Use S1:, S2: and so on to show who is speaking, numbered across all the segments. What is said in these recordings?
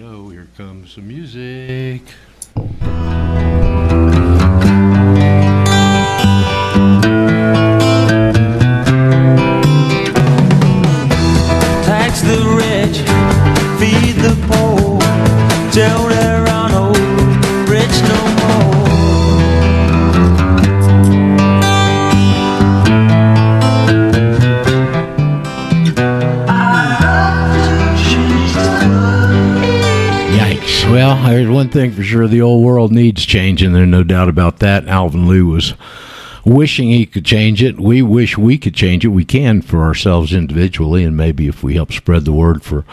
S1: go. Here comes some music. World needs changing. There's no doubt about that. Alvin Lou was wishing he could change it. We wish we could change it. We can for ourselves individually, and maybe if we help spread the word for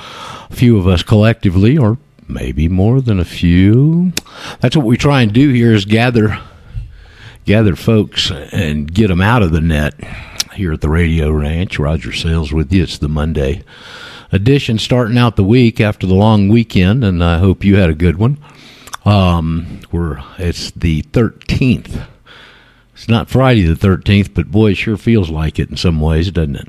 S1: a few of us collectively, or maybe more than a few. That's what we try and do here is gather gather folks and get them out of the net here at the Radio Ranch. Roger Sales with you. It's the Monday edition starting out the week after the long weekend, and I hope you had a good one. Um, we're it's the thirteenth. It's not Friday the thirteenth, but boy, it sure feels like it in some ways, doesn't it?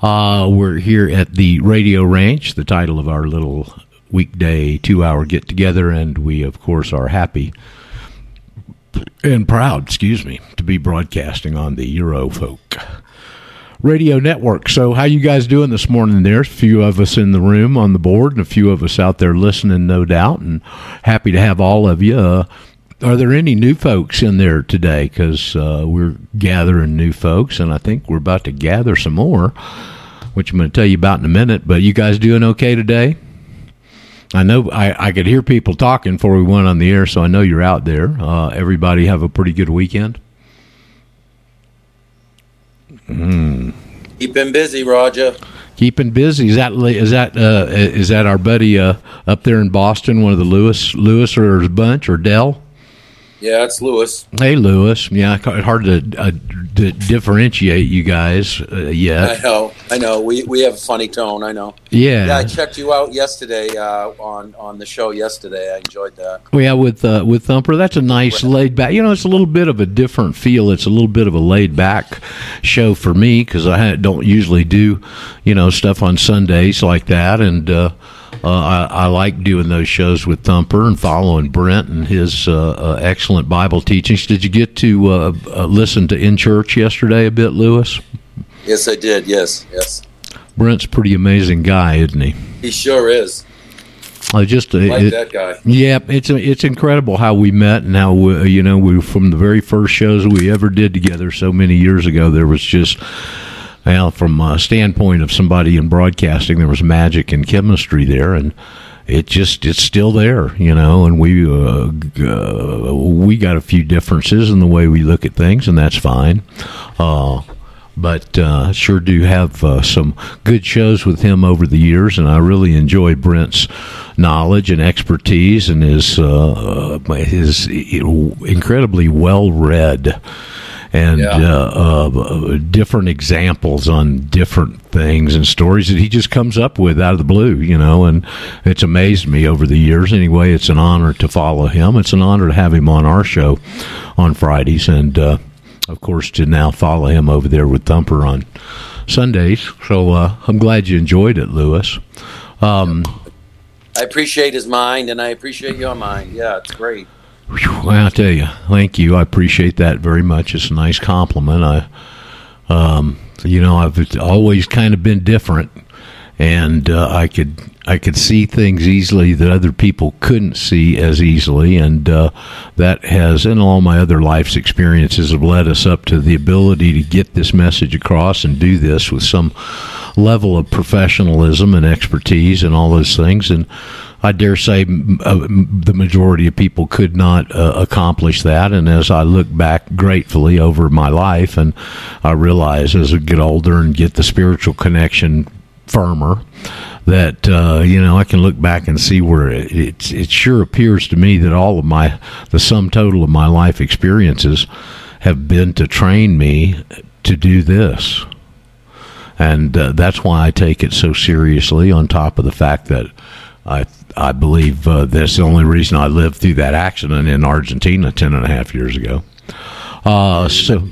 S1: Uh, we're here at the Radio Ranch, the title of our little weekday two-hour get together, and we of course are happy and proud, excuse me, to be broadcasting on the Eurofolk radio network. So, how you guys doing this morning? There's a few of us in the room on the board, and a few of us out there listening, no doubt, and happy to have all of you. Uh, are there any new folks in there today? Because uh, we're gathering new folks, and I think we're about to gather some more, which I'm going to tell you about in a minute. But you guys doing okay today? I know I, I could hear people talking before we went on the air, so I know you're out there. Uh, everybody have a pretty good weekend.
S2: Keeping busy, Roger.
S1: Keeping busy. Is that is that uh, is that our buddy uh, up there in Boston? One of the Lewis Lewis or his bunch or Dell?
S2: Yeah, it's Lewis.
S1: Hey, Lewis. Yeah, it's hard to, uh, to differentiate you guys uh,
S2: I know, I know. We we have a funny tone. I know.
S1: Yeah.
S2: Yeah, I checked you out yesterday uh, on on the show yesterday. I enjoyed that.
S1: Well, yeah, with uh, with Thumper, that's a nice laid back. You know, it's a little bit of a different feel. It's a little bit of a laid back show for me because I don't usually do, you know, stuff on Sundays like that, and uh, I, I like doing those shows with Thumper and following Brent and his uh, uh, excellent Bible teachings. Did you get to uh, uh, listen to In Church yesterday a bit, Lewis?
S2: Yes, I did. Yes, yes.
S1: Brent's a pretty amazing guy, isn't he?
S2: He sure is.
S1: I just uh,
S2: Like
S1: it-
S2: that guy.
S1: Yeah, it's it's incredible how we met and how we, you know we from the very first shows we ever did together so many years ago. There was just well, from a standpoint of somebody in broadcasting, there was magic and chemistry there, and it just it's still there, you know. And we uh, uh, we got a few differences in the way we look at things, and that's fine. Uh, but uh, sure do have uh, some good shows with him over the years, and I really enjoy Brent's knowledge and expertise and his uh, uh, his incredibly well read and
S2: Yeah.
S1: uh, uh, different examples on different things and stories that he just comes up with out of the blue, you know, and it's amazed me over the years. Anyway, it's an honor to follow him. It's an honor to have him on our show on Fridays, and uh, of course to now follow him over there with Thumper on Sundays. So uh, I'm glad you enjoyed it, Lewis. Um,
S2: I appreciate his mind, and I appreciate your mind. Yeah, it's great.
S1: Whew, Well, I tell you, thank you. I appreciate that very much. It's a nice compliment. I, um, you know, I've always kind of been different, and uh, I could I could see things easily that other people couldn't see as easily, and uh, that has, and all my other life's experiences have led us up to the ability to get this message across and do this with some level of professionalism and expertise and all those things, and. I dare say uh, the majority of people could not uh, accomplish that. And as I look back gratefully over my life, and I realize as I get older and get the spiritual connection firmer, that uh, you know I can look back and see where it, it it sure appears to me that all of my the sum total of my life experiences have been to train me to do this and uh, that's why I take it so seriously. On top of the fact that I I believe uh, that's the only reason I lived through that accident in Argentina ten and a half years ago. Uh, so.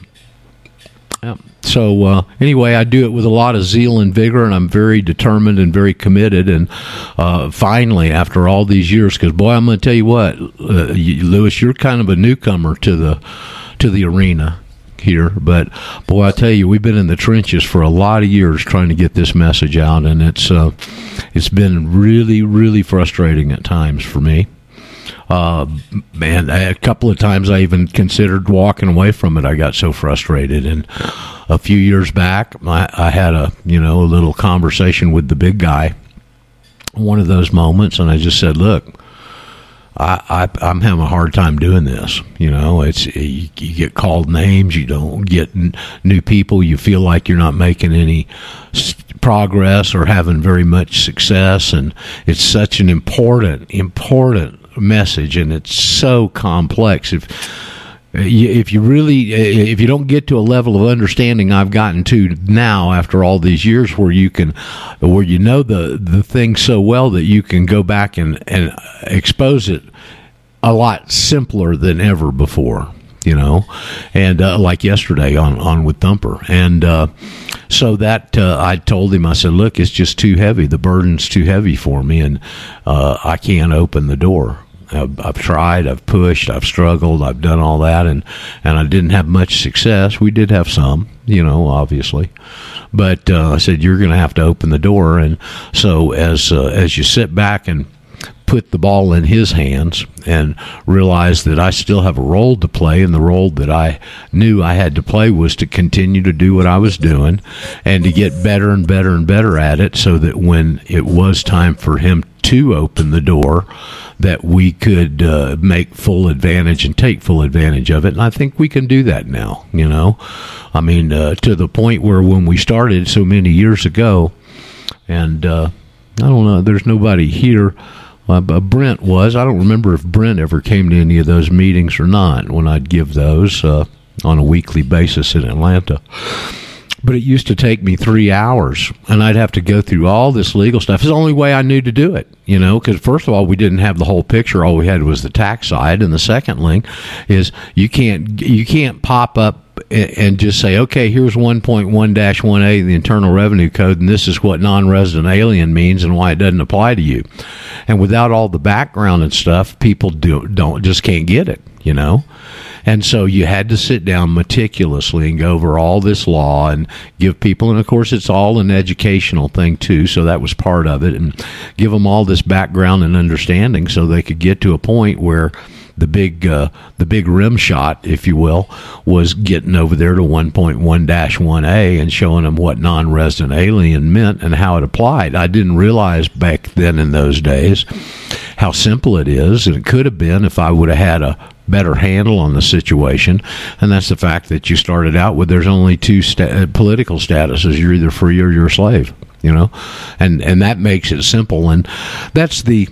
S1: So uh, anyway, I do it with a lot of zeal and vigor, and I'm very determined and very committed. And uh, finally, after all these years, because boy, I'm going to tell you what, uh, Lewis, you're kind of a newcomer to the to the arena here, but boy, I tell you, we've been in the trenches for a lot of years trying to get this message out, and it's uh, it's been really, really frustrating at times for me. Uh, man, a couple of times I even considered walking away from it. I got so frustrated, and a few years back, I, I had a you know a little conversation with the big guy. One of those moments, and I just said, "Look, I, I am having a hard time doing this. You know, it's you, you, get called names, you don't get n- new people, you feel like you're not making any progress or having very much success, and it's such an important important message, and it's so complex. If if you really if you don't get to a level of understanding I've gotten to now after all these years where you can where you know the the thing so well that you can go back and and expose it a lot simpler than ever before you know? And uh, like yesterday on on with thumper. And uh, so that uh, I told him I said look it's just too heavy. The burden's too heavy for me and uh, I can't open the door I've, I've, tried, I've pushed, I've struggled, I've done all that, and and I didn't have much success. We did have some, you know, obviously, but uh, I said you're going to have to open the door, and so as uh, as you sit back and put the ball in his hands and realize that I still have a role to play, and the role that I knew I had to play was to continue to do what I was doing and to get better and better and better at it so that when it was time for him to open the door, that we could uh, make full advantage and take full advantage of it. And I think we can do that now, you know. I mean, uh, to the point where when we started so many years ago, and uh, I don't know, there's nobody here. Uh, Brent was. I don't remember if Brent ever came to any of those meetings or not when I'd give those uh, on a weekly basis in Atlanta but it used to take me three hours and I'd have to go through all this legal stuff. It's the only way I knew to do it, you know, because first of all, we didn't have the whole picture. All we had was the tax side. And the second link is you can't, you can't pop up and just say, okay, here's 1.1-1A, the Internal Revenue Code, and this is what non-resident alien means and why it doesn't apply to you. And without all the background and stuff, people do, don't just can't get it, you know. And so you had to sit down meticulously and go over all this law and give people, and of course, it's all an educational thing too. So that was part of it, and give them all this background and understanding so they could get to a point where the big uh, the big rim shot, if you will, was getting over there to 1.1-1A and showing them what non-resident alien meant and how it applied. I didn't realize back then in those days how simple it is, and it could have been if I would have had a better handle on the situation, and that's the fact that you started out with there's only two uh, political statuses: you're either free or you're a slave. You know, and and that makes it simple, and that's the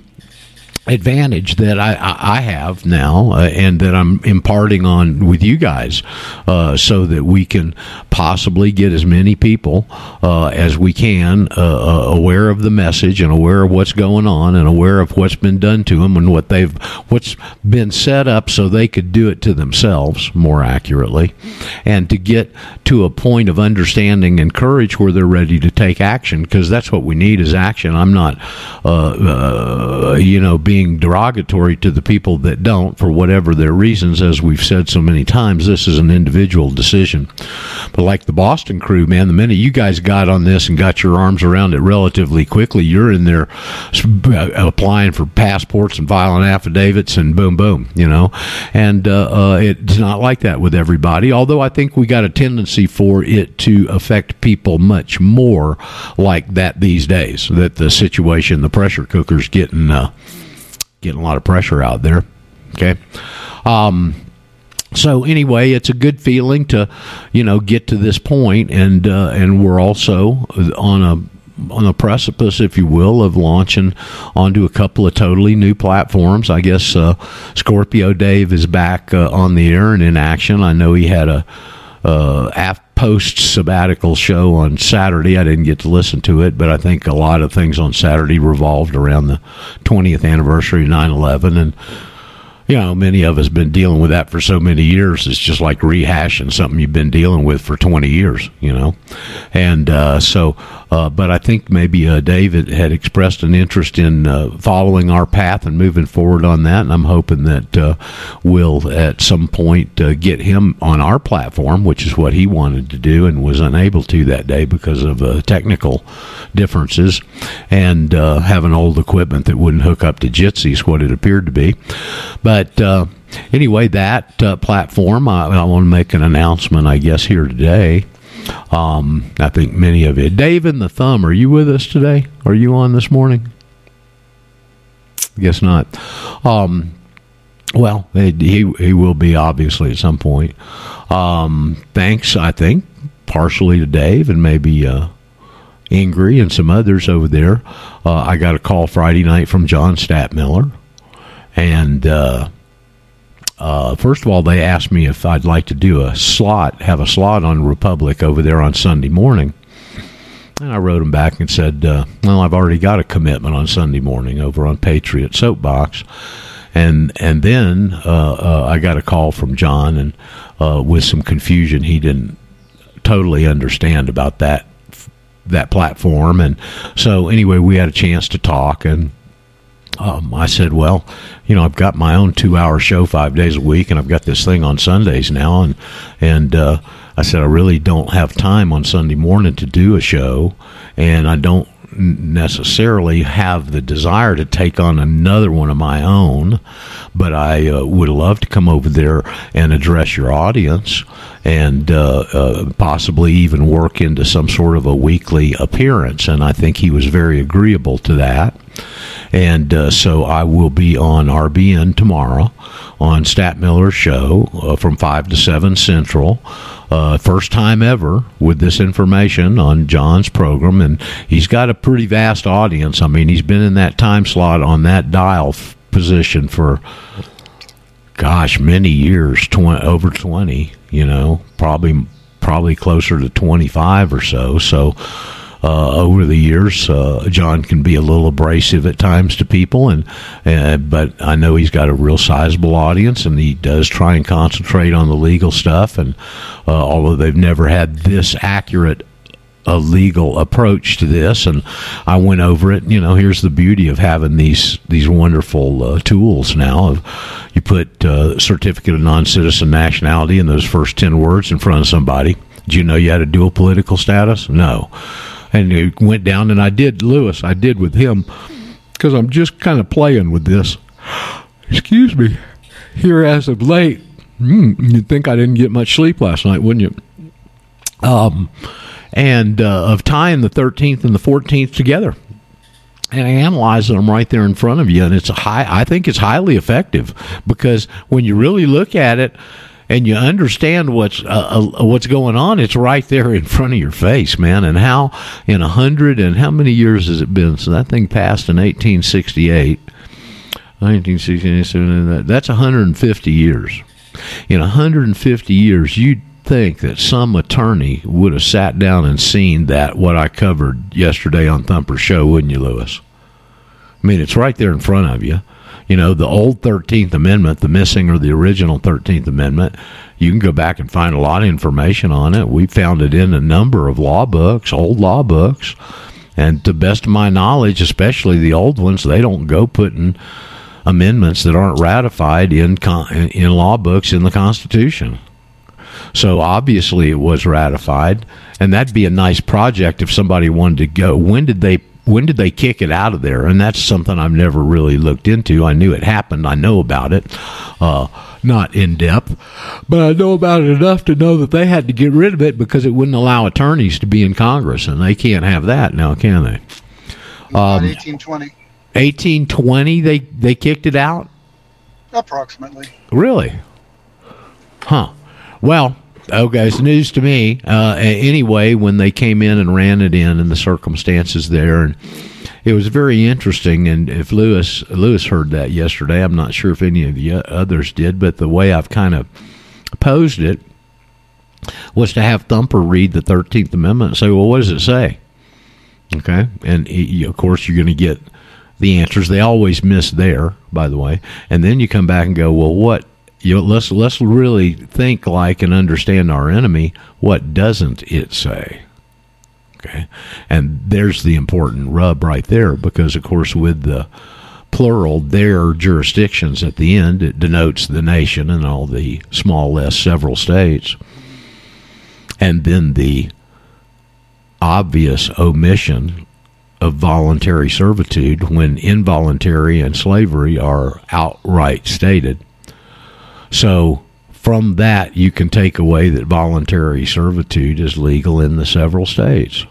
S1: advantage that I, I have now uh, and that I'm imparting on with you guys uh, so that we can possibly get as many people uh, as we can uh, uh, aware of the message and aware of what's going on and aware of what's been done to them and what they've what's been set up so they could do it to themselves more accurately. And to get to a point of understanding and courage where they're ready to take action because that's what we need is action. I'm not uh, you know being being derogatory to the people that don't for whatever their reasons. As we've said so many times, this is an individual decision. But like the Boston crew, man, the minute you guys got on this and got your arms around it relatively quickly, you're in there applying for passports and filing affidavits and boom, boom, you know. And uh, uh, it's not like that with everybody, although I think we got a tendency for it to affect people much more like that these days. That the situation, the pressure cooker's getting. Uh, getting a lot of pressure out there. Okay. Um, so anyway, it's a good feeling to, you know, get to this point, and uh, and we're also on a on a precipice, if you will, of launching onto a couple of totally new platforms. I guess uh, Scorpio Dave is back uh, on the air and in action. I know he had a uh, post sabbatical show on Saturday. I didn't get to listen to it, but I think a lot of things on Saturday revolved around the 20th anniversary of 9 11. And, you know, many of us been dealing with that for so many years. It's just like rehashing something you've been dealing with for 20 years, you know. And uh, so, uh, but I think maybe uh, David had expressed an interest in uh, following our path and moving forward on that. And I'm hoping that uh, we'll at some point uh, get him on our platform, which is what he wanted to do and was unable to that day because of uh, technical differences and having old equipment that wouldn't hook up to Jitsi what it appeared to be. But anyway, that platform, I, I want to make an announcement, I guess, here today. Um, I think many of you. Dave and the Thumb, are you with us today? Are you on this morning? Guess not. Um, well, he he will be obviously at some point. Um, thanks, I think, partially to Dave and maybe uh, Ingrid and some others over there. Uh, I got a call Friday night from John Statmiller, and uh, uh, first of all, they asked me if I'd like to do a slot, have a slot on Republic over there on Sunday morning. And I wrote them back and said, uh, "Well, I've already got a commitment on Sunday morning over on Patriot Soapbox." And and then uh, uh, I got a call from John, and uh, with some confusion, he didn't totally understand about that that platform. And so anyway, we had a chance to talk, and um, I said, well, you know, I've got my own two-hour show five days a week, and I've got this thing on Sundays now, and and uh, I said I really don't have time on Sunday morning to do a show, and I don't necessarily have the desire to take on another one of my own, but I uh, would love to come over there and address your audience and uh, uh, possibly even work into some sort of a weekly appearance. And I think he was very agreeable to that. And uh, so I will be on RBN tomorrow on Stat Miller's show uh, from 5 to 7 Central. Uh, first time ever with this information on John's program, and he's got a pretty vast audience. I mean, he's been in that time slot on that dial f- position for, gosh, many years, 20, over 20, you know, probably probably closer to 25 or so. So, uh, over the years. Uh, John can be a little abrasive at times to people, and uh, but I know he's got a real sizable audience, and he does try and concentrate on the legal stuff. And uh, although they've never had this accurate a legal approach to this, and I went over it. You know, here's the beauty of having these these wonderful uh, tools now. Of you put uh, certificate of non-citizen nationality in those first ten words in front of somebody. Did you know you had a dual political status? No and it went down. And I did Lewis. I did with him because I'm just kind of playing with this. Excuse me. Here as of late, mm, you'd think I didn't get much sleep last night, wouldn't you? Um, and uh, of tying the 13th and the 14th together and analyzing them right there in front of you and it's a high i think it's highly effective because when you really look at it and you understand what's uh, uh, what's going on, it's right there in front of your face, man. And how in a hundred and how many years has it been? So that thing passed in 1868. 1968, that's 150 years. In 150 years, you'd think that some attorney would have sat down and seen that what I covered yesterday on Thumper's show, wouldn't you, Lewis? I mean, it's right there in front of you you know, the old 13th Amendment, the missing or the original 13th Amendment, you can go back and find a lot of information on it. We found it in a number of law books, old law books. And to best of my knowledge, especially the old ones, they don't go putting amendments that aren't ratified in in law books in the Constitution. So obviously it was ratified, and that'd be a nice project if somebody wanted to go. When did they when did they kick it out of there? And that's something I've never really looked into. I knew it happened. I know about it, uh, not in depth, but I know about it enough to know that they had to get rid of it because it wouldn't allow attorneys to be in Congress, and they can't have that now, can they?
S3: Um, 1820.
S1: 1820, they they kicked it out.
S3: Approximately.
S1: Really? Huh. Well, Okay, it's news to me. Uh, anyway, when they came in and ran it in, and the circumstances there, and it was very interesting. And if Lewis Lewis heard that yesterday, I'm not sure if any of the others did, but the way I've kind of posed it was to have Thumper read the Thirteenth Amendment and say, "Well, what does it say?" Okay, and he, of course you're going to get the answers. They always miss there, by the way. And then you come back and go, well, what? You let's let's really think like and understand our enemy. What doesn't it say? Okay, and there's the important rub right there because, of course, with the plural their jurisdictions at the end, it denotes the nation and all the small less several states, and then the obvious omission of voluntary servitude when involuntary and slavery are outright stated. So, from that, you can take away that voluntary servitude is legal in the several states.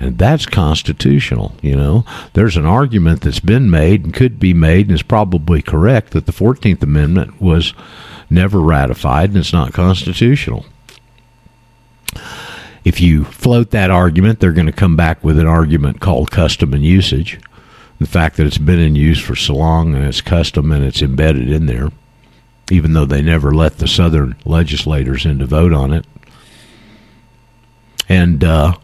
S1: And that's constitutional, you know. There's an argument that's been made and could be made and is probably correct that the 14th Amendment was never ratified and it's not constitutional if you float that argument, they're going to come back with an argument called custom and usage. The fact that it's been in use for so long and it's custom and it's embedded in there, even though they never let the Southern legislators in to vote on it. And uh,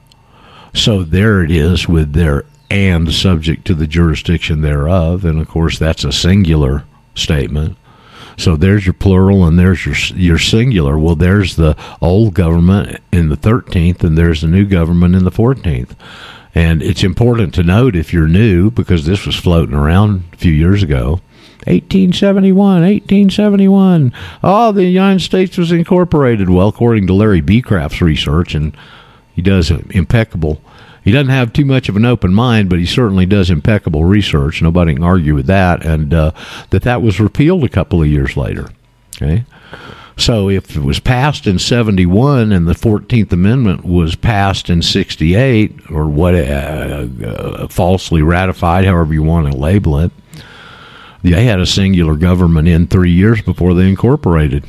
S1: so there it is with their and subject to the jurisdiction thereof. And of course, that's a singular statement. So there's your plural and there's your your singular. Well, there's the old government in the 13th and there's the new government in the 14th. And it's important to note if you're new because this was floating around a few years ago. 1871, 1871. Oh, the United States was incorporated. Well, according to Larry Becraft's research, and he does impeccable he doesn't have too much of an open mind, but he certainly does impeccable research. Nobody can argue with that, and uh, that that was repealed a couple of years later. Okay, so if it was passed in '71 and the Fourteenth Amendment was passed in '68, or what, uh, uh, falsely ratified, however you want to label it, they had a singular government in three years before they incorporated.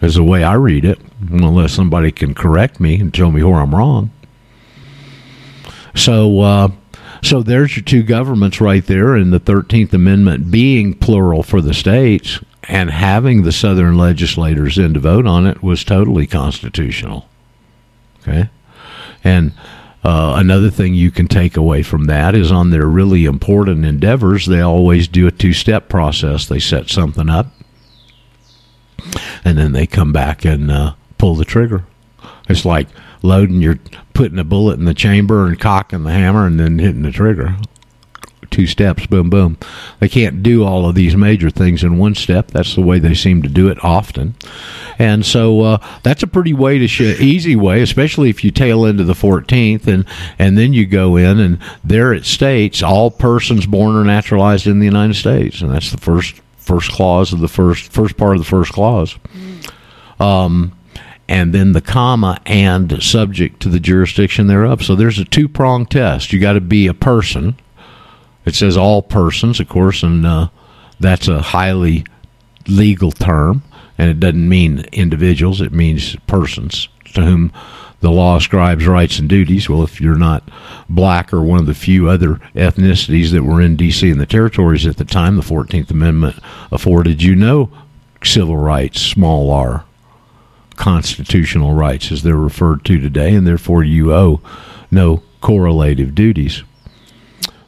S1: Is the way I read it, unless somebody can correct me and tell me where I'm wrong. So, uh, so there's your two governments right there, and the Thirteenth Amendment being plural for the states and having the Southern legislators in to vote on it was totally constitutional. Okay, and uh, another thing you can take away from that is on their really important endeavors, they always do a two-step process. They set something up, and then they come back and uh, pull the trigger. It's like loading your putting a bullet in the chamber and cocking the hammer and then hitting the trigger. Two steps, boom, boom. They can't do all of these major things in one step. That's the way they seem to do it often, and so uh, that's a pretty way to sh- easy way, especially if you tail into the 14th and and then you go in and there it states all persons born or naturalized in the United States, and that's the first first clause of the first first part of the first clause. Um, and then the comma and subject to the jurisdiction thereof. So there's a two prong test. You got to be a person. It says all persons, of course, and uh, that's a highly legal term, and it doesn't mean individuals. It means persons to whom the law ascribes rights and duties. Well, if you're not black or one of the few other ethnicities that were in D.C. and the territories at the time, the Fourteenth Amendment afforded you no civil rights, small r constitutional rights as they're referred to today, and therefore you owe no correlative duties.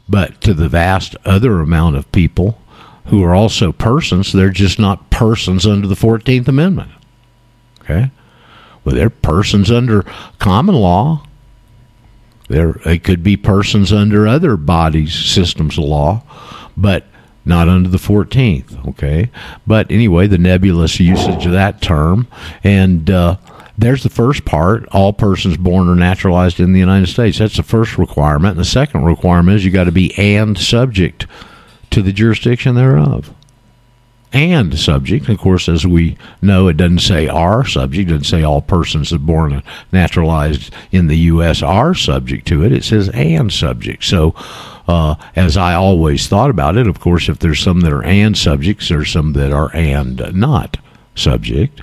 S1: But to the vast other amount of people who are also persons, they're just not persons under the 14th Amendment. Okay? Well, they're persons under common law. They're, they could be persons under other bodies, systems of law, but not under the 14th. Okay, but anyway, the nebulous usage of that term, and uh, there's the first part: all persons born or naturalized in the United States. That's the first requirement. And the second requirement is you got to be and subject to the jurisdiction thereof. And subject, of course, as we know, it doesn't say are subject. It doesn't say all persons that born and naturalized in the U.S. are subject to it. It says and subject. So uh, as I always thought about it. Of course, if there's some that are and subjects, there's some that are and not subject.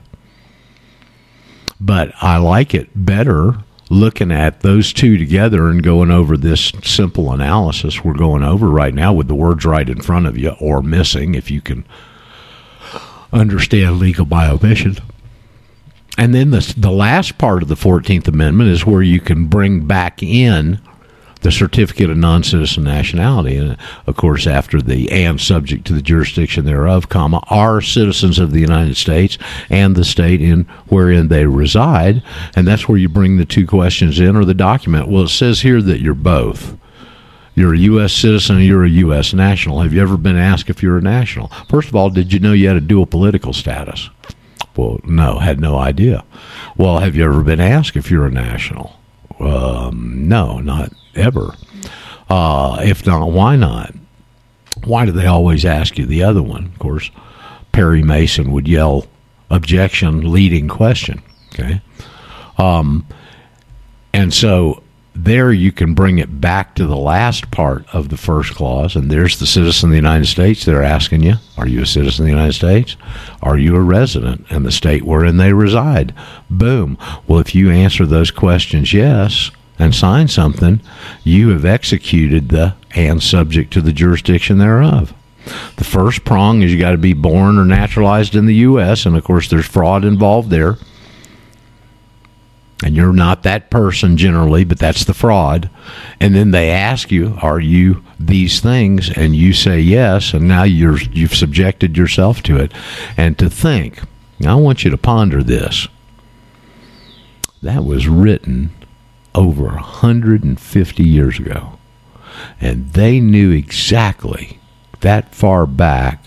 S1: But I like it better looking at those two together and going over this simple analysis we're going over right now with the words right in front of you or missing if you can understand legal by omission. And then the the last part of the 14th Amendment is where you can bring back in the certificate of non-citizen nationality, and uh, of course, after the and subject to the jurisdiction thereof, comma, are citizens of the United States and the state in wherein they reside, and that's where you bring the two questions in or the document. Well, it says here that you're both. You're a U.S. citizen you're a U.S. national. Have you ever been asked if you're a national? First of all, did you know you had a dual political status? Well, no, had no idea. Well, have you ever been asked if you're a national? Um, no, not ever. Uh, if not, why not? Why do they always ask you the other one? Of course, Perry Mason would yell, objection, leading question. Okay. Um, and so there you can bring it back to the last part of the first clause, and there's the citizen of the United States. They're asking you, are you a citizen of the United States? Are you a resident in the state wherein they reside? Boom. Well, if you answer those questions yes and sign something, you have executed the and subject to the jurisdiction thereof. The first prong is you got to be born or naturalized in the U.S., and of course, there's fraud involved there and you're not that person generally, but that's the fraud. And then they ask you, "Are you these things?" And you say yes, and now you're you've subjected yourself to it. And to think, I want you to ponder this. That was written over 150 years ago, and they knew exactly that far back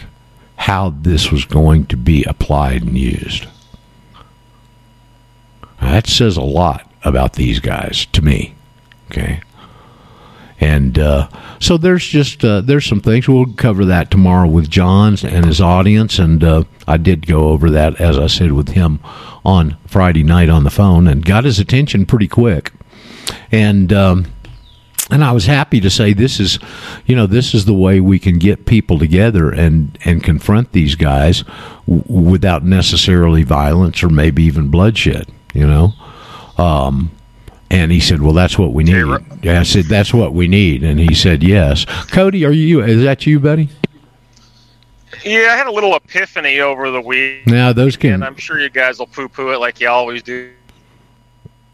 S1: how this was going to be applied and used. That says a lot about these guys to me. Okay. And uh, so there's just uh, there's some things we'll cover that tomorrow with John and his audience, and uh, I did go over that as I said with him on Friday night on the phone, and got his attention pretty quick, and um, and I was happy to say this is, you know, this is the way we can get people together and and confront these guys w- without necessarily violence or maybe even bloodshed you know. Um, and he said, "Well, that's what we need." Yeah, I said, "That's what we need," and he said, "Yes." Cody, are you? Is that you, buddy?
S4: Yeah, I had a little epiphany over the week.
S1: Now those can.
S4: And I'm sure you guys will poo-poo it like you always do.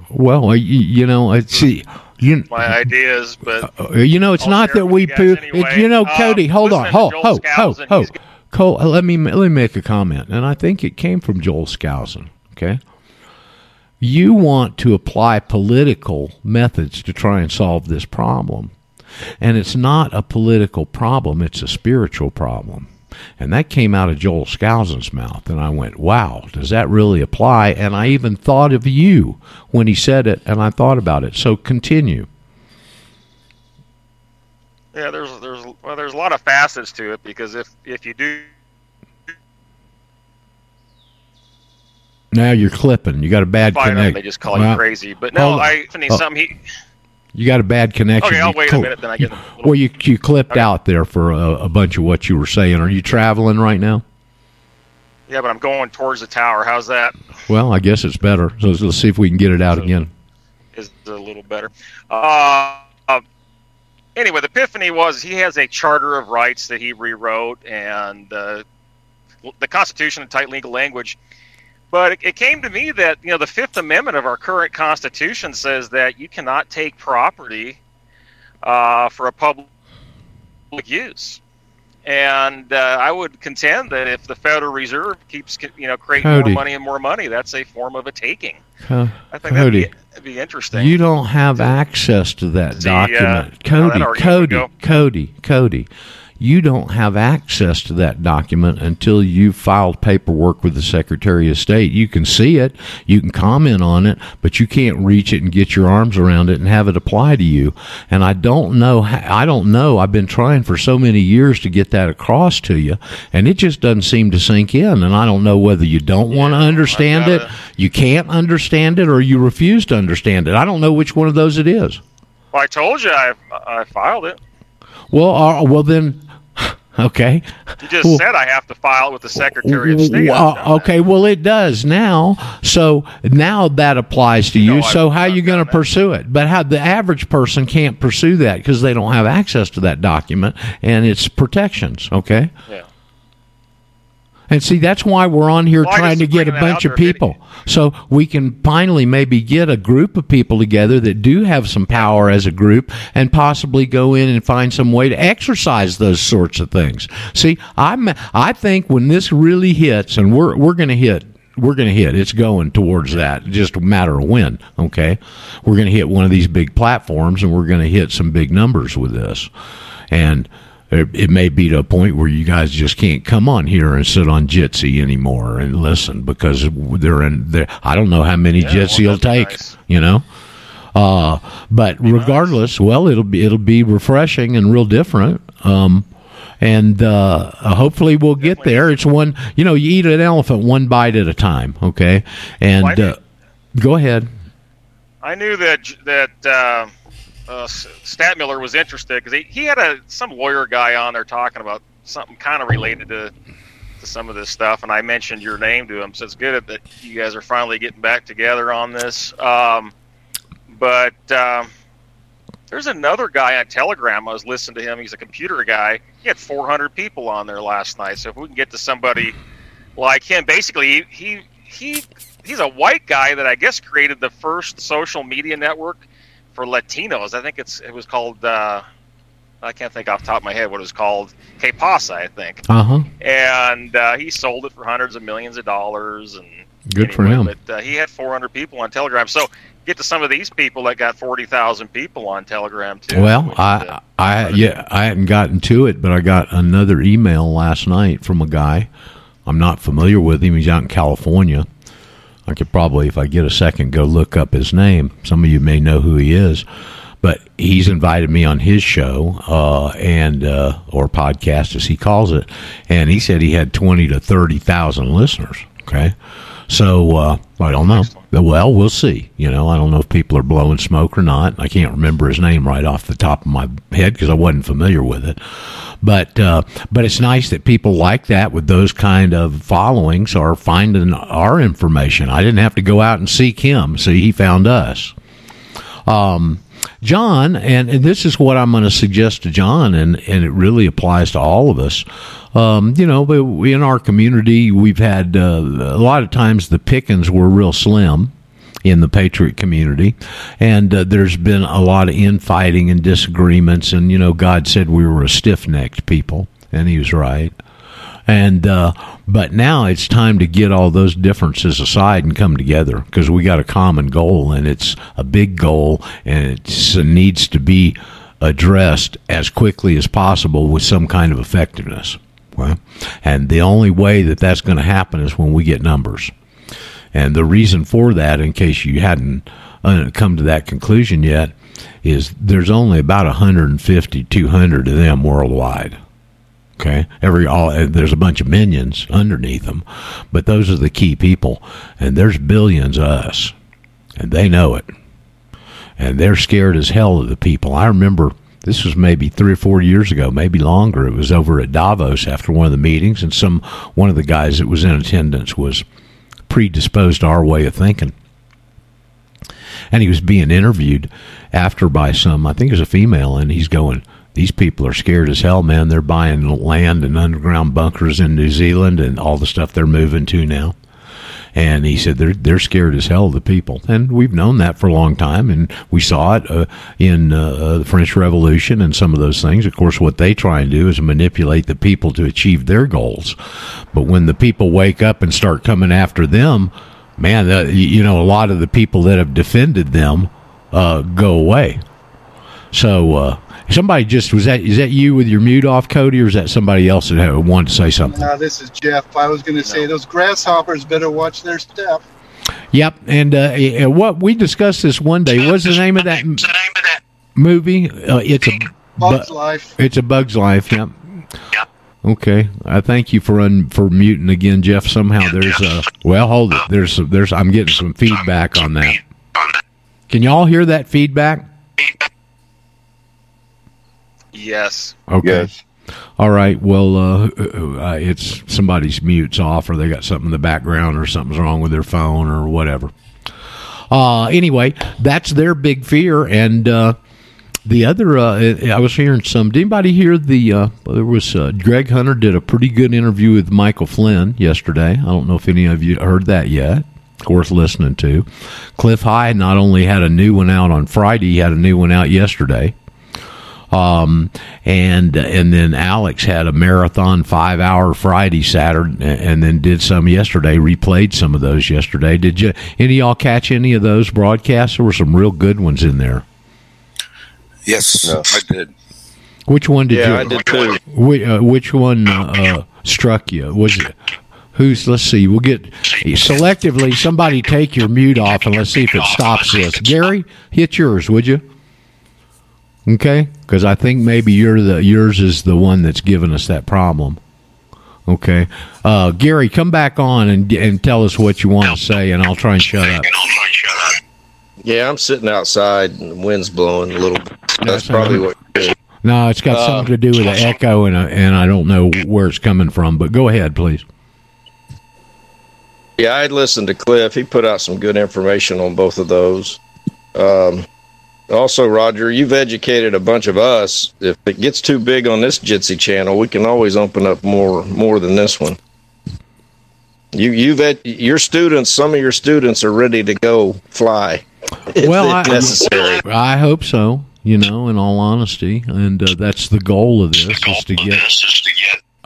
S1: Well, you, you know, I see. You,
S4: my ideas, but
S1: uh, you know, it's not that we poo.
S4: Anyway.
S1: You know, Cody,
S4: um,
S1: hold on, ho, ho, ho, ho. Cole, let me let me make a comment, and I think it came from Joel Skousen. Okay, you want to apply political methods to try and solve this problem. And it's not a political problem, it's a spiritual problem. And that came out of Joel Skousen's mouth. And I went, wow, does that really apply? And I even thought of you when he said it, and I thought about it. So continue.
S4: Yeah, there's there's well, there's a lot of facets to it because if if you do
S1: Now you're clipping. You got a bad connection.
S4: they just call
S1: Well,
S4: you crazy. But no. I Anthony,
S1: Oh.
S4: something he
S1: You got a bad connection.
S4: Okay, I'll
S1: You
S4: wait a minute, then I get a little-
S1: Well, you you clipped
S4: Okay.
S1: out there for a, a bunch of what you were saying. Are you traveling right now?
S4: yeah, but I'm going towards the tower. How's that?
S1: Well, I guess it's better. So let's, let's see if we can get it out
S4: So-
S1: again.
S4: is a little better. Uh, uh, anyway, the epiphany was he has a charter of rights that he rewrote, and uh, the Constitution in tight legal language. But it, it came to me that you know the Fifth Amendment of our current Constitution says that you cannot take property uh, for a public use. And uh, I would contend that if the Federal Reserve keeps, you know, creating
S1: Cody.
S4: more money and more money, that's a form of a taking.
S1: Uh,
S4: I think
S1: Cody,
S4: that'd be, that'd be interesting.
S1: you don't have access to that
S4: uh,
S1: document.
S4: how that
S1: Cody, Cody. Cody, Cody. You don't have access to that document until you've filed paperwork with the Secretary of State. You can see it, you can comment on it, but you can't reach it and get your arms around it and have it apply to you. And I don't know. How, I don't know. I've been trying for so many years to get that across to you, and it just doesn't seem to sink in. And I don't know whether you don't want to understand it, you can't understand it, or you refuse to understand it. I don't know which one of those it is.
S4: Well, I told you I I filed it.
S1: Well, uh, well then, okay.
S4: You just
S1: Well-
S4: said I have to file with the Secretary of State.
S1: Well,
S4: I've that.
S1: okay, well it does now. So now that applies to you.
S4: No,
S1: so how
S4: I've
S1: you going to pursue it? But how the average person can't pursue that because they don't have access to that document and its protections. Okay,
S4: Yeah.
S1: And see, that's why we're on here
S4: Well,
S1: trying to get a bunch of people. So we can finally maybe get a group of people together that do have some power as a group and possibly go in and find some way to exercise those sorts of things. See, I'm, I think when this really hits, and we're, we're going to hit we're going to hit. It's going towards that. Just a matter of when. Okay, we're going to hit one of these big platforms, and we're going to hit some big numbers with this. And it, may be to a point where you guys just can't come on here and sit on Jitsi anymore and listen because they're in. They're, I don't know how many
S4: Yeah,
S1: Jitsi will take.
S4: nice.
S1: You know. Uh, but regardless, well, it'll be it'll be refreshing and real different. Um, and uh, hopefully we'll get there. It's one, you know, you eat an elephant one bite at a time. Okay, and uh, go ahead.
S4: I knew that that uh, Statmiller was interested because he, he had a some lawyer guy on there talking about something kind of related to to some of this stuff, and I mentioned your name to him. So it's good that you guys are finally getting back together on this. Um, but um, there's another guy on Telegram. I was listening to him. He's a computer guy. He had 400 people on there last night. So if we can get to somebody like him, basically he he he's a white guy that I guess created the first social media network for Latinos. I think it's it was called. Uh, I can't think off the top of my head what it was called. Que Pasa, I think.
S1: Uh huh.
S4: And uh, he sold it for hundreds of millions of dollars. And
S1: Good for him.
S4: But uh, he had 400 people on Telegram. So get to some of these people that got 40,000 people on Telegram too.
S1: Well,
S4: which,
S1: I,
S4: uh,
S1: I, yeah, I hadn't gotten to it, but I got another email last night from a guy. I'm not familiar with him. He's out in California. I could probably, if I get a second, go look up his name. Some of you may know who he is, but he's invited me on his show uh, and uh, or podcast, as he calls it, and he said he had twenty to thirty thousand listeners. Okay, so uh, I don't know. Well, we'll see. You know, I don't know if people are blowing smoke or not. I can't remember his name right off the top of my head because I wasn't familiar with it. But uh, but it's nice that people like that with those kind of followings are finding our information. I didn't have to go out and seek him. See, he found us. Um, John, and, and this is what I'm going to suggest to John, and, and it really applies to all of us. Um, you know, in our community, we've had uh, a lot of times the pickings were real slim in the Patriot community, and uh, there's been a lot of infighting and disagreements. And you know, God said we were a stiff-necked people, and He was right. And uh, but now it's time to get all those differences aside and come together because we got a common goal, and it's a big goal, and it needs to be addressed as quickly as possible with some kind of effectiveness. Well, and the only way that that's going to happen is when we get numbers. And the reason for that, in case you hadn't uh, come to that conclusion yet, is there's only about 150, 200 of them worldwide. Okay, every all uh, there's a bunch of minions underneath them, but those are the key people, and there's billions of us, and they know it, and they're scared as hell of the people. I remember this was maybe three or four years ago, maybe longer. It was over at Davos after one of the meetings, and some one of the guys that was in attendance was predisposed to our way of thinking. And he was being interviewed after by some, I think it was a female, and he's going, These people are scared as hell, man. They're buying land and underground bunkers in New Zealand and all the stuff they're moving to now. And he said they're they're scared as hell the people, and we've known that for a long time, and we saw it uh, in uh, the French Revolution and some of those things. Of course, what they try and do is manipulate the people to achieve their goals. But when the people wake up and start coming after them, man, uh, you know, a lot of the people that have defended them uh, go away. So uh, somebody just was that is that you with your mute off, Cody, or is that somebody else that had, wanted to say something?
S3: Now, this is Jeff. I was going to say those grasshoppers better watch their step.
S1: Yep, and uh, eh, what we discussed this one day. What's the name of that m- movie? Uh, it's a
S3: Bug's
S1: bu-
S3: life.
S1: It's a Bug's Life. Yep. Okay, I thank you for un, for muting again, Jeff. Somehow there's a well, hold it. There's there's I'm getting some feedback on that. Can y'all hear that feedback?
S4: Yes.
S1: Okay.
S5: Yes.
S1: All right. Well, uh, uh, it's somebody's mute's off, or they got something in the background, or something's wrong with their phone, or whatever. Uh, anyway, that's their big fear, and uh, the other, uh, I was hearing some. Did anybody hear the? Uh, there was uh, Greg Hunter did a pretty good interview with Michael Flynn yesterday. I don't know if any of you heard that yet. Worth listening to. Cliff High not only had a new one out on Friday, he had a new one out yesterday. Um, and and then Alex had a marathon five hour Friday, Saturday, and then did some yesterday. Replayed some of those yesterday. Did you any of y'all catch any of those broadcasts? There were some real good ones in there.
S5: Yes,
S6: No.
S5: I did.
S1: Which one did
S6: Yeah,
S1: you?
S6: I did too.
S1: Which, uh, which one uh, uh, struck you? Was it? Who's? Let's see. We'll get selectively. Somebody take your mute off and let's see if it stops this. Gary, hit yours, would you? Okay, because I think maybe you're the yours is the one that's giving us that problem. Okay, uh, Gary, come back on and and tell us what you want to say, and I'll try and shut up.
S6: Yeah, I'm sitting outside and the wind's blowing a little bit. That's
S1: That's
S6: probably what.
S1: No, it's got
S6: Uh,
S1: something to do with the echo, and uh, and I don't know where it's coming from. But go ahead, please.
S6: Yeah, I'd listened to Cliff. He put out some good information on both of those. Um, also, Roger, you've educated a bunch of us. If it gets too big on this Jitsi channel, we can always open up more more than this one. You you've ed, your students. Some of your students are ready to go fly. if
S1: Well, I-
S6: necessary.
S1: I hope so. You know, in all honesty, and uh, that's the goal of this is to get.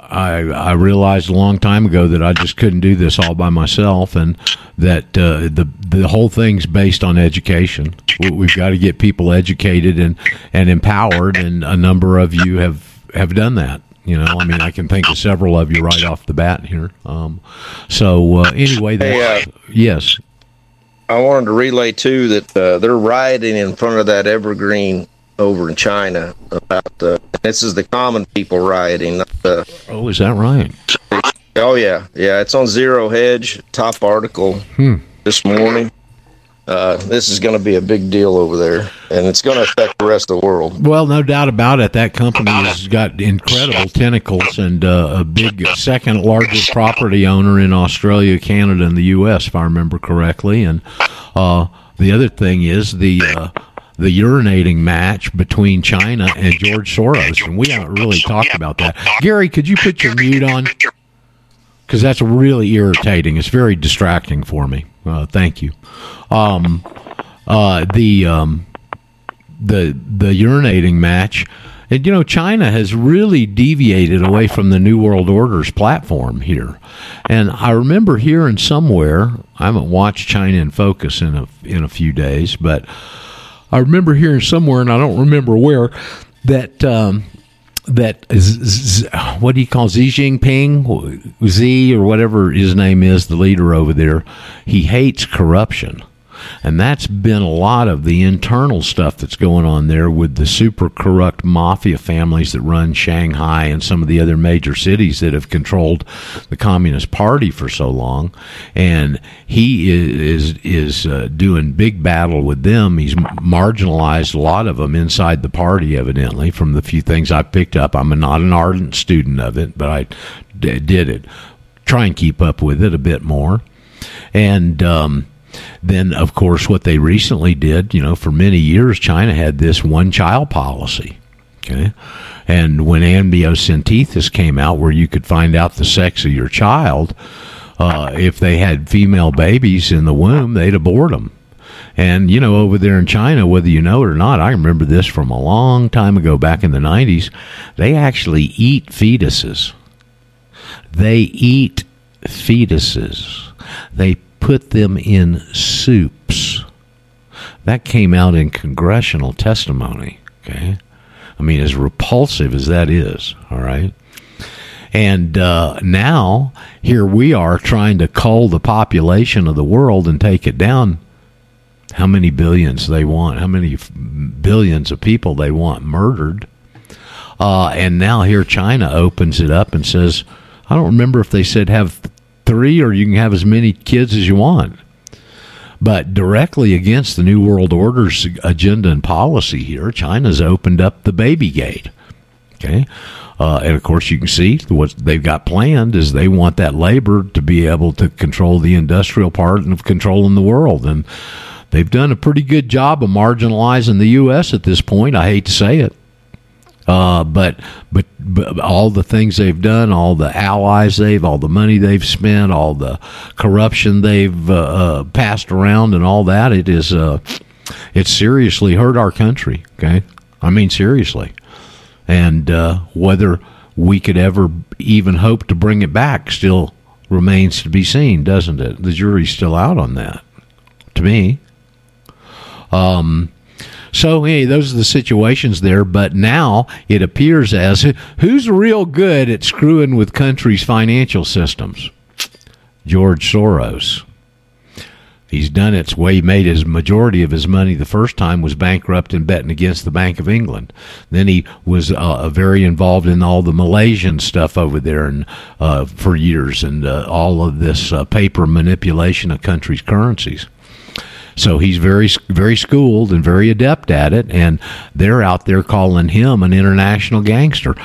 S1: I I realized a long time ago that I just couldn't do this all by myself, and that uh, the the whole thing's based on education. We- We've got to get people educated and and empowered, and a number of you have have done that. You know, I mean, I can think of several of you right off the bat here. Um, so uh, anyway,
S6: Hey,
S1: that's, yes,
S6: I wanted to relay too that uh, they're rioting in front of that Evergrande over in China about uh, this is the common people rioting. Not the,
S1: oh, is that right?
S6: oh yeah, yeah, it's on Zero Hedge top article
S1: Hmm.
S6: this morning. Uh, this is going to be a big deal over there, and it's going to affect the rest of the world.
S1: Well, no doubt about it. That company has got incredible tentacles and uh, a big second largest property owner in Australia, Canada, and the U.S. If I remember correctly. And uh, the other thing is the uh, the urinating match between China and George Soros, and we haven't really talked about that. Gary, could you put your mute on? Because that's really irritating. It's very distracting for me. Uh, thank you. Um, uh, the um, the the urinating match. And you know, China has really deviated away from the New World Order's platform here. And I remember hearing somewhere, I haven't watched China in focus in a in a few days, but I remember hearing somewhere, and I don't remember where, that um, what do you call Xi Jinping, Z or whatever his name is, the leader over there, he hates corruption. And that's been a lot of the internal stuff that's going on there with the super corrupt mafia families that run Shanghai and some of the other major cities that have controlled the Communist Party for so long. And he is is, is uh, doing big battle with them. He's marginalized a lot of them inside the party, evidently, from the few things I picked up. I'm not an ardent student of it, but I d- did it. Try and keep up with it a bit more. And um, then, of course, what they recently did, you know, for many years, China had this one child policy. Okay. And when amniocentesis came out, where you could find out the sex of your child, uh, if they had female babies in the womb, they'd abort them. And, you know, over there in China, whether you know it or not, I remember this from a long time ago, back in the 90s, they actually eat fetuses. They eat fetuses. They put them in soups. That came out in congressional testimony. Okay. I mean, as repulsive as that is, all right. And uh, now here we are trying to cull the population of the world and take it down. How many billions they want? How many billions of people they want murdered? Uh, and now here China opens it up and says, I don't remember if they said have three or you can have as many kids as you want. But directly against the New World Order's agenda and policy here, China's opened up the baby gate. Okay. Uh, and of course, you can see what they've got planned is they want that labor to be able to control the industrial part of controlling the world. And they've done a pretty good job of marginalizing the U.S. at this point. I hate to say it. Uh, but, but but all the things they've done, all the allies they've, all the money they've spent, all the corruption they've uh, uh, passed around, and all that, it is uh, seriously hurt our country. Okay, I mean seriously, and uh, whether we could ever even hope to bring it back still remains to be seen, doesn't it? The jury's still out on that. To me. Um, so, hey, those are the situations there. But now it appears as who's real good at screwing with countries' financial systems? George Soros. He's done it. It's way he made his majority of his money the first time was bankrupt and betting against the Bank of England. Then he was uh, very involved in all the Malaysian stuff over there and uh, for years, and uh, all of this uh, paper manipulation of countries' currencies. So he's very, very schooled and very adept at it, and they're out there calling him an international gangster.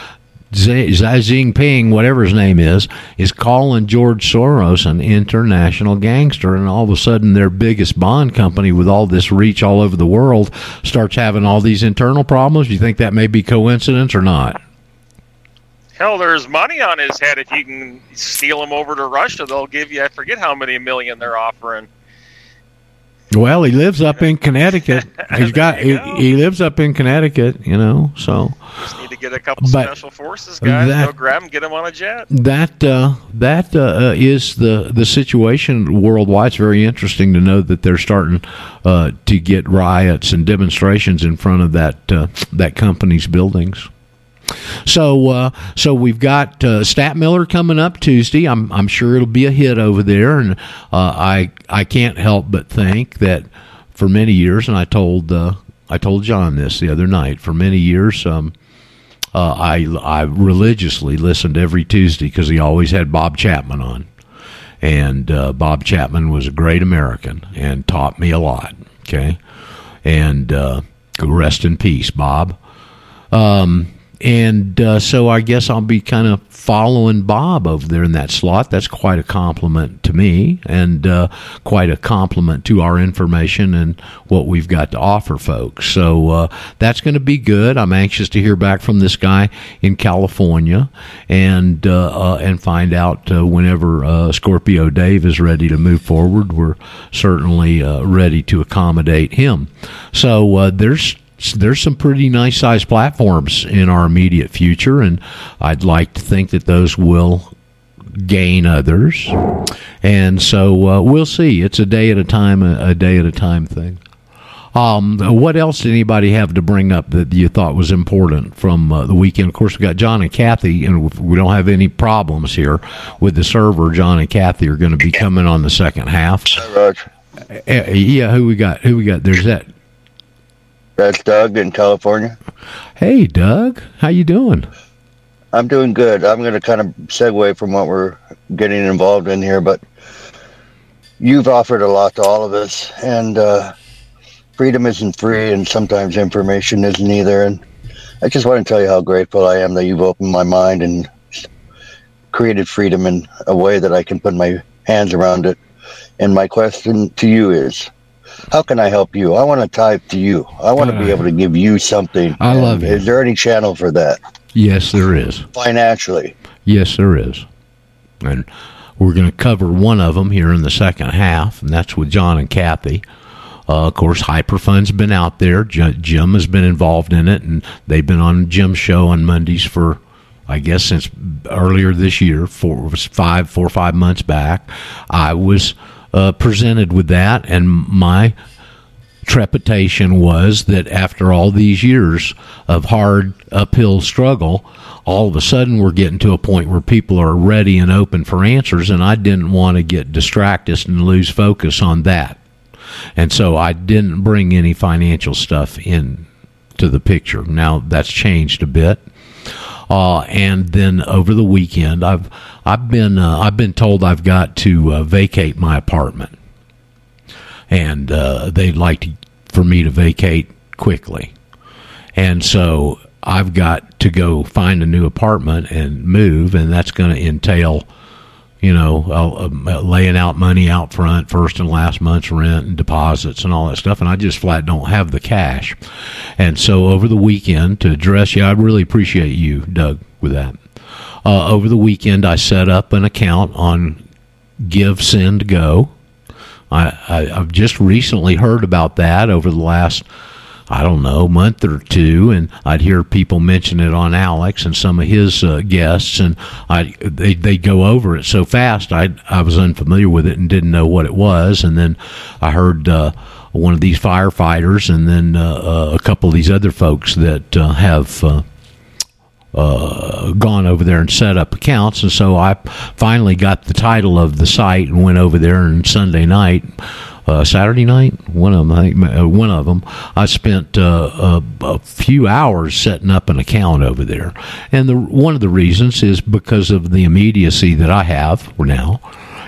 S1: Xi Jinping, whatever his name is, is calling George Soros an international gangster, and all of a sudden, their biggest bond company, with all this reach all over the world, starts having all these internal problems. You think that may be coincidence or not?
S4: Hell, there's money on his head. If you can steal him over to Russia, they'll give you I forget how many million they're offering.
S1: Well, he lives up in Connecticut. He's got he, he lives up in Connecticut, you know. So
S4: Just need to get a couple special forces guys,
S1: that-
S4: go grab him, get him on a jet.
S1: that uh, that uh, uh, is the the situation worldwide. It's very interesting to know that they're starting uh, to get riots and demonstrations in front of that uh, that company's buildings. So, uh, so we've got uh, Stat Miller coming up Tuesday. I'm, I'm sure it'll be a hit over there, and uh, I, I can't help but think that for many years, and I told, uh, I told John this the other night. For many years, um, uh, I, I religiously listened every Tuesday because he always had Bob Chapman on, and Bob Chapman was a great American and taught me a lot. Okay, and rest in peace, Bob. Um, and uh, so I guess I'll be kind of following Bob over there in that slot. That's quite a compliment to me, and uh, quite a compliment to our information and what we've got to offer folks. So uh, that's going to be good. I'm anxious to hear back from this guy in California, and uh, uh, and find out uh, whenever Scorpio Dave is ready to move forward. We're certainly ready to accommodate him. So there's there's some pretty nice sized platforms in our immediate future, and I'd like to think that those will gain others. And so uh, we'll see. It's a day at a time, a, a day at a time thing. Um, what else did anybody have to bring up that you thought was important from uh, the weekend? Of course, we got John and Kathy, and we don't have any problems here with the server. John and Kathy are going to be coming on the second half.
S7: Roger.
S1: Uh, yeah, who we got? Who we got? There's that.
S7: That's Doug in California.
S1: Hey, Doug, how you doing?
S7: I'm doing good. I'm going to kind of segue from what we're getting involved in here, but you've offered a lot to all of us, and uh, freedom isn't free, and sometimes information isn't either. And I just want to tell you how grateful I am that you've opened my mind and created freedom in a way that I can put my hands around it. And my question to you is, how can I help you? I want to type to you. I want to be able to give you something.
S1: I love you.
S7: Is there any channel for that
S1: Yes, there is.
S7: financially?
S1: Yes, there is. And we're going to cover one of them here in the second half, and that's with John and Kathy. Uh, of course, Hyperfund's been out there. Jim has been involved in it, and they've been on Jim's show on Mondays for, I guess, since earlier this year, four, five, four or five months back. I was uh, presented with that, and my trepidation was that after all these years of hard uphill struggle, all of a sudden we're getting to a point where people are ready and open for answers, and I didn't want to get distracted and lose focus on that. And so I didn't bring any financial stuff in to the picture. Now that's changed a bit. Uh, and then over the weekend, I've I've been uh, I've been told I've got to uh, vacate my apartment and uh, they'd like to, for me to vacate quickly. And so I've got to go find a new apartment and move, and that's going to entail, you know, laying out money out front, first and last month's rent and deposits and all that stuff. And I just flat don't have the cash. And so over the weekend, to address you, I really appreciate you, Doug, with that. Uh, over the weekend, I set up an account on Give, Send, Go. I, I, I've just recently heard about that over the last I don't know, month or two, and I'd hear people mention it on Alex and some of his uh, guests, and I they they go over it so fast. I I was unfamiliar with it and didn't know what it was, and then I heard. Uh, one of these firefighters, and then uh, uh, a couple of these other folks that uh, have uh, gone over there and set up accounts. And so I finally got the title of the site and went over there. And Sunday night, uh, Saturday night, one of them, I think, uh, one of them, I spent uh, a, a, few hours setting up an account over there. And the one of the reasons is because of the immediacy that I have now.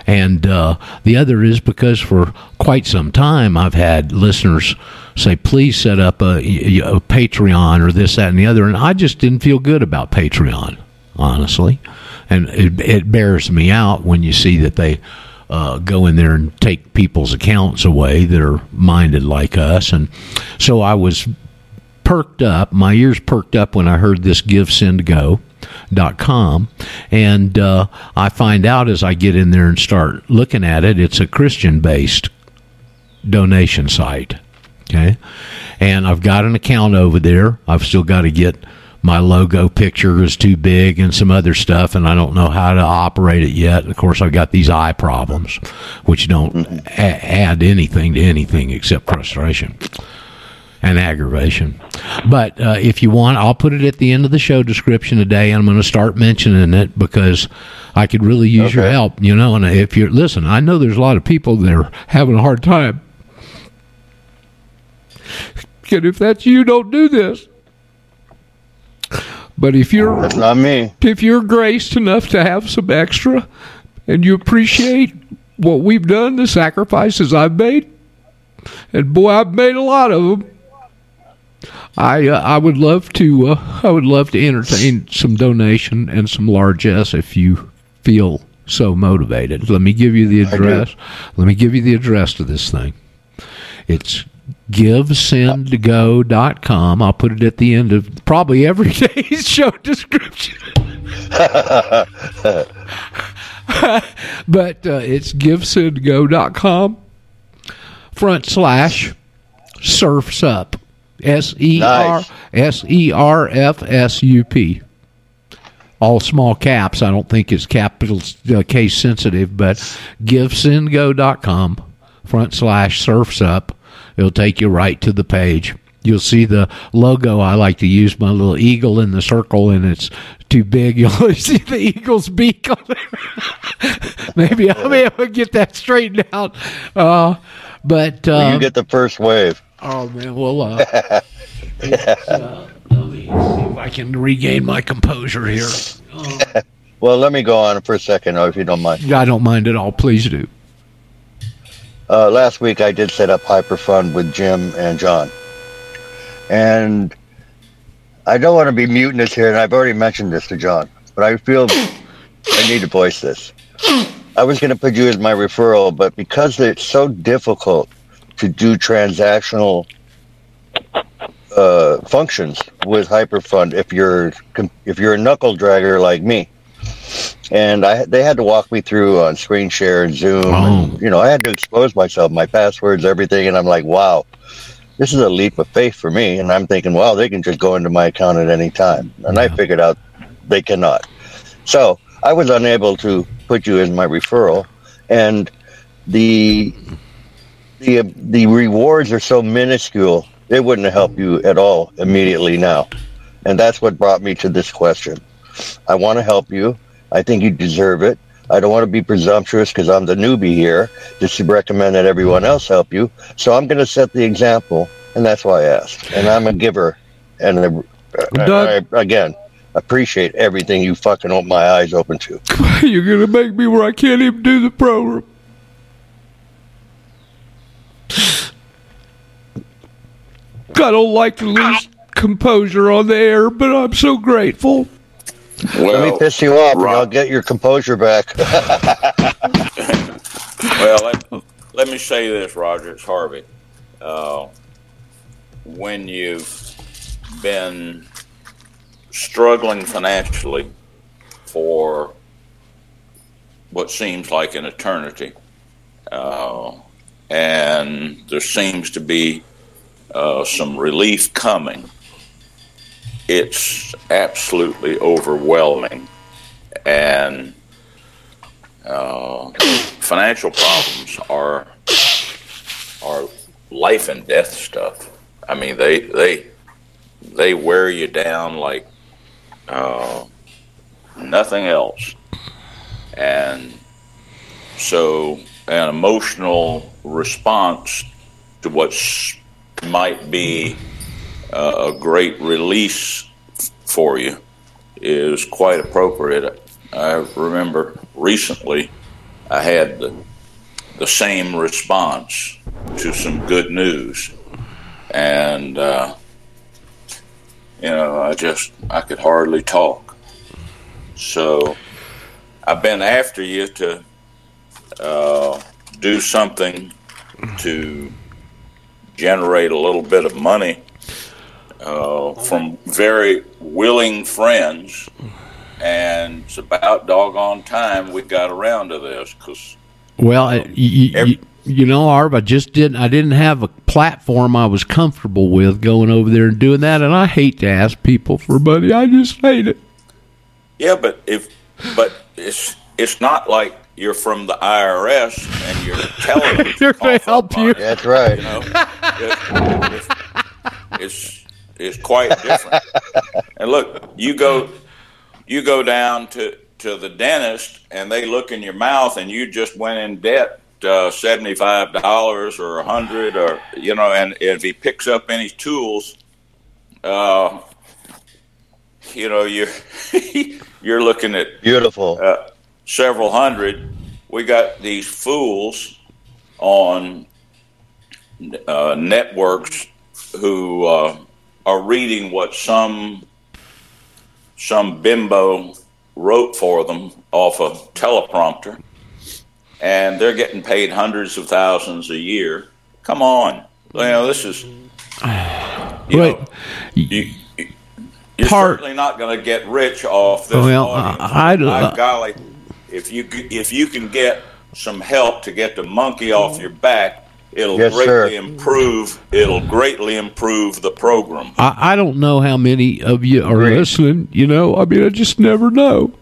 S1: And uh, the other is because for quite some time I've had listeners say, please set up a, a Patreon or this, that, and the other. And I just didn't feel good about Patreon, honestly. And it, it bears me out when you see that they uh, go in there and take people's accounts away that are minded like us. And so I was perked up, my ears perked up when I heard this Give, Send, Go. Com and uh, I find out as I get in there and start looking at it, it's a Christian based donation site. Okay. And I've got an account over there. I've still got to get my logo picture is too big and some other stuff, and I don't know how to operate it yet. Of course, I've got these eye problems, which don't a- add anything to anything except frustration and aggravation. But uh, if you want, I'll put it at the end of the show description today. and I'm going to start mentioning it because I could really use okay. your help. You know, and if you're listen, I know there's a lot of people that are having a hard time. And if that's you, don't do this. But if you're
S7: that's not me,
S1: if you're graced enough to have some extra, and you appreciate what we've done, the sacrifices I've made, and boy, I've made a lot of them. I uh, I would love to uh, I would love to entertain some donation and some largesse if you feel so motivated. Let me give you the address. Let me give you the address to this thing. It's givesendgo.com. I'll put it at the end of probably every day's show description. but uh, it's givesendgo.com front slash serfs up. S E R S E R F S U P. All small caps. I don't think it's capital uh, case sensitive, but givesendgo.com front slash serfs up It'll take you right to the page. You'll see the logo. I like to use my little eagle in the circle, and it's too big. You'll see the eagle's beak on there. Maybe I'll be able to get that straightened out. Uh, but uh,
S7: you get the first wave.
S1: Oh man, well, uh, uh, let me see if I can regain my composure here.
S7: well, let me go on for a second, if you don't mind.
S1: I don't mind at all. Please do.
S7: Uh, last week I did set up Hyperfund with Jim and John. And I don't want to be mutinous here, and I've already mentioned this to John, but I feel I need to voice this. I was going to put you as my referral, but because it's so difficult to do transactional uh, functions with Hyperfund, if you're if you're a knuckle dragger like me, and I they had to walk me through on screen share and Zoom. Oh. And, you know, I had to expose myself, my passwords, everything, and I'm like, wow, this is a leap of faith for me. And I'm thinking, well, they can just go into my account at any time, and yeah. I figured out they cannot. So I was unable to put you in my referral, and the the the rewards are so minuscule. It wouldn't help you at all immediately now, and that's what brought me to this question. I want to help you. I think you deserve it. I don't want to be presumptuous because I'm the newbie here, just to recommend that everyone else help you. So I'm going to set the example, and that's why I asked. And I'm a giver, and a, uh, I, I, again, appreciate everything you fucking open my eyes open to.
S1: You're going to make me where I can't even do the program. I don't like to lose composure on the air, but I'm so grateful.
S7: Let me
S5: Well,
S7: piss you off, and I'll get your composure back.
S5: well, let, let me say this, Roger. It's Harvey. Uh, when you've been struggling financially for what seems like an eternity, uh, and there seems to be uh, some relief coming, it's absolutely overwhelming. And uh, financial problems are are life and death stuff. I mean, they they they wear you down like uh, nothing else, and so an emotional response to what might be uh, a great release for you is quite appropriate. I remember recently I had the, the same response to some good news. And, uh, you know, I just, I could hardly talk. So I've been after you to uh, do something to generate a little bit of money uh, from very willing friends. And it's about doggone time we got around to this because
S1: Well, you, you, you know, Arv, I just didn't. I didn't have a platform I was comfortable with going over there and doing that, and I hate to ask people for money. I just hate it.
S5: Yeah, but if but it's it's not like you're from the IRS and you're telling them
S1: They're going to help you.
S7: That's right.
S5: You know, it's, it's it's quite different. And look, you go you go down to to the dentist and they look in your mouth and you just went in debt uh, seventy five dollars or a hundred or you know, and if he picks up any tools, uh, you know, you're you're looking at
S7: Beautiful.
S5: uh, several hundred. We got these fools on uh, networks who uh, are reading what some some bimbo wrote for them off a teleprompter, and they're getting paid hundreds of thousands a year. Come on, you know this is you
S1: Right.
S5: know, you, you- you're
S1: Part-
S5: certainly not going to get rich off this.
S1: Well,
S5: audience.
S1: I- I'd-
S5: By golly, if you if you can get some help to get the monkey off mm-hmm. your back, it'll
S7: Yes,
S5: greatly
S7: sir.
S5: improve. It'll greatly improve the program.
S1: I, I don't know how many of you are
S7: Great.
S1: listening. You know, I mean, I just never know.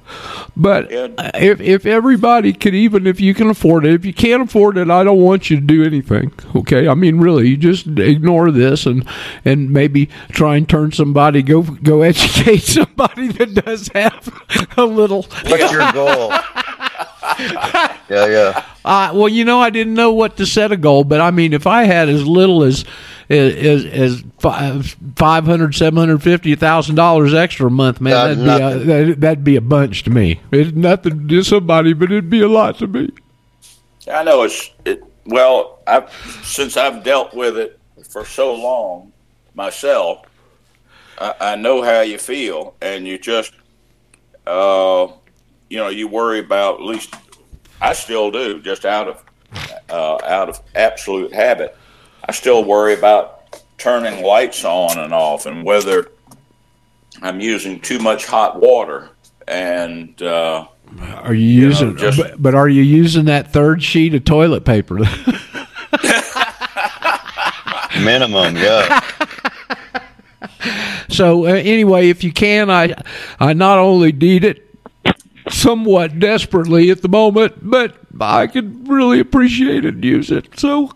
S1: But if if everybody could, even if you can afford it, if you can't afford it, I don't want you to do anything. Okay, I mean, really, you just ignore this and and maybe try and turn somebody go go educate somebody that does have a little.
S7: What's your goal? yeah, yeah.
S1: Uh, well, you know, I didn't know what to set a goal, but I mean, if I had as little as as as five five hundred, seven hundred fifty thousand dollars extra a month, man,
S7: That's
S1: that'd be a, that'd, that'd be a bunch to me. It's nothing to somebody, but it'd be a lot to me.
S5: I know it's it. Well, I've since I've dealt with it for so long myself, I, I know how you feel, and you just, uh, you know, you worry about. At least I still do, just out of uh, out of absolute habit. I still worry about turning lights on and off, and whether I'm using too much hot water, and. Uh,
S1: Are you using?
S5: just-
S1: but, but are you using that third sheet of toilet paper?
S7: Minimum, yeah.
S1: So uh, anyway, if you can, I I not only need it somewhat desperately at the moment, but I could really appreciate it and use it. So,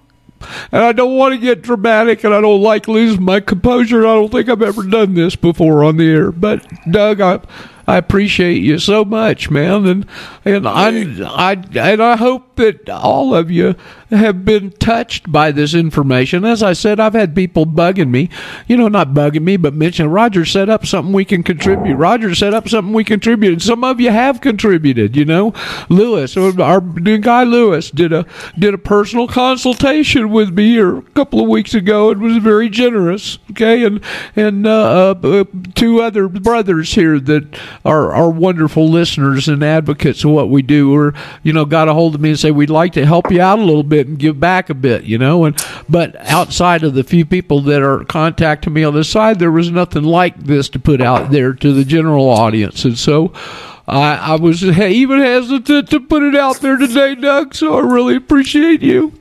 S1: and I don't want to get dramatic, and I don't like losing my composure. I don't think I've ever done this before on the air. But Doug, I I appreciate you so much, man, and and I I and I hope that all of you have been touched by this information. As I said, I've had people bugging me, you know, not bugging me, but mentioning Roger set up something we can contribute. Roger set up something we contribute. And some of you have contributed, you know. Lewis, our guy Lewis, did a did a personal consultation with me here a couple of weeks ago and was very generous. Okay, and and uh, uh, two other brothers here that are are wonderful listeners and advocates of what we do, or you know, got a hold of me and say we'd like to help you out a little bit and give back a bit, you know. And but outside of the few people that are contacting me on the side, there was nothing like this to put out there to the general audience, and so. I, I was even hesitant to put it out there today, Doug. So I really appreciate you.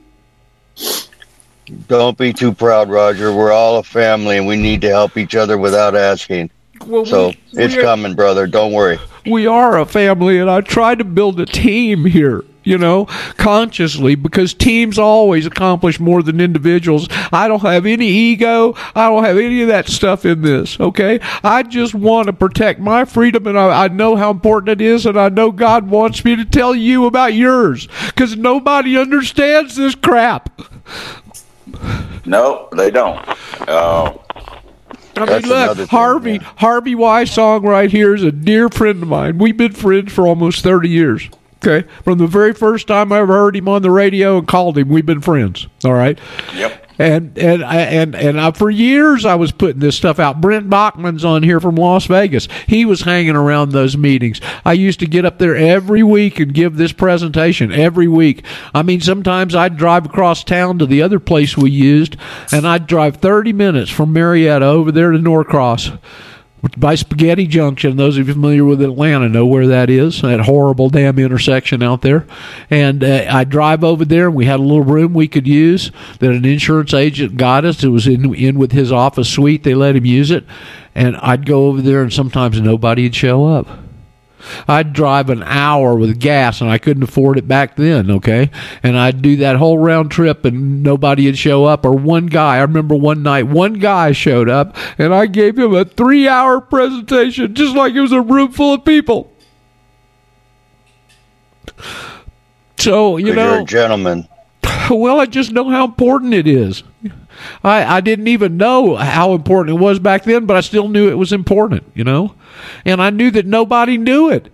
S7: Don't be too proud, Roger. We're all a family, and we need to help each other without asking.
S1: Well,
S7: So
S1: we-
S7: it's
S1: we are-
S7: coming, brother. Don't worry.
S1: we are a family and I try to build a team here, you know, consciously because teams always accomplish more than individuals. I don't have any ego. I don't have any of that stuff in this, okay? I just want to protect my freedom and I, I know how important it is and I know God wants me to tell you about yours because nobody understands this crap.
S5: No, they don't. Uh,
S1: I mean, look,
S7: thing,
S1: Harvey
S7: yeah.
S1: Harvey Wise song right here is a dear friend of mine. We've been friends for almost thirty years. Okay, from the very first time I ever heard him on the radio and called him, we've been friends. All right.
S5: Yep.
S1: And and I- and and I, for years I was putting this stuff out. Brent Bachman's on here from Las Vegas. He was hanging around those meetings. I used to get up there every week and give this presentation every week. I mean, sometimes I'd drive across town to the other place we used, and I'd drive thirty minutes from Marietta over there to Norcross by Spaghetti Junction. Those of you familiar with Atlanta know where that is. That horrible damn intersection out there. And uh, I drive over there, and we had a little room we could use that an insurance agent got us. It was in in with his office suite. They let him use it, and I'd go over there, and sometimes nobody'd show up. I'd drive an hour with gas, and I couldn't afford it back then. Okay, and I'd do that whole round trip, and nobody would show up. Or one guy, I remember one night, one guy showed up, and I gave him a three-hour presentation, just like it was a room full of people. So you
S7: 'Cause you're
S1: know,
S7: a gentleman.
S1: well, I just know how important it is. I, I didn't even know how important it was back then, but I still knew it was important, you know? And I knew that nobody knew it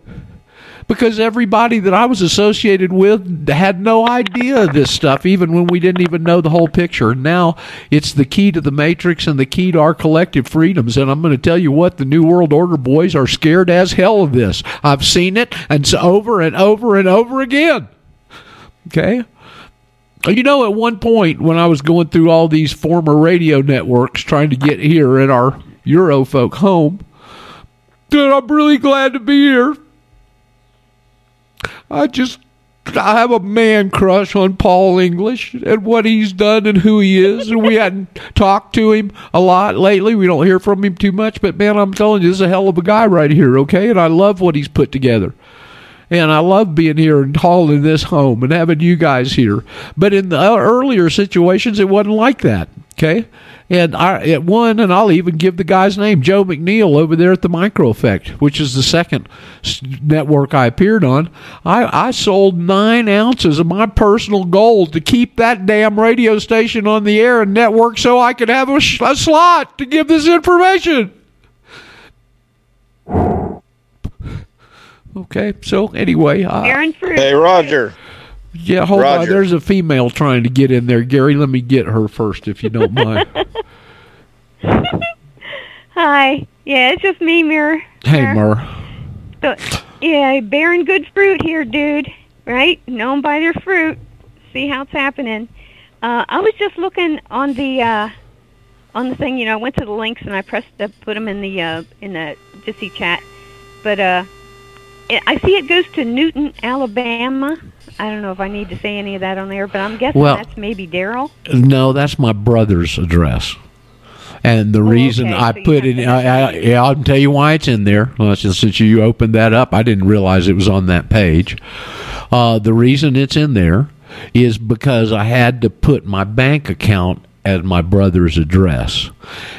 S1: because everybody that I was associated with had no idea of this stuff, even when we didn't even know the whole picture. Now it's the key to the matrix and the key to our collective freedoms. And I'm going to tell you what, the New World Order boys are scared as hell of this. I've seen it, and it's over and over and over again. Okay? You know, at one point when I was going through all these former radio networks trying to get here in our Eurofolk home, that I'm really glad to be here. I just I have a man crush on Paul English and what he's done and who he is, and we hadn't talked to him a lot lately. We don't hear from him too much, but man, I'm telling you, this is a hell of a guy right here, okay? And I love what he's put together. And I love being here and calling this home and having you guys here. But in the earlier situations, it wasn't like that. Okay. And I, at one, and I'll even give the guy's name, Joe McNeil, over there at the Micro Effect, which is the second network I appeared on. I, I sold nine ounces of my personal gold to keep that damn radio station on the air and network so I could have a, sh- a slot to give this information. Okay, so anyway, uh,
S8: Aaron Fruit.
S6: Hey, Roger.
S1: yeah, hold on. There's a female trying to get in there. Gary, let me get her first, if you don't mind.
S8: Hi. Yeah, it's just me, Mirror.
S1: hey,
S8: Mirror.
S1: Mur.
S8: So, yeah, bearing good fruit here, dude. Right? Known by their fruit. See how it's happening. Uh, I was just looking on the uh, on the thing. You know, I went to the links and I pressed to put them in the uh, in the Jitsi chat. But uh, it, I see it goes to Newton, Alabama. I don't know if I need to say any of that on there, but I'm guessing
S1: Well-
S8: that's maybe Daryl.
S1: No, that's my brother's address. And the reason
S8: okay,
S1: I
S8: so
S1: put it, I, I, yeah, I'll tell you why it's in there. Well, since since you opened that up, I didn't realize it was on that page. Uh, the reason it's in there is because I had to put my bank account as my brother's address.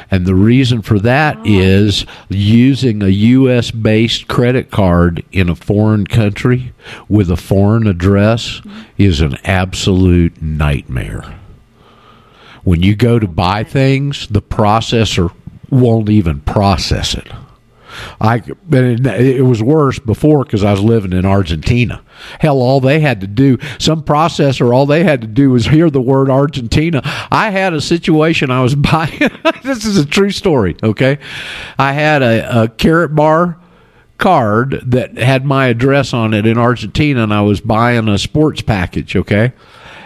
S1: And the reason for that is using a US based credit card in a foreign country with a foreign address is an absolute nightmare. When you go to buy things, the processor won't even process it. I it, it was worse before because I was living in Argentina. Hell, all they had to do, some processor, all they had to do was hear the word Argentina. I had a situation I was buying. this is a true story. Okay, I had a, a carrot bar card that had my address on it in Argentina, and I was buying a sports package. Okay.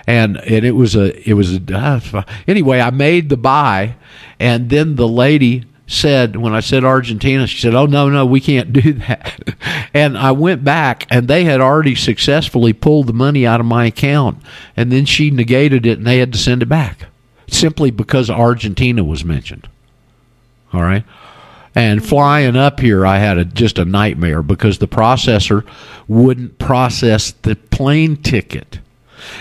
S1: And, and it was a it was a uh, anyway I made the buy and then the lady said when I said Argentina, she said, "Oh no, no, we can't do that." and I went back, and they had already successfully pulled the money out of my account, and then she negated it, and they had to send it back simply because Argentina was mentioned. All right. And flying up here, I had a, just a nightmare because the processor wouldn't process the plane ticket.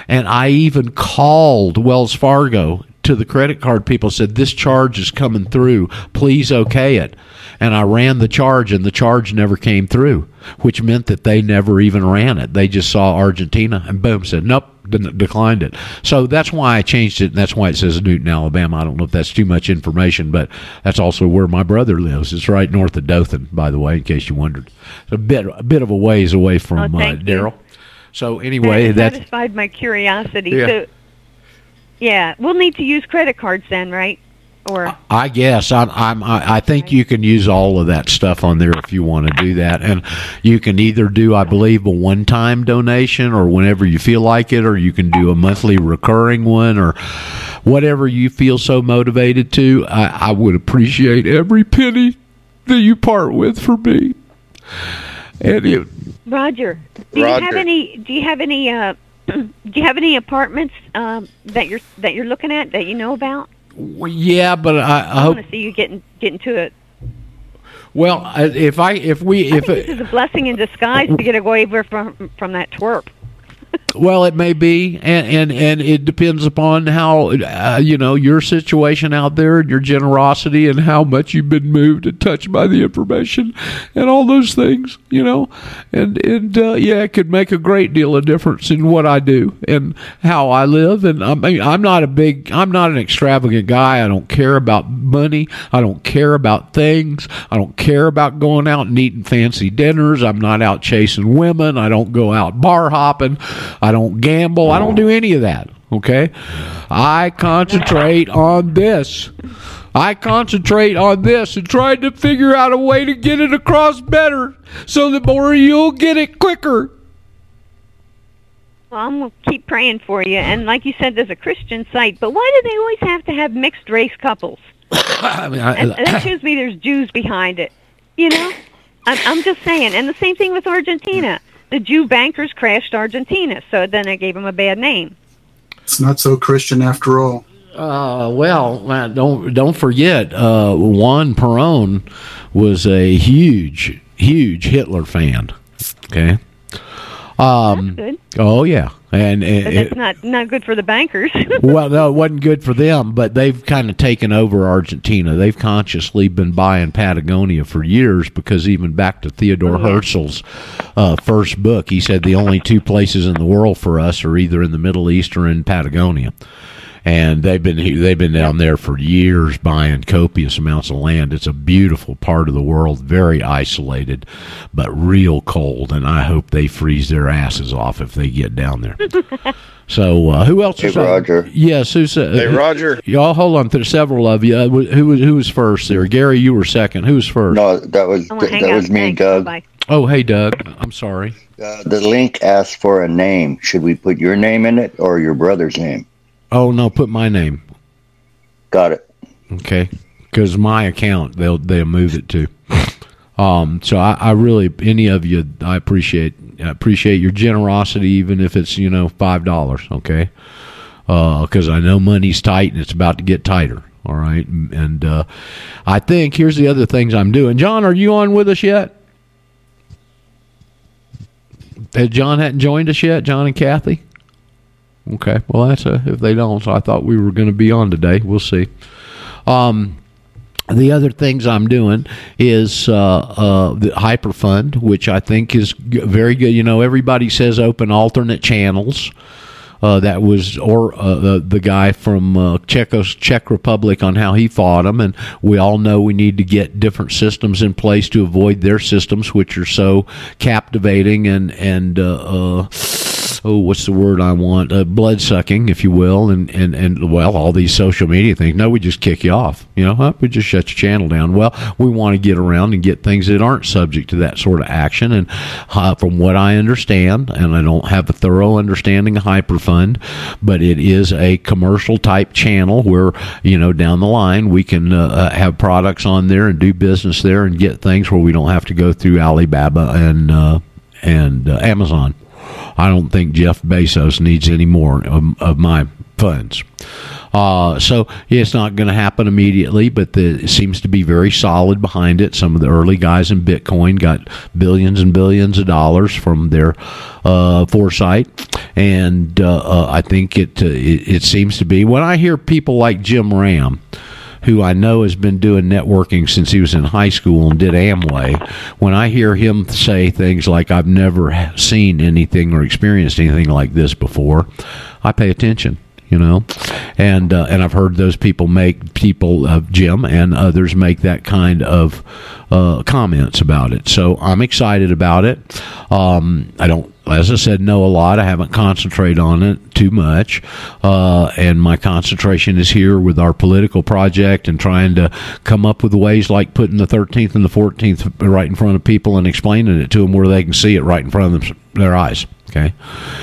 S1: And I even called Wells Fargo to the credit card people said this charge is coming through. Please okay it. And i ran the charge and the charge never came through which meant that they never even ran it. They just saw argentina and boom said nope declined it. So that's why i changed it and that's why it says newton alabama. I don't know if that's too much information but that's also where my brother lives. It's right north of dothan by the way in case you wondered. It's a bit a bit of a ways away from
S8: Oh,
S1: uh, daryl so anyway
S8: that satisfied my curiosity.
S1: Yeah.
S8: So, yeah, we'll need to use credit cards then, right? Or
S1: I guess I'm, I'm I I think you can use all of that stuff on there if you want to do that, and you can either do I believe a one-time donation or whenever you feel like it, or you can do a monthly recurring one or whatever you feel so motivated to. I, I would appreciate every penny that you part with for me. And it,
S8: Roger, do you have any? Do you have any? Uh, do you have any apartments um, that you're that you're looking at that you know about?
S1: well, yeah, but I, I
S8: I
S1: hope.
S8: want to see you getting getting to it.
S1: Well, I- if I if we
S8: I
S1: if it,
S8: this is a blessing in disguise to get away from from that twerp.
S1: Well, it may be, and and, and it depends upon how uh, you know your situation out there and your generosity and how much you've been moved and touched by the information and all those things, you know, and and uh, yeah, it could make a great deal of difference in what I do and how I live. And I mean, I'm not a big, I'm not an extravagant guy. I don't care about money. I don't care about things. I don't care about going out and eating fancy dinners. I'm not out chasing women. I don't go out bar hopping. Don't gamble. I don't do any of that. Okay. I concentrate on this. I concentrate on this and try to figure out a way to get it across better so that more you'll get it quicker.
S8: Well, I'm gonna keep praying for you. And like you said, there's a Christian site, but why do they always have to have mixed race couples?
S1: I mean, I,
S8: And that shows me there's Jews behind it. You know, I'm, I'm just saying. And the same thing with Argentina. The Jew bankers crashed Argentina, so then I gave them a bad name.
S9: It's not so Christian after all.
S1: Uh, well, uh, don't don't forget, uh, Juan Perón was a huge, huge Hitler fan. Okay. Um,
S8: Good,
S1: oh yeah, and, and
S8: that's not not good for the bankers.
S1: well, no, it wasn't good for them, but they've kind of taken over Argentina. They've consciously been buying Patagonia for years because even back to Theodore Herzl's uh, first book, he said the only two places in the world for us are either in the Middle East or in Patagonia. And they've been they've been down there for years buying copious amounts of land. It's a beautiful part of the world, very isolated, but real cold. And I hope they freeze their asses off if they get down there. So uh, who else?
S7: Hey,
S1: is,
S7: Roger.
S1: Yes, who's uh,
S6: Hey, Roger.
S1: Y'all hold on. There's several of you. Uh, who was who was first there? Gary, you were second. Who was first?
S7: No, that was
S8: I'm
S7: that was me,
S8: Thanks.
S7: Doug.
S8: Bye.
S1: Oh, hey, Doug. I'm sorry.
S7: Uh, the link asks for a name. Should we put your name in it or your brother's name?
S1: Oh no, put my name.
S7: Got it.
S1: Okay, because my account they'll they'll move it to. Um, so I, I really any of you I appreciate I appreciate your generosity, even if it's you know five dollars. Okay, because I know money's tight and it's about to get tighter. All right, and uh, I think here's the other things I'm doing. John, are you on with us yet? Uh, John hadn't joined us yet. John and Kathy. Okay. Well, that's a, if they don't. I thought we were going to be on today. We'll see. Um, the other things I'm doing is uh, uh, the Hyperfund, which I think is very good. You know, everybody says open alternate channels. Uh, that was or uh, the the guy from uh, Czechos, Czech Republic on how he fought them, and we all know we need to get different systems in place to avoid their systems, which are so captivating and and uh, uh, oh, what's the word I want? Uh, blood sucking, if you will, and, and, and well, all these social media things. No, we just kick you off. You know, huh? we just shut your channel down. Well, we want to get around and get things that aren't subject to that sort of action. And uh, from what I understand, and I don't have a thorough understanding of Hyperfund, but it is a commercial type channel where you know down the line we can uh, uh, have products on there and do business there and get things where we don't have to go through Alibaba and uh, and uh, Amazon. I don't think Jeff Bezos needs any more of, of my funds. Uh, so yeah, it's not going to happen immediately, but the, it seems to be very solid behind it. Some of the early guys in Bitcoin got billions and billions of dollars from their uh, foresight, and uh, uh, I think it, uh, it it seems to be. When I hear people like Jim Ram who I know has been doing networking since he was in high school and did Amway, when I hear him say things like, I've never seen anything or experienced anything like this before, I pay attention. You know, and uh, and I've heard those people make people, uh, Jim and others, make that kind of uh, comments about it. So I'm excited about it. Um, I don't as I said, know a lot. I haven't concentrated on it too much, uh, and my concentration is here with our political project and trying to come up with ways like putting the 13th and the 14th right in front of people and explaining it to them where they can see it right in front of them, their eyes. Okay.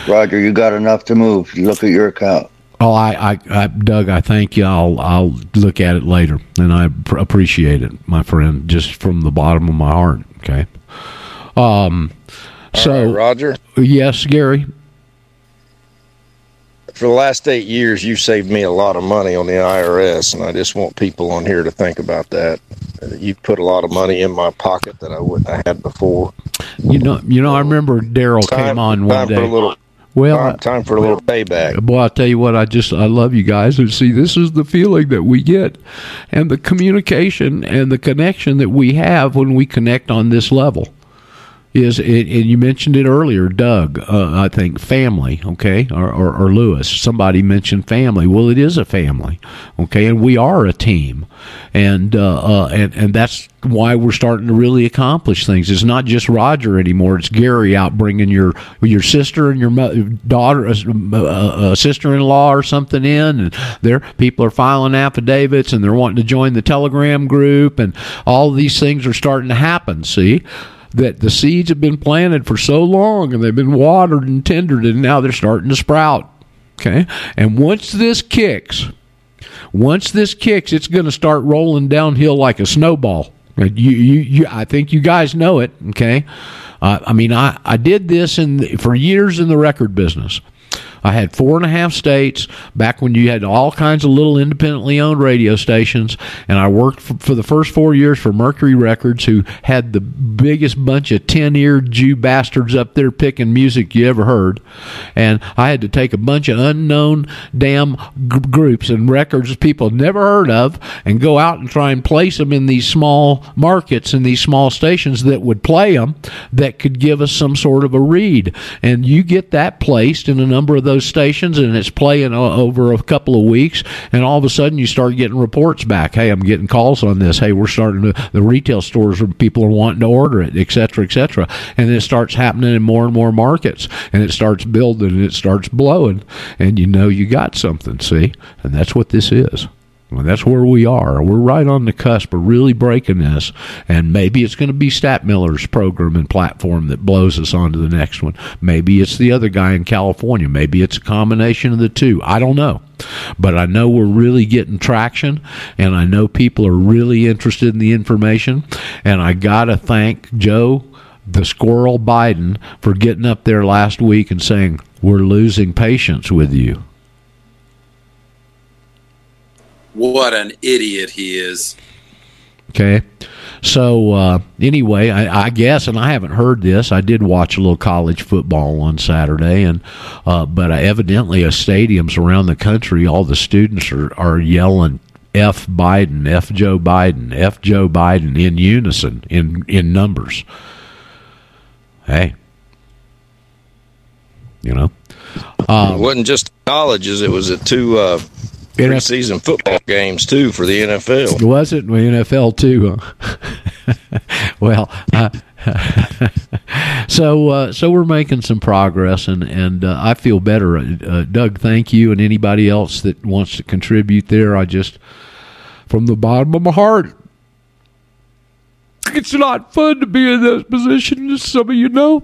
S7: Roger, you got enough to move. Look at your account.
S1: Oh, I, I, I, Doug, I thank you. I'll, I'll look at it later, and I pr- appreciate it, my friend, just from the bottom of my heart. Okay. Um. So,
S6: right, Roger.
S1: Yes, Gary.
S6: For the last eight years, you saved me a lot of money on the IRS, and I just want people on here to think about that. You put a lot of money in my pocket that I wouldn't have had before.
S1: You know, you know. I remember Daryl came on one day.
S6: For a little,
S1: well,
S6: time, time for a little payback.
S1: Boy, I tell you what, I just I love you guys, and see, this is the feeling that we get, and the communication and the connection that we have when we connect on this level. Is and you mentioned it earlier, Doug? Uh, I think family, okay, or, or, or Lewis. Somebody mentioned family. Well, it is a family, okay, and we are a team, and uh, uh, and and that's why we're starting to really accomplish things. It's not just Roger anymore. It's Gary out bringing your your sister and your mo- daughter, a, a, a sister-in-law or something in, and there people are filing affidavits and they're wanting to join the Telegram group, and all these things are starting to happen. See that the seeds have been planted for so long and they've been watered and tendered and now they're starting to sprout. Okay? And once this kicks, once this kicks, it's going to start rolling downhill like a snowball. You, you, you, I think you guys know it. Okay, uh, I mean, I, I did this in the, for years in the record business. I had four and a half states back when you had all kinds of little independently owned radio stations, and I worked for, for the first four years for Mercury Records, who had the biggest bunch of ten-eared Jew bastards up there picking music you ever heard, and I had to take a bunch of unknown damn g- groups and records people never heard of, and go out and try and place them in these small markets and these small stations that would play them, that could give us some sort of a read, and you get that placed in a number of those stations and it's playing over a couple of weeks and all of a sudden you start getting reports back. Hey i'm getting calls on this. Hey we're starting to the retail stores where people are wanting to order it et cetera et cetera. And it starts happening in more and more markets and it starts building and it starts blowing and you know you got something see? And that's what this is that's where we are. We're right on the cusp of really breaking this, and maybe it's going to be Stat Miller's program and platform that blows us on to the next one. Maybe it's the other guy in California. Maybe it's a combination of the two. I don't know. But I know we're really getting traction, and I know people are really interested in the information. And I got to thank Joe, the squirrel Biden, for getting up there last week and saying, We're losing patience with you.
S2: What an idiot he is.
S1: Okay. So uh, anyway, I, I guess, and I haven't heard this. I did watch a little college football on Saturday, and uh, but evidently, a stadiums around the country, all the students are are yelling F Biden, F Joe Biden, F Joe Biden in unison in in numbers. Hey, you know,
S6: it wasn't just colleges; it was at two uh, preseason football games too for the NFL.
S1: Was it the NFL too? Huh? well, uh, so uh, so we're making some progress, and and uh, I feel better. Uh, Doug, thank you, and anybody else that wants to contribute there. I just from the bottom of my heart. It's not fun to be in this position, as some of you know,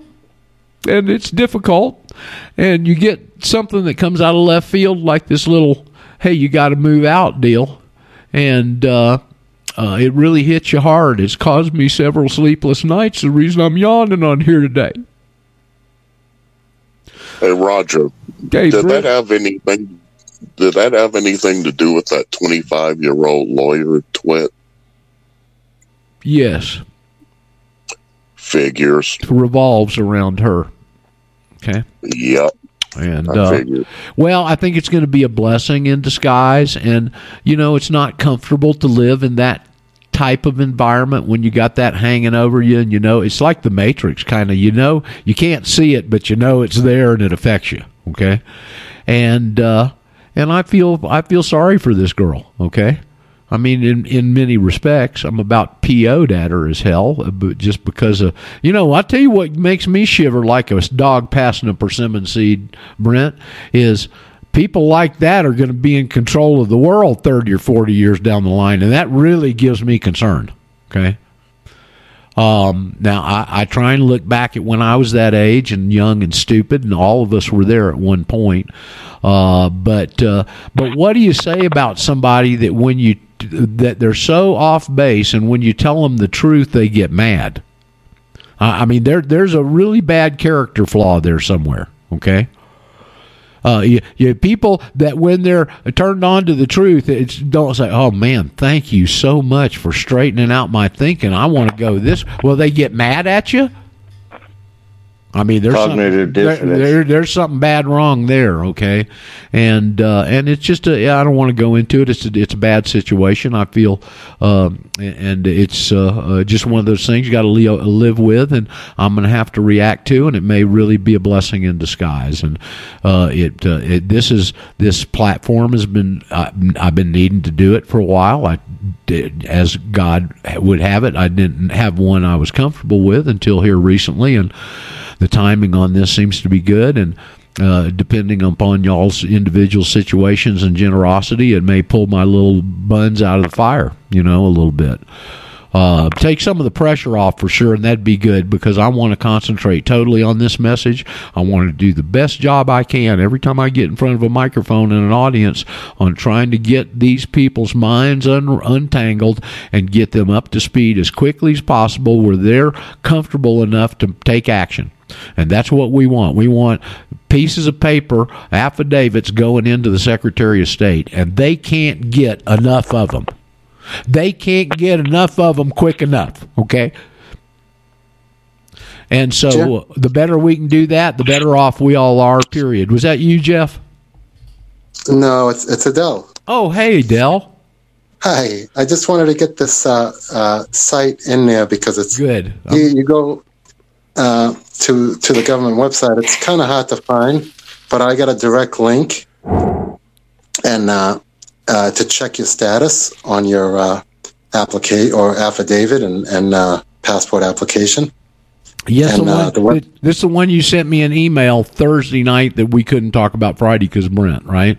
S1: and it's difficult. And you get something that comes out of left field, like this little "Hey, you got to move out" deal, and uh, uh, it really hits you hard. It's caused me several sleepless nights. The reason I'm yawning on here today.
S10: Hey Roger, did that have anything? Did that have anything to do with that twenty-five-year-old lawyer twit?
S1: Yes,
S10: Figures.
S1: revolves around her. Okay.
S10: Yep.
S1: And
S10: I
S1: uh, well, I think it's going to be a blessing in disguise, and you know, it's not comfortable to live in that type of environment when you got that hanging over you, and you know, it's like the Matrix kind of. You know, you can't see it, but you know it's there and it affects you. Okay, and uh, and I feel I feel sorry for this girl. Okay. I mean, in in many respects, I'm about PO'd at her as hell, uh, but just because of you know, I tell you what makes me shiver like a dog passing a persimmon seed, Brent, is people like that are going to be in control of the world 30 or 40 years down the line, and that really gives me concern. Okay. Um, now I, I try and look back at when I was that age and young and stupid, and all of us were there at one point. Uh, but uh, but what do you say about somebody that when you that they're so off base, and when you tell them the truth, they get mad? I mean, there there's a really bad character flaw there somewhere. Okay. Uh, you, you people that when they're turned on to the truth, it's don't say, "Oh man, thank you so much for straightening out my thinking. I want to go this." Well, they get mad at you. I mean, there's
S7: Cognitive
S1: something, there,
S7: dissonance.
S1: there- there's something bad wrong there, okay? And uh, and it's just a, I don't want to go into it. It's a, it's a bad situation. I feel, um, and it's uh, uh, just one of those things you got to live with, and I'm going to have to react to, and it may really be a blessing in disguise. And uh, it, uh, it this is this platform has been I've been needing to do it for a while. I did, as God would have it, I didn't have one I was comfortable with until here recently, and the timing on this seems to be good and uh, depending upon y'all's individual situations and generosity it may pull my little buns out of the fire you know a little bit uh, take some of the pressure off for sure, and that'd be good because I want to concentrate totally on this message. I want to do the best job I can every time I get in front of a microphone and an audience on trying to get these people's minds un- untangled and get them up to speed as quickly as possible where they're comfortable enough to take action. And that's what we want. We want pieces of paper, affidavits going into the Secretary of State, and they can't get enough of them. They can't get enough of them quick enough. Okay. And so
S11: Sure.
S1: the better we can do that, the better off we all are, period. Was that you, Jeff?
S11: No, it's it's Adele.
S1: Oh, hey, Adele.
S11: Hi. I just wanted to get this uh, uh, site in there because it's
S1: good.
S11: You, you go uh, to to the government website. It's kind of hard to find, but I got a direct link, and uh, uh, to check your status on your uh, applicate or affidavit and and uh, passport application.
S1: Yes,
S11: And,
S1: the
S11: uh,
S1: one,
S11: the web-
S1: this is the one you sent me an email Thursday night that we couldn't talk about Friday because Brent, right?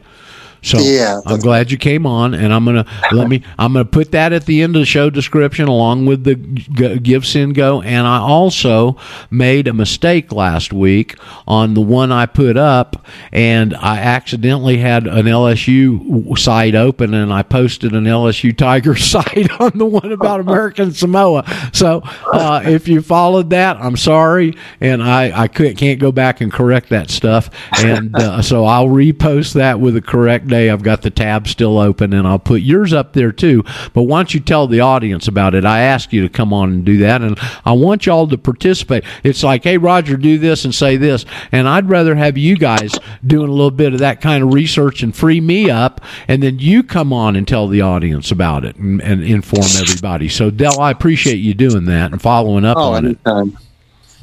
S1: So
S11: Yeah,
S1: I'm glad you came on, and I'm gonna let me. I'm gonna put that at the end of the show description along with the g- GiveSendGo. And I also made a mistake last week on the one I put up, and I accidentally had an LSU site open, and I posted an LSU Tiger site on the one about American Samoa. So uh, if you followed that, I'm sorry, and I I can't go back and correct that stuff, and uh, so I'll repost that with the correct Workday, I've got the tab still open, and I'll put yours up there too. But once you tell the audience about it, I ask you to come on and do that, and I want y'all to participate. It's like, hey, Roger, do this and say this, and I'd rather have you guys doing a little bit of that kind of research and free me up, and then you come on and tell the audience about it and, and inform everybody. So, Dell, I appreciate you doing that and following up
S11: Oh,
S1: on it.
S11: anytime.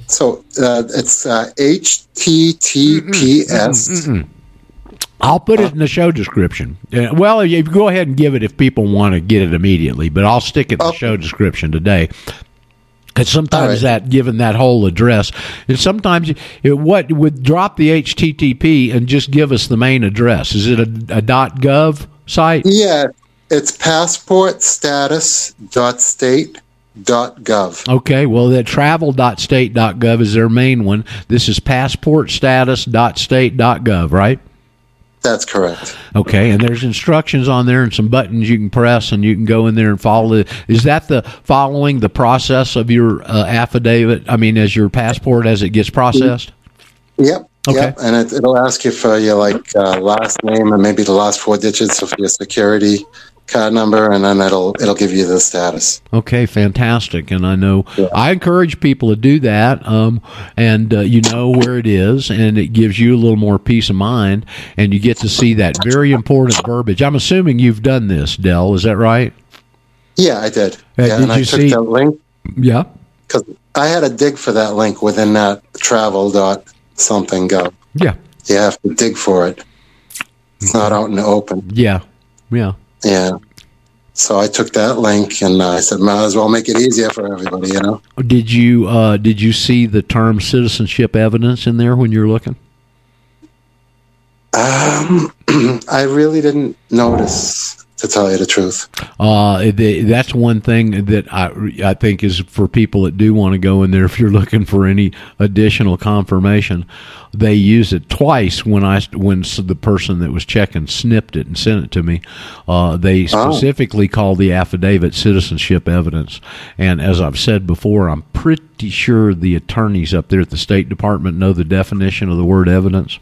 S11: So uh, it's uh, HTTPS.
S1: Mm-mm. I'll put it in the show description. Uh, well, you go ahead and give it if people want to get it immediately, but I'll stick it in the show description today. Because sometimes that, given that whole address, and sometimes it, what would drop the HTTP and just give us the main address? Is it a, a .gov site?
S11: Yeah, it's passportstatus.state.gov.
S1: Okay, well, that travel.state.gov is their main one. This is passportstatus.state.gov, right?
S11: That's correct.
S1: Okay, and there's instructions on there and some buttons you can press, and you can go in there and follow it. Is that the following the process of your uh, affidavit? I mean, as your passport as it gets processed?
S11: Yep.
S1: Okay.
S11: Yep. And it, it'll ask you for your like uh, last name and maybe the last four digits of your security card number, and then it'll it'll give you the status.
S1: Okay, fantastic. And I know I encourage people to do that, um, and uh, you know where it is, and it gives you a little more peace of mind, and you get to see that very important verbiage. I'm assuming you've done this, Dell. Is that right?
S11: Yeah, I did.
S1: Uh,
S11: yeah,
S1: did
S11: and I
S1: you
S11: took
S1: see-
S11: that link
S1: Yeah.
S11: because I had to dig for that link within that travel dot something go.
S1: Yeah.
S11: You have to dig for it. It's not out in the open.
S1: Yeah. Yeah.
S11: Yeah. So I took that link and I said, might as well make it easier for everybody, you know?
S1: Did you uh, did you see the term citizenship evidence in there when you're looking?
S11: Um, I really didn't notice, to tell you the truth.
S1: Uh, the, that's one thing that I I think is for people that do want to go in there. If you're looking for any additional confirmation, they use it twice. When I when the person that was checking snipped it and sent it to me, uh, they
S11: Oh.
S1: specifically call the affidavit citizenship evidence. And as I've said before, I'm pretty sure the attorneys up there at the State Department know the definition of the word evidence.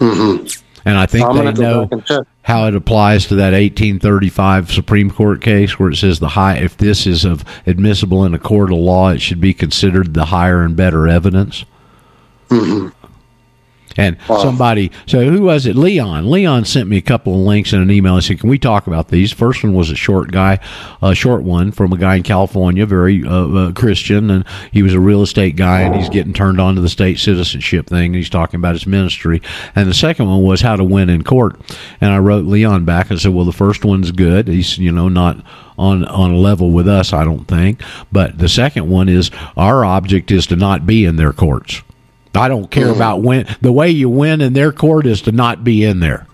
S11: Mm-hmm.
S1: And I think they know
S11: back and check.
S1: how it applies to that 1835 Supreme Court case where it says the high if this is of admissible in a court of law, it should be considered the higher and better evidence.
S11: Mm-hmm.
S1: And somebody, so who was it? Leon. Leon sent me a couple of links in an email. I said, "Can we talk about these?" First one was a short guy, a short one from a guy in California, very uh, uh, Christian, and he was a real estate guy, and he's getting turned on to the state citizenship thing. And he's talking about his ministry. And the second one was how to win in court. And I wrote Leon back and said, "Well, the first one's good. He's you know not." On, on a level with us, I don't think. But the second one is our object is to not be in their courts. I don't care mm. about win. The way you win in their court is to not be in there,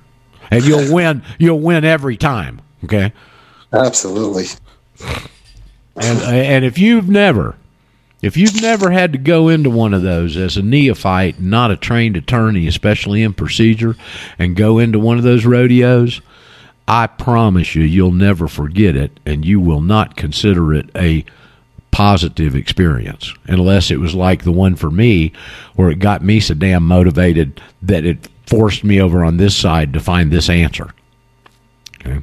S1: and you'll win. You'll win every time. Okay.
S11: Absolutely.
S1: And and if you've never, if you've never had to go into one of those as a neophyte, not a trained attorney, especially in procedure, and go into one of those rodeos, I promise you, you'll never forget it, and you will not consider it a positive experience unless it was like the one for me where it got me so damn motivated that it forced me over on this side to find this answer. Okay.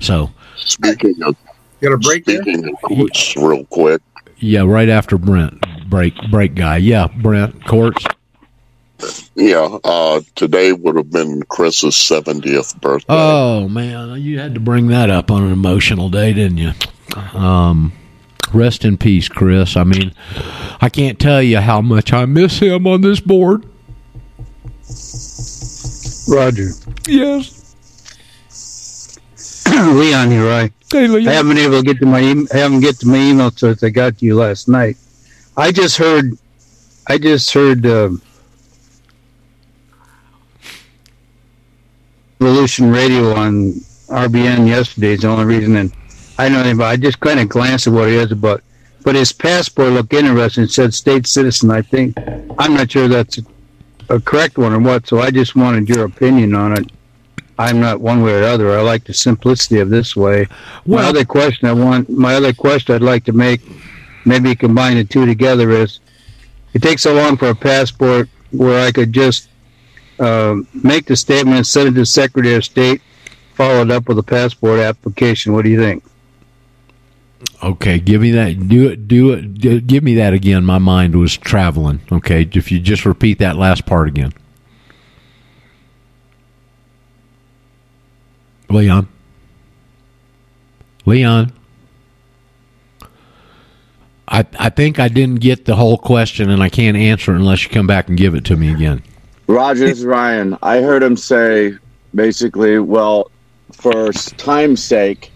S1: So,
S10: Speaking of,
S12: got a break
S10: speaking of courts, real quick,
S1: yeah, right after Brent, break break guy. Yeah, Brent courts.
S10: yeah, uh, today would have been Chris's 70th birthday.
S1: Oh man, you had to bring that up on an emotional day, didn't you? Um, rest in peace, Chris. I mean, I can't tell you how much I miss him on this board.
S13: Roger.
S1: Yes.
S13: Leon here, I.
S1: Hey, Leon.
S13: I haven't been able to get to my em- I haven't get to my email since I got to you last night. I just heard, I just heard um Revolution Radio on RBN yesterday. Is the only reason, and I know but I just kind of glanced at what he is about. But his passport looked interesting. It said state citizen. I think I'm not sure that's a, a correct one or what. So I just wanted your opinion on it. I'm not one way or the other. I like the simplicity of this way. my
S1: Well-
S13: other question I want, my other question I'd like to make, maybe combine the two together is, it takes so long for a passport where I could just uh, make the statement, send it to Secretary of State, follow it up with a passport application. What do you think?
S1: Okay, give me that. Do it. Do it. give me that again. My mind was traveling. Okay, if you just repeat that last part again, Leon. Leon. I I think I didn't get the whole question, and I can't answer it unless you come back and give it to me again.
S14: Rogers Ryan. I heard him say basically, well, for time's sake,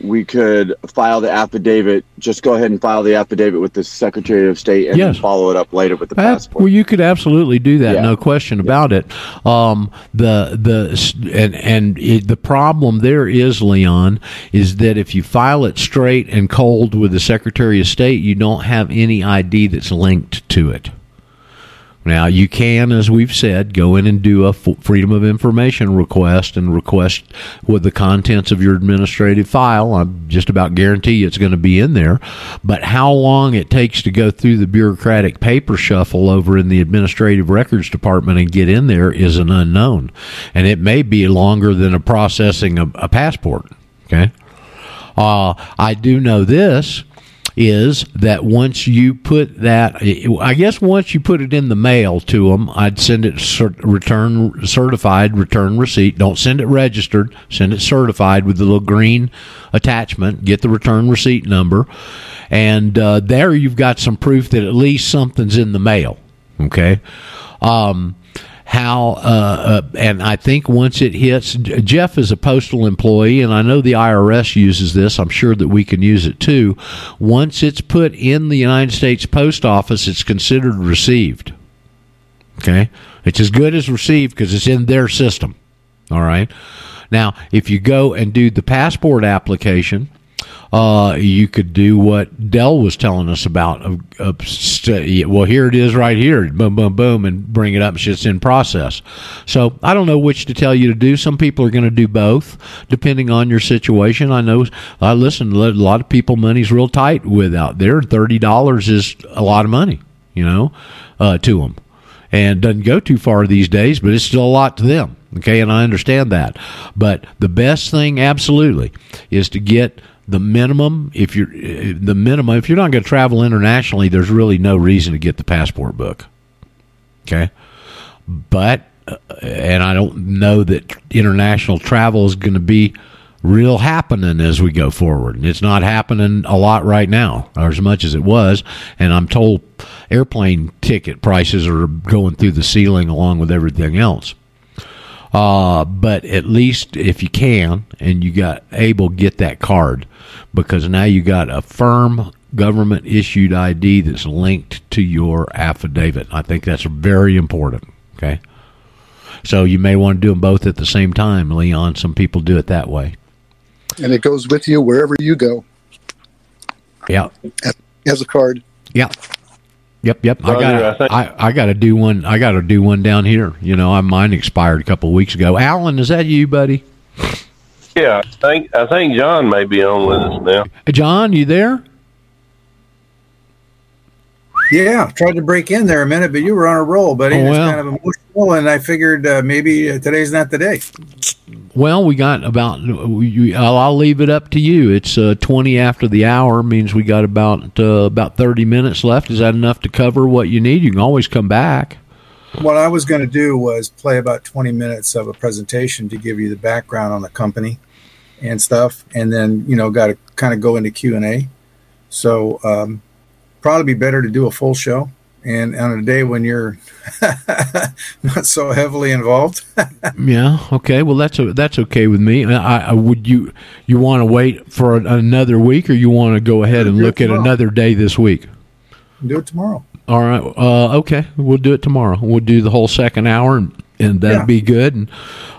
S14: we could file the affidavit. Just go ahead and file the affidavit with the Secretary of State and
S1: Yes.
S14: follow it up later with the passport.
S1: Well, you could absolutely do that,
S14: Yeah.
S1: no question about it. Um, the the and and it, the problem there is, Leon, is that if you file it straight and cold with the Secretary of State, you don't have any ID that's linked to it. Now you can, as we've said, go in and do a Freedom of Information request and request with the contents of your administrative file. I'm just about guarantee it's going to be in there. But how long it takes to go through the bureaucratic paper shuffle over in the Administrative Records Department and get in there is an unknown, and it may be longer than a processing a, a passport. Okay. Uh, I do know this is that once you put that, I guess once you put it in the mail to them, I'd send it cert- return certified return receipt. Don't send it registered. Send it certified with the little green attachment. Get the return receipt number, and uh, there you've got some proof that at least something's in the mail. Okay. Um, how uh, uh, and I think once it hits, Jeff is a postal employee, and I know the IRS uses this. I'm sure that we can use it too. Once it's put in the United States Post Office, it's considered received. Okay, it's as good as received because it's in their system. All right. Now, if you go and do the passport application, uh, you could do what Dell was telling us about. Of st- well, here it is right here. Boom, boom, boom, and bring it up. It's in process. So I don't know which to tell you to do. Some people are going to do both, depending on your situation. I know. I listen. A lot of people, money's real tight with out there. Thirty dollars is a lot of money, you know, uh, to them, and doesn't go too far these days. But it's still a lot to them. Okay, and I understand that. But the best thing, absolutely, is to get the minimum if you're uh, the minimum if you're not going to travel internationally there's really no reason to get the passport book. Okay? But uh, and i don't know that international travel is going to be real happening as we go forward. It's not happening a lot right now or as much as it was. And i'm told airplane ticket prices are going through the ceiling along with everything else uh, but at least if you can and you got able get that card because now you got a firm government issued ID that's linked to your affidavit. I think that's very important. Okay. So you may want to do them both at the same time, Leon. Some people do it that way.
S9: and it goes with you wherever you go
S1: Yeah.
S9: as a card.
S1: Yeah. Yep, yep. I got
S9: I
S1: I, I got to do one. I got to do one down here. You know, I mine expired a couple of weeks ago. Alan, is that you, buddy?
S15: Yeah, I think I think John may be on with us now.
S1: John, you there?
S12: Yeah, tried to break in there a minute, but you were on a roll, buddy.
S1: Oh,
S12: It's
S1: well.
S12: kind of emotional, and I figured uh, maybe uh, today's not the day.
S1: Well, we got about. we- I'll, I'll leave it up to you. It's uh, twenty after the hour. Means we got about uh, about thirty minutes left. Is that enough to cover what you need? You can always come back.
S12: What I was going to do was play about 20 minutes of a presentation to give you the background on the company and stuff, and then you know got to kind of go into Q and A. So um, probably be better to do a full show, and on a day when you're not so heavily involved.
S1: Yeah. Okay. Well, that's a, that's okay with me. I, I would you you want to wait for another week, or you want to go ahead and look at another day this week?
S12: do it tomorrow.
S1: All right. Uh, okay. We'll do it tomorrow. We'll do the whole second hour, and, and that'd
S12: Yeah.
S1: be good. And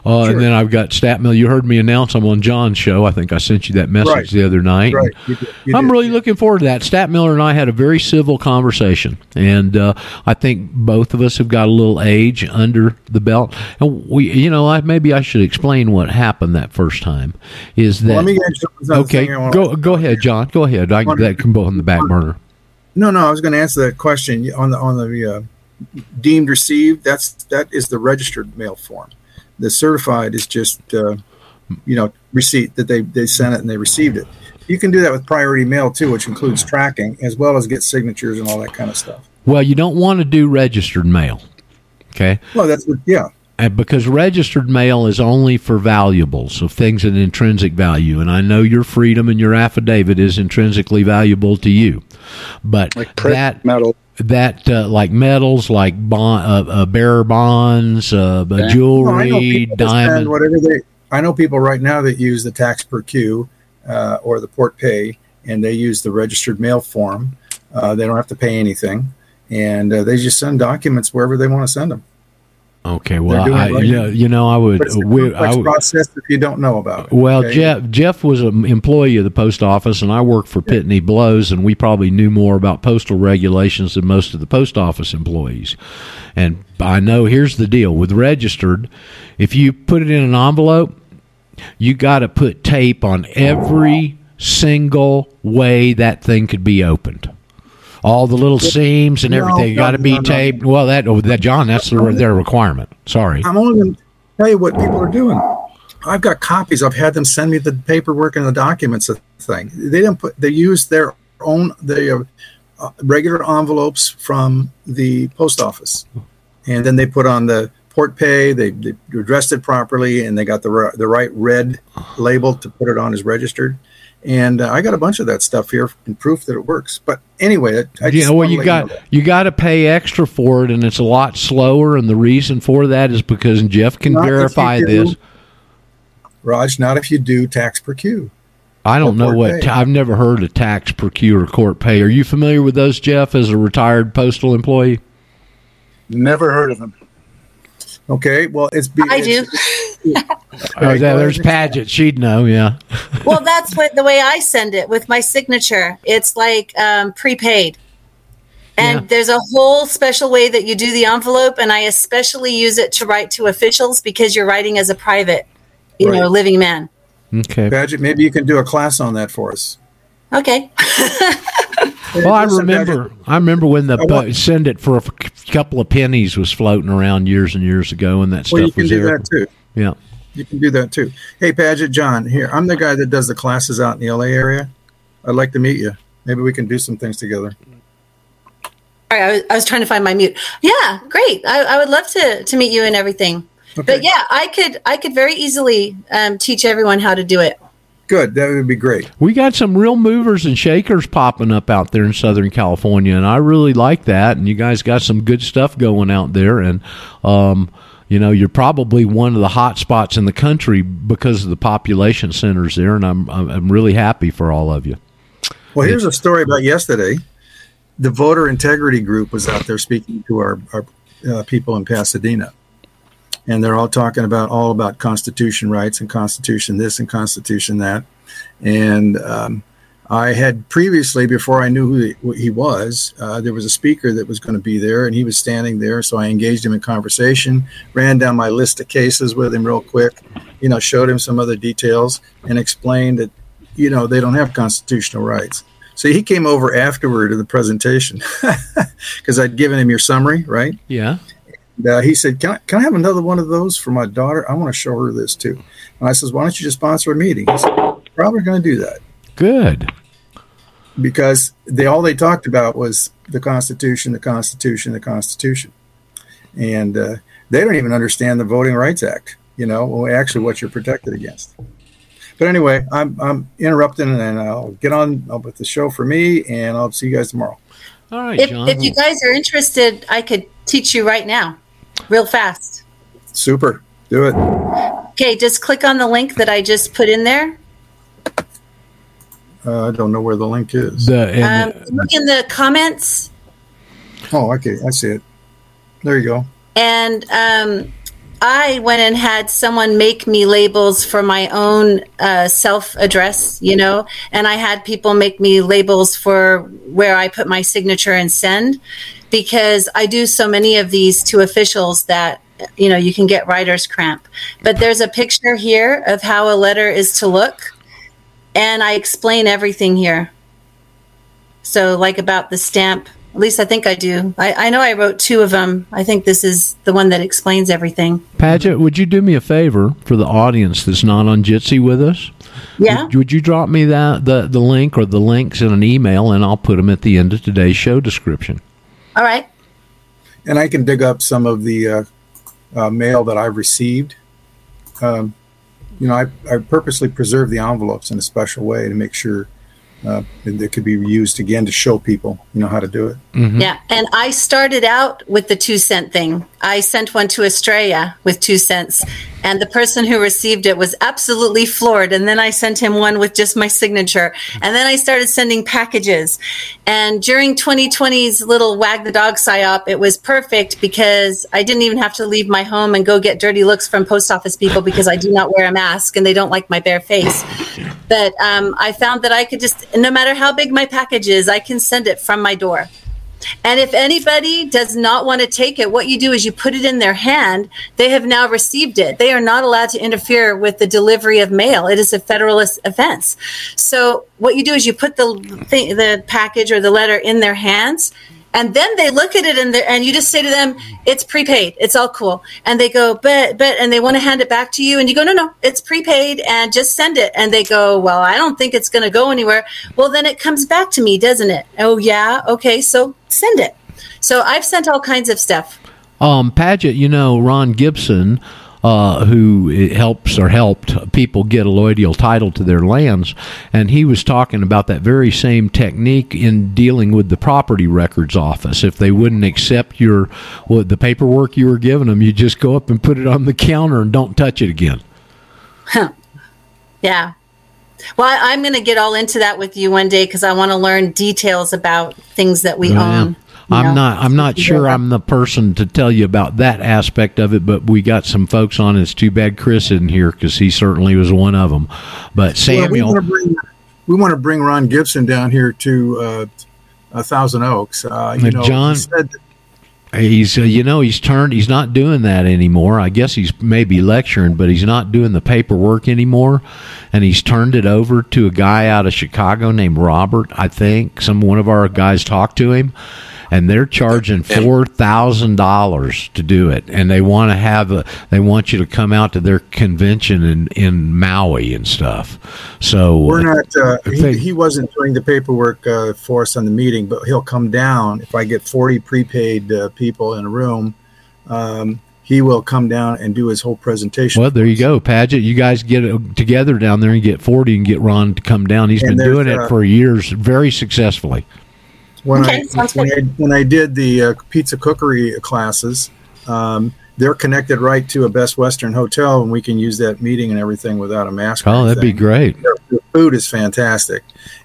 S1: uh,
S12: Sure.
S1: and then I've got Stat Mill. You heard me announce I'm on John's show. I think I sent you that message
S12: Right.
S1: the other night.
S12: Right. You did. You
S1: I'm
S12: did.
S1: really looking forward to that. Stat Miller and I had a very civil conversation, and uh, I think both of us have got a little age under the belt. And we, you know, I, maybe I should explain what happened that first time. Is that
S12: Well, let me get you
S1: okay? Go go ahead, John. Go ahead. I, can that can go on the back burner.
S12: No, no, I was going to answer that question on the on the uh, deemed received, that's that is the registered mail form. The certified is just uh, you know receipt that they they sent it and they received it. You can do that with priority mail too, which includes tracking as well as get signatures and all that kind of stuff.
S1: Well, you don't want to do registered mail. Okay.
S12: Well, that's what, yeah.
S1: And because registered mail is only for valuables, so things of intrinsic value. And I know your freedom and your affidavit is intrinsically valuable to you, but like that
S16: metal,
S1: that uh, like metals, like bond, uh, uh, bearer bonds, uh,
S12: No,
S1: jewelry,
S12: people that
S1: diamond.
S12: whatever they. I know people right now that use the tax per queue uh, or the port pay, and they use the registered mail form. Uh, they don't have to pay anything, and uh, they just send documents wherever they want to send them.
S1: Okay, well, I,
S12: right
S1: you, know, you know, I would. We- I would-
S12: process if you don't know about it.
S1: Well,
S12: okay?
S1: Jeff Jeff was an employee of the post office, and I worked for Pitney Bowes, and we probably knew more about postal regulations than most of the post office employees. And I know here's the deal with registered: if you put it in an envelope, you got to put tape on every single way that thing could be opened. All the little seams and everything
S12: no,
S1: got to be
S12: no, no.
S1: taped. Well, that oh, that John, that's their, their requirement. Sorry.
S12: I'm only going to tell you what people are doing. I've got copies. I've had them send me the paperwork and the documents. of the Thing they didn't put. They used their own the uh, uh, regular envelopes from the post office, and then they put on the port pay. They, they addressed it properly, and they got the the right red label to put it on as registered. And uh, I got a bunch of that stuff here in proof that it works. But anyway, I, I
S1: yeah,
S12: just
S1: well, you got
S12: know
S1: you got to pay extra for it, and it's a lot slower. And the reason for that is because and Jeff can
S12: Not if you
S1: verify
S12: do-
S1: this.
S12: Raj. Not if you do tax per queue.
S1: I don't know what
S12: pay.
S1: I've never heard of tax per queue or court pay. Are you familiar with those, Jeff, as a retired postal employee?
S16: Never heard of them.
S12: Okay, well, it's be,
S17: I do.
S1: Oh, yeah, there's Paget. She'd know. Yeah.
S17: well, that's what the way I send it with my signature. It's like um, prepaid. And there's a whole special way that you do the envelope, and I especially use it to write to officials because you're writing as a private, you know,
S12: Right.
S17: living man.
S1: Okay.
S12: Paget, maybe you can do a class on that for us.
S17: Okay.
S1: Well, I remember. I remember when the po- send it for a f- couple of pennies was floating around years and years ago, and that stuff
S12: Well, you can
S1: was
S12: do
S1: there.
S12: that too.
S1: Yeah.
S12: You can do that too. Hey, Paget, John, here. I'm the guy that does the classes out in the LA area. I'd like to meet you. Maybe we can do some things together.
S17: All right, I was, I was trying to find my mute. Yeah, great. I, I would love to to meet you and everything. But yeah, I could I could very easily um, teach everyone how to do it.
S12: Good. That would be great.
S1: We got some real movers and shakers popping up out there in Southern California, and I really like that. And you guys got some good stuff going out there, and um, you know you're probably one of the hot spots in the country because of the population centers there, and I'm I'm really happy for all of you.
S12: Well, here's a story about yesterday. The voter integrity group was out there speaking to our, our uh, people in Pasadena, and they're all talking about all about Constitution rights and Constitution this and Constitution that. And um, I had previously, before I knew who he, was, uh, there was a speaker that was going to be there, and he was standing there. So I engaged him in conversation, ran down my list of cases with him real quick, you know, showed him some other details, and explained that, you know, they don't have constitutional rights. So he came over afterward to the presentation because I'd given him your summary, right?
S1: Yeah.
S12: And, uh, he said, can I, "Can I have another one of those for my daughter? I want to show her this too." And I says, "Why don't you just sponsor a meeting?" He said, "Probably going to do that
S1: Good.
S12: because they all they talked about was the Constitution, the Constitution, the Constitution, and uh, they don't even understand the Voting Rights Act. You know, well, actually, what you're protected against." But anyway, I'm I'm interrupting, and I'll get on with the show for me, and I'll see you guys tomorrow.
S1: All right,
S17: If, if you guys are interested, I could teach you right now, real fast.
S12: Super, do it.
S17: Okay, just click on the link that I just put in there.
S12: Uh, I don't know where the link is.
S1: The
S17: Um, look in the comments,
S12: oh, okay, I see it. There you go.
S17: and um, I went and had someone make me labels for my own uh, self address, you know, and I had people make me labels for where I put my signature and send because I do so many of these to officials that you know you can get writer's cramp. But there's a picture here of how a letter is to look, and I explain everything here. So, like about the stamp At least I think I do. I, I know I wrote two of them. I think this is the one that explains everything.
S1: Paget, would you do me a favor for the audience that's not on Jitsi with us?
S17: Yeah.
S1: Would, would you drop me that the, the link or the links in an email, and I'll put them at the end of today's show description.
S17: All right.
S12: and I can dig up some of the uh, uh, mail that I've received. Um, you know, I, I purposely preserve the envelopes in a special way to make sure uh, that could be used again to show people, you know, how to do it.
S17: Yeah, and I started out with the two cent thing. I sent one to Australia with two cents, and the person who received it was absolutely floored. And then I sent him one with just my signature, and then I started sending packages. And during 2020's little wag the dog psyop, it was perfect because I didn't even have to leave my home and go get dirty looks from post office people because I do not wear a mask and they don't like my bare face. But um, I found that I could just, no matter how big my package is, I can send it from my door. And if anybody does not want to take it, what you do is you put it in their hand. They have now received it. They are not allowed to interfere with the delivery of mail. It is a federalist offense. So what you do is you put the thing, the package or the letter in their hands. And then they look at it and, and you just say to them, it's prepaid. It's all cool. And they go, but, but, and they want to hand it back to you. And you go, no, no, it's prepaid and just send it. And they go, well, I don't think it's going to go anywhere. Well, then it comes back to me, doesn't it? Oh, yeah. Okay. So send it. So I've sent all kinds of stuff.
S1: Um, Paget, you know, Ron Gibson, uh, who helps or helped people get allodial title to their lands, and he was talking about that very same technique in dealing with the property records office. If they wouldn't accept your what the paperwork you were giving them, you just go up and put it on the counter and don't touch it again.
S17: Huh. Yeah. Well, I'm going to get all into that with you one day because I want to learn details about things that we
S1: Yeah.
S17: Own.
S1: I'm
S17: know,
S1: not. I'm not sure. I'm the person to tell you about that aspect of it, but we got some folks on. It's too bad Chris isn't here because he certainly was one of them. But
S12: Well, we
S1: Samuel,
S12: want to bring we want to bring Ron Gibson down here to uh, a Thousand Oaks. Uh, you
S1: Uh,
S12: know,
S1: John-
S12: he said
S1: He's, uh, you know, he's turned. He's not doing that anymore. I guess he's maybe lecturing, but he's not doing the paperwork anymore. And he's turned it over to a guy out of Chicago named Robert. I think some one of our guys talked to him, and they're charging four thousand dollars to do it. And they want to have a. They want you to come out to their convention in in Maui and stuff. So
S12: We're not. Uh,
S1: if
S12: he, he wasn't doing the paperwork uh, for us on the meeting, but he'll come down if I get forty prepaid uh, people in a room. Um, he will come down and do his whole presentation.
S1: Well, there you go, Paget. You guys get together down there and get forty and get Ron to come down. He's
S12: And
S1: been
S12: there's,
S1: doing it
S12: uh,
S1: for years, very successfully.
S12: When
S17: Okay,
S12: I when. I, when I did the uh, pizza cookery classes, um, they're connected right to a Best Western hotel, and we can use that meeting and everything without a mask.
S1: Oh, that'd be great.
S12: Their, their food is fantastic,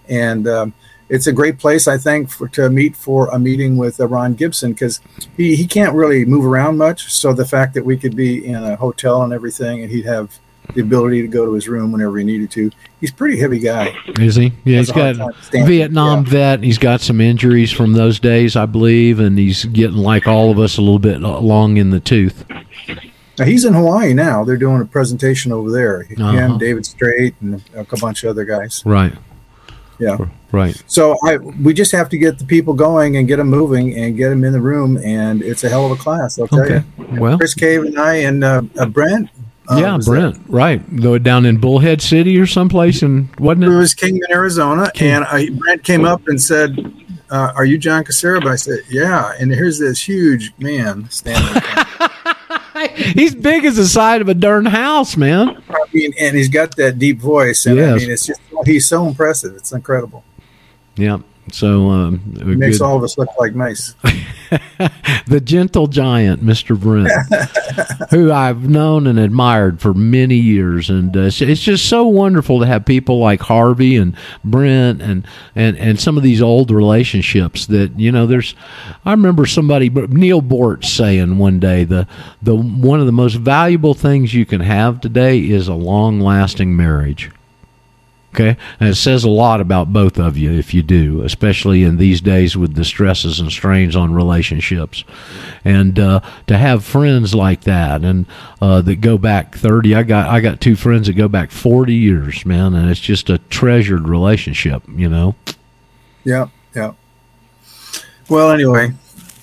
S12: and um, it's a great place I think for to meet for a meeting with uh, Ron Gibson because he he can't really move around much. So the fact that we could be in a hotel and everything, and he'd have the ability to go to his room whenever he needed to. He's a pretty heavy guy.
S1: Is he? Yeah,
S12: Has
S1: he's got Vietnam vet. He's got some injuries from those days, I believe, and he's getting like all of us a little bit long in the tooth.
S12: Now, he's in Hawaii now. They're doing a presentation over there.
S1: Uh-huh.
S12: Him, David Strait, and a bunch of other guys.
S1: Right,
S12: Yeah.
S1: right.
S12: So I we just have to get the people going and get them moving and get them in the room, and it's a hell of a class. I'll tell
S1: Okay.
S12: you.
S1: Well,
S12: Chris Cave and I and uh, uh, Brent. Uh,
S1: yeah, Brent. Right, though down in Bullhead City or someplace, and wasn't
S12: It
S1: it?
S12: was Kingman, Arizona, and I, Brent came up and said, uh, "Are you John Casera?" But I said, "Yeah." And here's this huge man standing.
S1: He's big as the side of a darn house, man.
S12: I mean, and he's got that deep voice, and I mean, it's just he's so impressive. It's incredible.
S1: Yeah. So um,
S12: makes
S1: good-
S12: all of us look like mice.
S1: the gentle giant, Mr. Brent, who I've known and admired for many years, and uh, it's, it's just so wonderful to have people like Harvey and Brent and, and and some of these old relationships that you know. There's, I remember somebody Neil Bort saying one day the the one of the most valuable things you can have today is a long lasting marriage. Okay, and it says a lot about both of you if you do, especially in these days with the stresses and strains on relationships. And uh, to have friends like that and uh, that go back thirty, I got I got two friends that go back forty years, man, and it's just a treasured relationship, you know.
S12: Yeah, yeah. Well, anyway,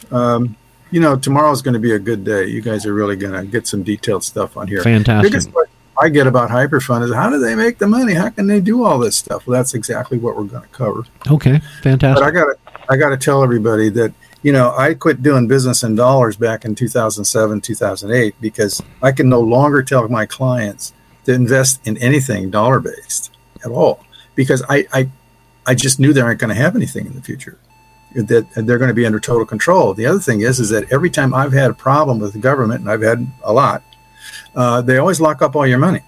S12: um, you know, tomorrow's going to be a good day. You guys are really going to get some detailed stuff on here.
S1: Fantastic.
S12: Biggest I get about Hyperfund is how do they make the money? How can they do all this stuff? Well, that's exactly what we're going to cover.
S1: Okay, fantastic.
S12: But I got to I got to tell everybody that you know I quit doing business in dollars back in 2007 2008 because I can no longer tell my clients to invest in anything dollar based at all because I I, I just knew they aren't going to have anything in the future that they're going to be under total control. The other thing is is that every time I've had a problem with the government and I've had a lot, uh, they always lock up all your money.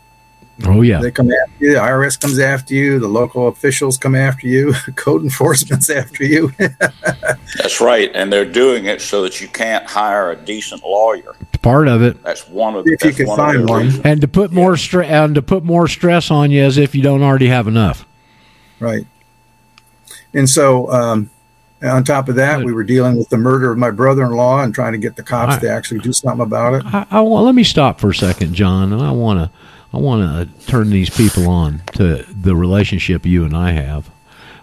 S1: Oh yeah.
S12: They come after you. The IRS comes after you. The local officials come after you. Code enforcement's after you.
S5: That's right, and they're doing it so that you can't hire a decent lawyer.
S1: Part of it.
S5: That's one of.
S12: If you can
S5: one
S12: find
S5: the
S12: one.
S5: reasons.
S1: And to put more stress and to put more stress on you as if you don't already have enough.
S12: Right. And so, um, on top of that, we were dealing with the murder of my brother-in-law and trying to get the cops
S1: I-
S12: to actually do something about it.
S1: I, I want, let me stop for a second, John. And I want to I want to turn these people on to the relationship you and I have,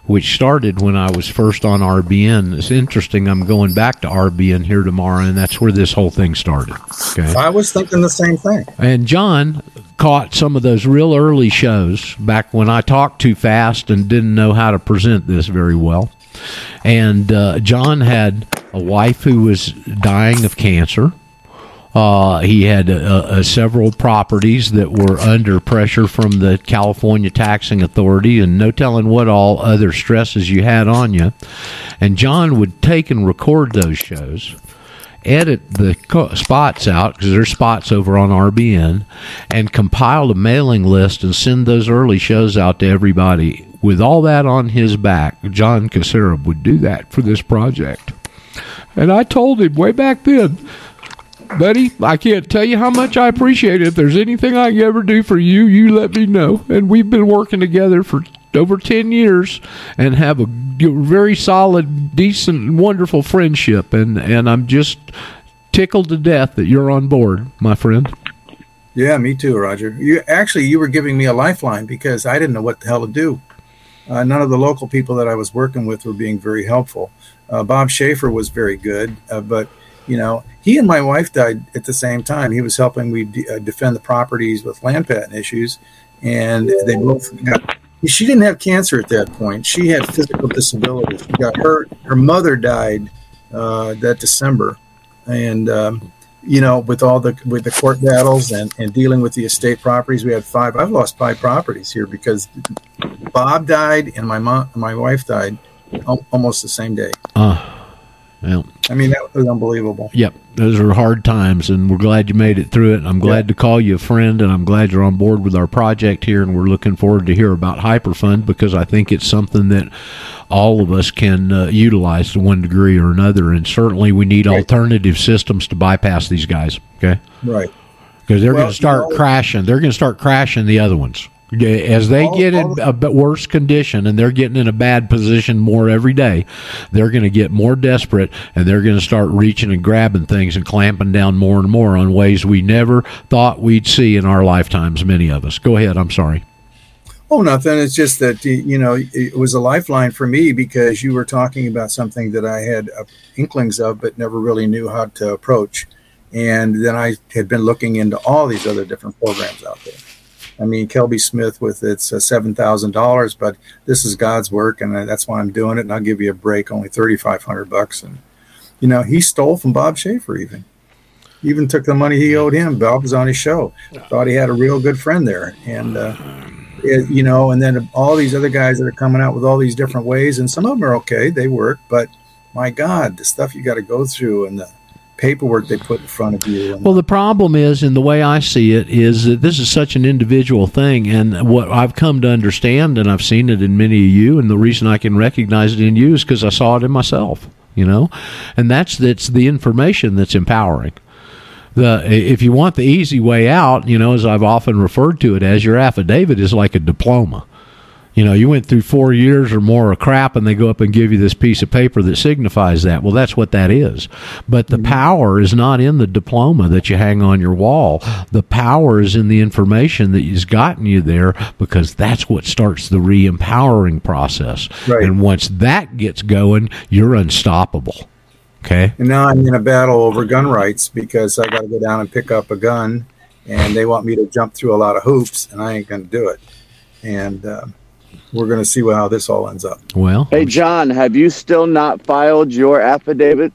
S1: which started when I was first on RBN. It's interesting. I'm going back to RBN here tomorrow, and that's where this whole thing started. Okay.
S12: I was thinking the same thing.
S1: And John caught some of those real early shows back when I talked too fast and didn't know how to present this very well. And uh, John had a wife who was dying of cancer. Uh, he had uh, uh, several properties that were under pressure from the California taxing authority, and no telling what all other stresses you had on you. And John would take and record those shows edit the spots out because there's spots over on RBN and compile a mailing list and send those early shows out to everybody. With all that on his back, John Casera would do that for this project. And I told him way back then, buddy, I can't tell you how much I appreciate it. If there's anything I can ever do for you, you let me know. And we've been working together for over 10 years and have a very solid, decent, wonderful friendship. And, and I'm just tickled to death that you're on board, my friend.
S12: Yeah, me too, Roger. You actually you were giving me a lifeline because I didn't know what the hell to do. Uh, none of the local people that I was working with were being very helpful. Uh, Bob Schaefer was very good, uh, but you know he and my wife died at the same time. He was helping me de- uh, defend the properties with land patent issues, and they both got. She didn't have cancer at that point. She had physical disability. She got hurt. Her mother died uh, that December, and um, you know, with all the with the court battles and, and dealing with the estate properties, we had five. I've lost five properties here because Bob died and my mom, my wife died, al- almost the same day.
S1: Uh, well,
S12: I mean, that was unbelievable.
S1: Yep, those are hard times, and we're glad you made it through it. I'm glad to call you a friend, and I'm glad you're on board with our project here, and we're looking forward to hear about Hyperfund because I think it's something that all of us can uh, utilize to one degree or another, and certainly we need alternative systems to bypass these guys. Okay,
S12: Right.
S1: because they're
S12: Well,
S1: going to start
S12: you know-
S1: crashing. They're going to start crashing the other ones as they get in a worse condition and they're getting in a bad position more every day. They're going to get more desperate and they're going to start reaching and grabbing things and clamping down more and more on ways we never thought we'd see in our lifetimes. Many of us. Go ahead. I'm sorry.
S12: Oh, nothing. It's just that you know it was a lifeline for me because you were talking about something that I had uh, inklings of, but never really knew how to approach. And then I had been looking into all these other different programs out there. I mean, Kelby Smith with its uh, seven thousand dollars, but this is God's work, and that's why I'm doing it. And I'll give you a break, only thirty five hundred bucks. And you know, he stole from Bob Schaefer even. Even took the money he owed him. Bob was on his show. Thought he had a real good friend there, and uh, it, you know, and then all these other guys that are coming out with all these different ways, and some of them are okay, they work, but my God, the stuff you got to go through and the paperwork they put in front of you.
S1: Well, the problem is, and the way I see it, is that this is such an individual thing. And what I've come to understand, and I've seen it in many of you, and the reason I can recognize it in you is because I saw it in myself, you know? And that's, that's the information that's empowering. The, if you want the easy way out, you know, as I've often referred to it as, your affidavit is like a diploma. You know, you went through four years or more of crap, and they go up and give you this piece of paper that signifies that. Well, that's what that is. But the power is not in the diploma that you hang on your wall. The power is in the information that has gotten you there because that's what starts the re empowering process.
S12: Right.
S1: And once that gets going, you're unstoppable. Okay.
S12: And now I'm in a battle over gun rights because I got to go down and pick up a gun, and they want me to jump through a lot of hoops, and I ain't going to do it. And uh, we're going to see how this all ends up.
S1: Well,
S14: Hey, John, have you still not filed your affidavit?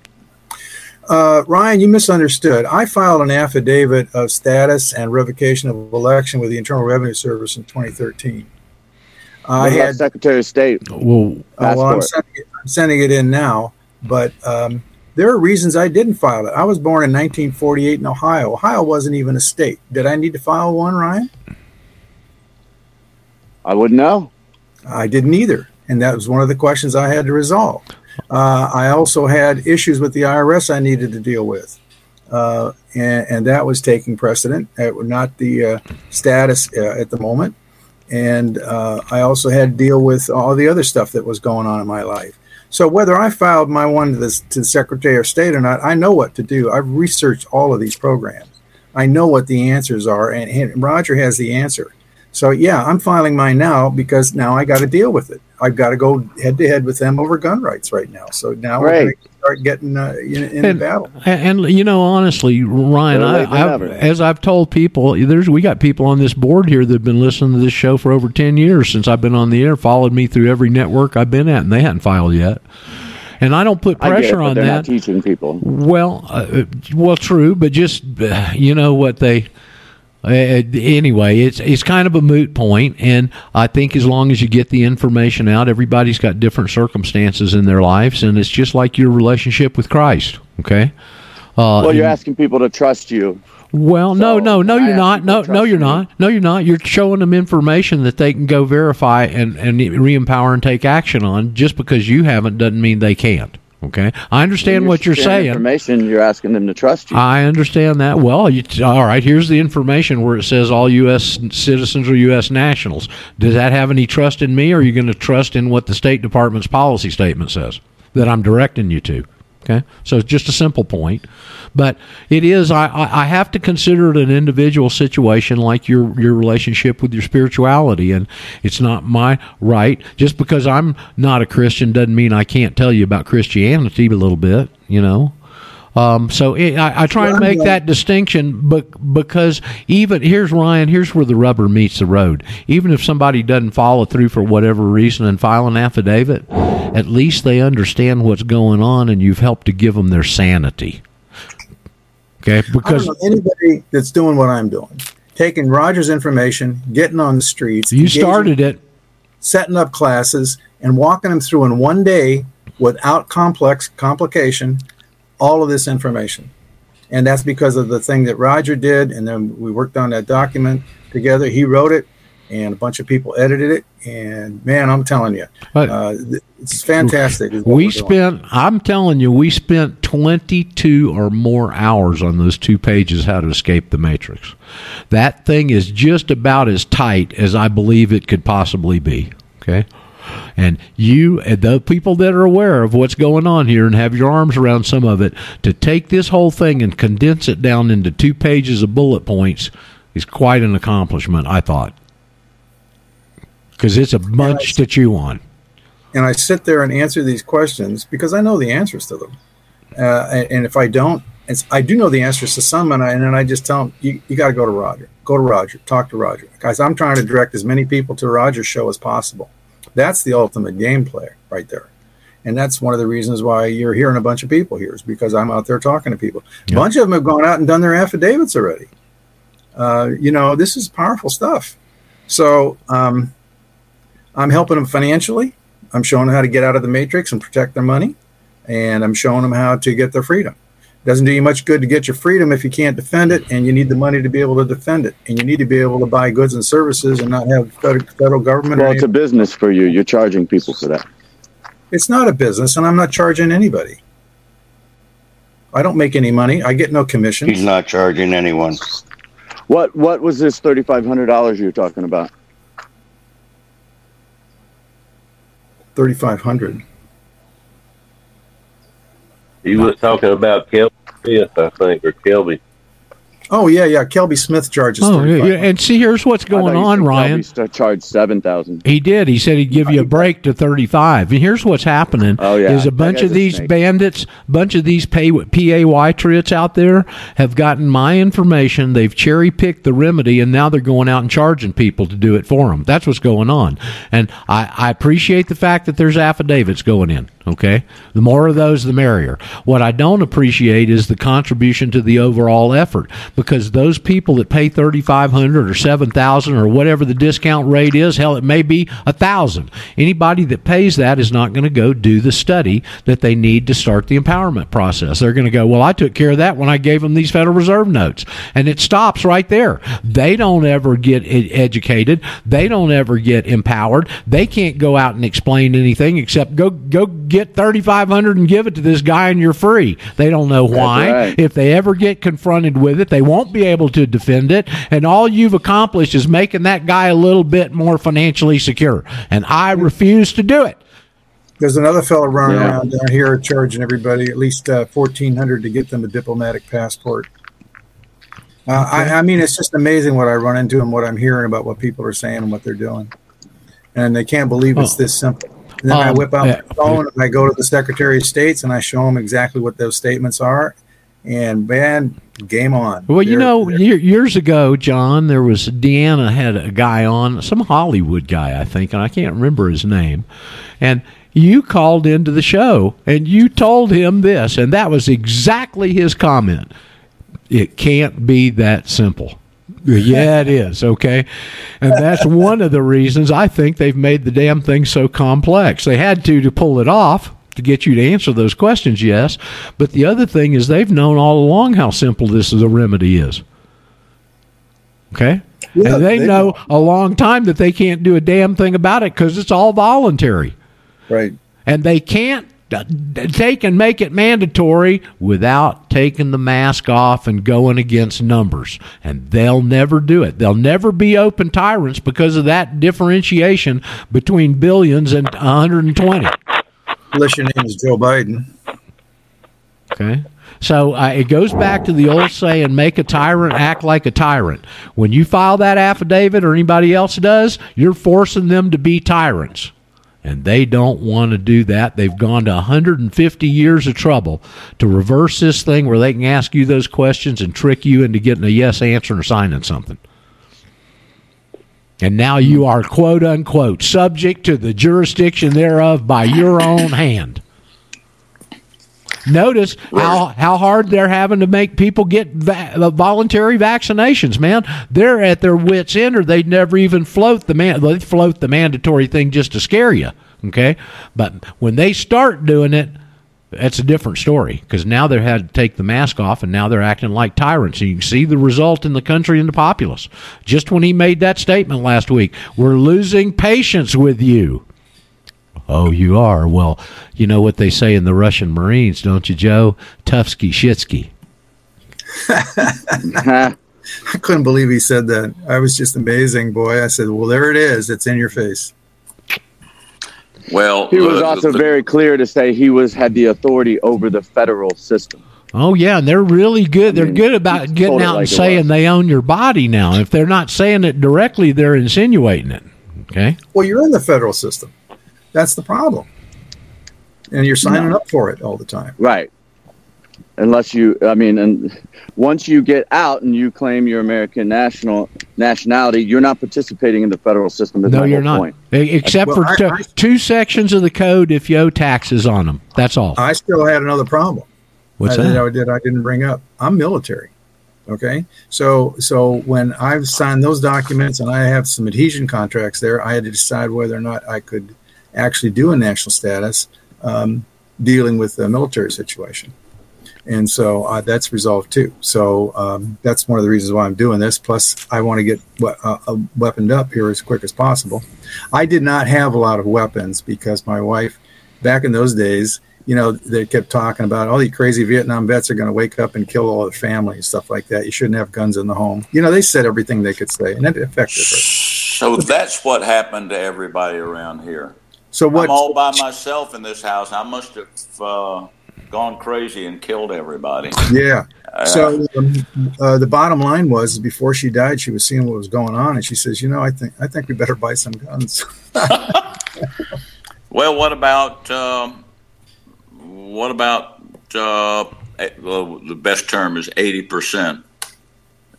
S12: Uh, Ryan, you misunderstood. I filed an affidavit of status and revocation of election with the Internal Revenue Service in 2013. I
S14: about
S12: had
S14: Secretary of State.
S1: Well,
S12: Uh, well, I'm sending, it, I'm sending it in now, but um, there are reasons I didn't file it. I was born in 1948 in Ohio. Ohio wasn't even a state. Did I need to file one, Ryan?
S14: I wouldn't know.
S12: I didn't either, and that was one of the questions I had to resolve. Uh, I also had issues with the IRS I needed to deal with, uh, and, and that was taking precedent, not the uh, status uh, at the moment. And uh, I also had to deal with all the other stuff that was going on in my life. So whether I filed my one to the, to the Secretary of State or not, I know what to do. I've researched all of these programs. I know what the answers are, and, and Roger has the answer. So yeah, I'm filing mine now because now I got to deal with it. I've got to go head to head with them over gun rights right now. So now we're
S14: Right.
S12: going to start getting uh, in, in
S1: and,
S12: battle.
S1: And, and, you know, honestly, Ryan, I, I've, as I've told people, there's we got people on this board here that've been listening to this show for over ten years since I've been on the air, followed me through every network I've been at, and they hadn't filed yet. And I don't put
S14: I get it,
S1: pressure
S14: but
S1: on
S14: they're
S1: that.
S14: not teaching people.
S1: Well, uh, well, true, but just uh, you know what they. Uh, anyway, it's it's kind of a moot point, and I think as long as you get the information out, everybody's got different circumstances in their lives, and it's just like your relationship with Christ. Okay. Uh,
S14: well, you're
S1: and-
S14: asking people to trust you.
S1: well, no, no, no, you're not. No, no, you're not. No, you're not. You're showing them information that they can go verify and and re-empower and take action on. Just because you haven't doesn't mean they can't. Okay, I understand what you're saying.
S14: Information. You're asking them to trust you.
S1: I understand that. Well, you, all right. Here's the information where it says all U.S. citizens or U.S. nationals. Does that have any trust in me, or are you going to trust in what the State Department's policy statement says that I'm directing you to? Okay, so it's just a simple point, but it is. I, I have to consider it an individual situation, like your your relationship with your spirituality, and it's not my right. Just because I'm not a Christian doesn't mean I can't tell you about Christianity a little bit. You know, um, so it, I, I try and make that distinction, but because even here's Ryan, here's where the rubber meets the road. Even if somebody doesn't follow through for whatever reason and file an affidavit, at least they understand what's going on, and you've helped to give them their sanity. Okay, because
S12: anybody that's doing what I'm doing, taking Roger's information, getting on the streets.
S1: you
S12: engaging-
S1: started it.
S12: setting up classes, and walking them through in one day without complex complication all of this information. And that's because of the thing that Roger did, and then we worked on that document together. He wrote it, and a bunch of people edited it. And man, I'm telling you, uh, it's fantastic.
S1: We
S12: we're doing.
S1: spent, I'm telling you, we spent 22 or more hours on those two pages, How to Escape the Matrix. That thing is just about as tight as I believe it could possibly be. Okay? And you, and the people that are aware of what's going on here and have your arms around some of it, to take this whole thing and condense it down into two pages of bullet points is quite an accomplishment, I thought. Because it's a bunch to chew on.
S12: and I sit there and answer these questions because I know the answers to them. Uh, and, and if I don't, it's, I do know the answers to some, and, I, and then I just tell them, you, you got to go to Roger. Go to Roger. Talk to Roger. Guys, I'm trying to direct as many people to Roger's show as possible. That's the ultimate game player right there. And that's one of the reasons why you're hearing a bunch of people here is because I'm out there talking to people. A bunch of them have gone out and done their affidavits already. Uh, you know, this is powerful stuff. So um, I'm helping them financially. I'm showing them how to get out of the matrix and protect their money, and I'm showing them how to get their freedom. Doesn't do you much good to get your freedom if you can't defend it, and you need the money to be able to defend it, and you need to be able to buy goods and services and not have federal, federal government.
S14: Well, it's a business for you. You're charging people for that.
S12: it's not a business, and I'm not charging anybody. I don't make any money. I get no commission.
S7: He's not charging anyone.
S14: What What was this thirty five hundred dollars you were talking about?
S12: 3,500.
S15: He was talking about Kelby Smith, I think, or Kelby.
S12: Oh yeah, yeah. Kelby Smith charges.
S1: Oh, yeah, yeah, and see, here's what's going on, Ryan.
S14: charged seven thousand.
S1: He did. He said he'd give you a break to 35. And here's what's happening
S14: Oh, yeah.
S1: is a bunch of
S14: a
S1: these
S14: snake.
S1: bandits, bunch of these pay, PAY trits out there have gotten my information. They've cherry picked the remedy, and now they're going out and charging people to do it for them. That's what's going on. And I, I appreciate the fact that there's affidavits going in. Okay, the more of those, the merrier. What I don't appreciate is the contribution to the overall effort because those people that pay thirty five hundred or seven thousand or whatever the discount rate is, hell, it may be a thousand. Anybody that pays that is not going to go do the study that they need to start the empowerment process. They're going to go, well, I took care of that when I gave them these Federal Reserve notes, and it stops right there. They don't ever get educated. They don't ever get empowered. They can't go out and explain anything except go go get thirty five hundred and give it to this guy and you're free. They don't know why.
S14: right.
S1: If they ever get confronted with it, they won't be able to defend it. And all you've accomplished is making that guy a little bit more financially secure. And I refuse to do it.
S12: There's another fellow running
S1: Yeah.
S12: around down here charging everybody at least uh, fourteen hundred to get them a diplomatic passport. Uh, I, I mean, it's just amazing what I run into and what I'm hearing about what people are saying and what they're doing, and they can't believe it's
S1: Oh.
S12: this simple. And then I
S1: Um,
S12: whip out
S1: yeah.
S12: my phone and I go to the Secretary of States and I show them exactly what those statements are, and man, game on.
S1: Well, you
S12: They're-
S1: know, years ago, John, there was Deanna had a guy on, some Hollywood guy, I think, and I can't remember his name. And you called into the show and you told him this, and that was exactly his comment. It can't be that simple. Yeah, it is. Okay. And that's one of the reasons I think they've made the damn thing so complex. They had to to pull it off to get you to answer those questions, yes. But the other thing is they've known all along how simple this is a remedy is. Okay?
S12: Yeah,
S1: and they,
S12: they
S1: know a long time that they can't do a damn thing about it because it's all voluntary.
S12: Right.
S1: And they can't uh, take and make it mandatory without taking the mask off and going against numbers. And they'll never do it. They'll never be open tyrants because of that differentiation between billions and 120.
S12: Unless your name is Joe Biden.
S1: Okay. So uh, it goes back to the old saying, make a tyrant act like a tyrant. When you file that affidavit or anybody else does, you're forcing them to be tyrants. And they don't want to do that. They've gone to 150 years of trouble to reverse this thing where they can ask you those questions and trick you into getting a yes answer or signing something. And now you are, quote unquote, subject to the jurisdiction thereof by your own hand. Notice how, how hard they're having to make people get va- uh, voluntary vaccinations, man. They're at their wits' end, or they'd never even float the man. They float the mandatory thing just to scare you, okay? But when they start doing it, that's a different story because now they've had to take the mask off, and now they're acting like tyrants. And you can see the result in the country and the populace. Just when he made that statement last week, we're losing patience with you. Oh, you are? Well, you know what they say in the Russian Marines, don't you, Joe? Tufsky shitsky.
S12: I couldn't believe he said that. I was just amazing, boy. I said, "Well, there it is. It's in your face."
S5: Well,
S14: He was uh,
S5: the-
S14: also
S5: the-
S14: very clear to say he was had the authority over the federal system.
S1: Oh yeah, and they're really good. They're good about getting out
S14: like
S1: and saying they own your body now. If they're not saying it directly, they're insinuating it. Okay.
S12: Well, you're in the federal system. That's the problem, and you're signing
S14: No.
S12: up for it all the time.
S14: Right. Unless you, I mean, and once you get out and you claim your American national nationality, you're not participating in the federal system.
S1: No, you're not.
S14: point.
S1: Except
S12: Well,
S1: for
S12: I-
S1: two,
S12: I-
S1: two sections of the code if you owe taxes on them. That's all.
S12: I still had another problem.
S1: What's
S12: I,
S1: that?
S12: I did. I didn't bring up. I'm military. Okay, so so when I've signed those documents and I have some adhesion contracts there, I had to decide whether or not I could actually do a national status um, dealing with the military situation, and so uh, that's resolved too. So um, that's one of the reasons why I'm doing this. Plus, I want to get we- uh, uh, weaponed up here as quick as possible. I did not have a lot of weapons because my wife, back in those days, you know, they kept talking about all these crazy Vietnam vets are going to wake up and kill all their family and stuff like that. You shouldn't have guns in the home. You know, they said everything they could say, and it affected her.
S5: So that's what happened to everybody around here.
S12: So what?
S5: I'm all by myself in this house. I must have uh, gone crazy and killed everybody.
S12: Yeah.
S5: Uh,
S12: So um, uh, the bottom line was, before she died, she was seeing what was going on, and she says, "You know, I think I think we better buy some guns."
S5: Well, what about um, what about uh, eh, well, the best term is eighty percent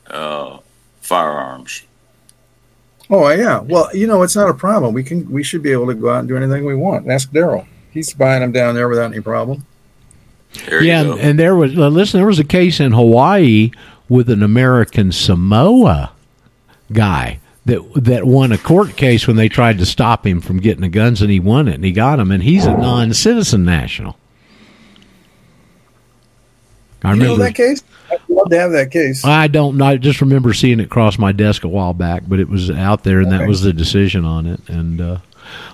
S5: uh, firearms.
S12: oh yeah. Well, you know, it's not a problem. We can we should be able to go out and do anything we want. Ask Daryl. He's buying them down there without any problem.
S1: Yeah, and, and there was listen. There was a case in Hawaii with an American Samoa guy that that won a court case when they tried to stop him from getting the guns, and he won it, and he got them, and he's a non-citizen national. I
S12: you know
S1: remember.
S12: that case? I'd love to have that case.
S1: I don't know. I just remember seeing it cross my desk a while back, but it was out there, and that was the decision on it. And uh,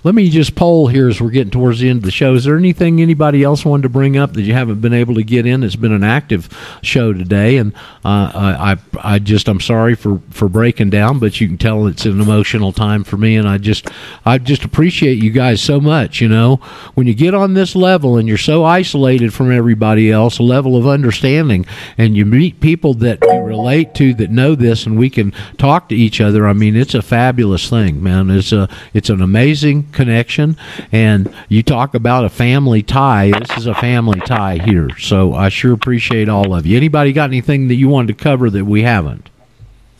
S1: let me just poll here as we're getting towards the end of the show. Is there anything anybody else wanted to bring up that you haven't been able to get in? It's been an active show today, and uh, I, I, just I'm sorry for for breaking down, but you can tell it's an emotional time for me, and I just I just appreciate you guys so much. You know, when you get on this level and you're so isolated from everybody else, a level of understanding, and you meet people that you relate to that know this, and we can talk to each other. I mean, it's a fabulous thing, man. It's a it's an amazing connection, and you talk about a family tie. This is a family tie here, so I sure appreciate all of you. Anybody got anything that you wanted to cover that we haven't?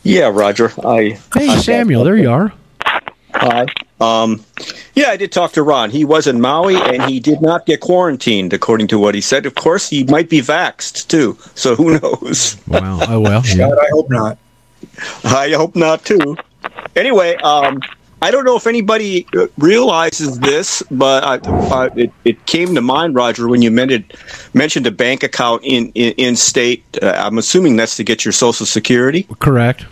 S18: Yeah, Roger. I
S1: Hey, Samuel, there you are.
S18: Hi. Um, yeah, I did talk to Ron. He was in Maui and he did not get quarantined, according to what he said. Of course, he might be vaxxed too, so who knows?
S1: Wow. Oh well.
S12: God, I hope not.
S18: I hope not too. Anyway, um, I don't know if anybody uh, realizes this, but I, uh, it, it came to mind, Roger, when you mentioned mentioned a bank account in in, in state. Uh, I'm assuming that's to get your Social Security.
S1: Correct.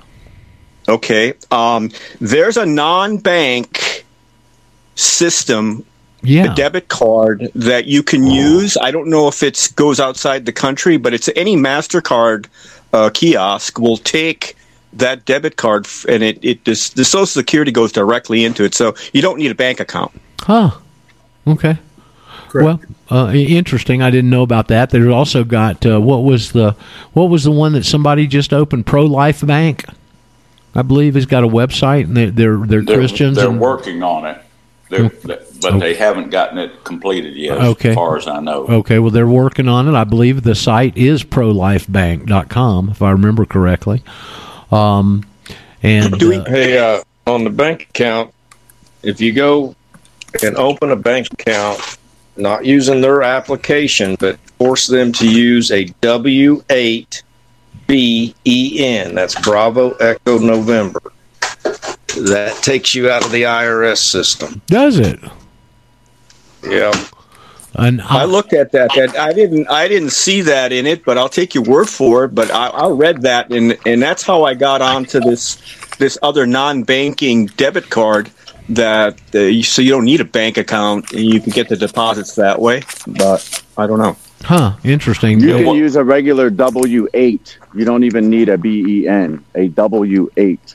S18: Okay. Um, there's a non-bank system,
S1: yeah.
S18: a debit card that you can use. I don't know if it goes outside the country, but it's any Mastercard uh, kiosk will take that debit card and it, it this, the Social Security goes directly into it, so you don't need a bank account.
S1: Huh. Okay. Well, uh, interesting. I didn't know about that. There's also got uh, what was the what was the one that somebody just opened? Pro Life Bank, I believe, has got a website, and they're they're, they're,
S5: They're,
S1: Christians.
S5: They're
S1: and,
S5: working on it, they're, but they haven't gotten it completed yet,
S1: Okay.
S5: as far as I know.
S1: Okay, well, they're working on it. I believe the site is prolifebank.com, if I remember correctly. Um, and uh,
S6: hey, uh, on the bank account, if you go and open a bank account, not using their application, but force them to use a W eight B E N. That's Bravo Echo November. That takes you out of the IRS system.
S1: does it?
S6: Yeah.
S1: And
S18: I looked at that. That I didn't. I didn't see that in it, but I'll take your word for it. But I, I read that, and and that's how I got onto this this other non-banking debit card. That uh, you, so you don't need a bank account, and you can get the deposits that way. But I don't know.
S1: Huh? Interesting.
S14: You can use a regular W eight. You don't even need a B E N. A W eight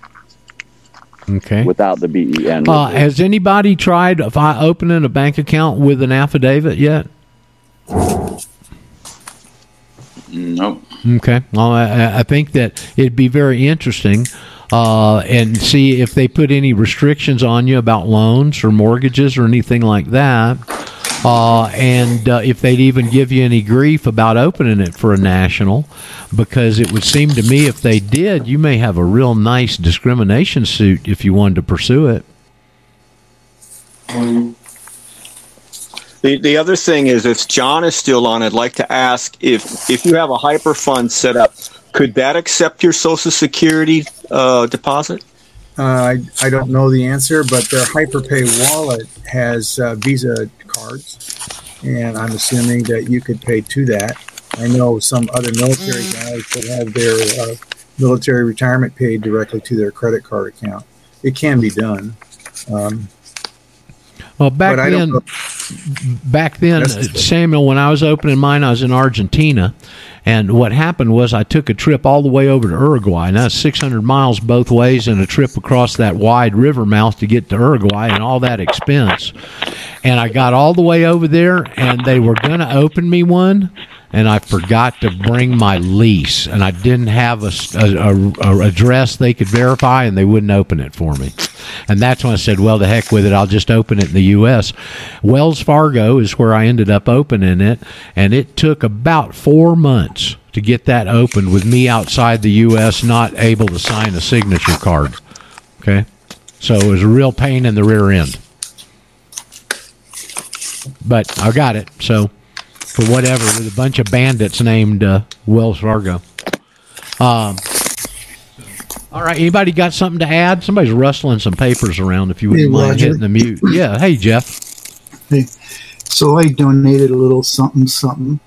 S1: Okay.
S14: without the B E N.
S1: Uh, has anybody tried if I opening a bank account with an affidavit yet?
S5: Nope.
S1: Okay. Well, I, I think that it'd be very interesting uh, and see if they put any restrictions on you about loans or mortgages or anything like that. Uh, and uh, if they'd even give you any grief about opening it for a national, because it would seem to me if they did, you may have a real nice discrimination suit if you wanted to pursue it.
S18: The the other thing is, if John is still on, I'd like to ask if if you have a Hyperfund set up, could that accept your Social Security uh, deposit?
S12: Uh, I, I don't know the answer, but their HyperPay wallet has uh, Visa cards, and I'm assuming that you could pay to that. I know some other military guys that have their uh, military retirement paid directly to their credit card account. It can be done. Um,
S1: Well, back
S12: But I don't
S1: then, back then, Samuel, when I was opening mine, I was in Argentina. And what happened was I took a trip all the way over to Uruguay. And that's 600 miles both ways and a trip across that wide river mouth to get to Uruguay and all that expense. And I got all the way over there and they were going to open me one. And I forgot to bring my lease, and I didn't have a address they could verify, and they wouldn't open it for me. And that's when I said, "Well, the heck with it, I'll just open it in the U.S." Wells Fargo is where I ended up opening it, and it took about four months to get that opened with me outside the U.S. not able to sign a signature card. Okay, so it was a real pain in the rear end, but I got it. So for whatever, with a bunch of bandits named uh, Wells Fargo. Um, all right, anybody got something to add? Somebody's rustling some papers around. If you wouldn't
S9: Hey,
S1: mind
S9: Roger.
S1: hitting the mute. Yeah. Hey, Jeff.
S9: Hey, so I donated a little something something.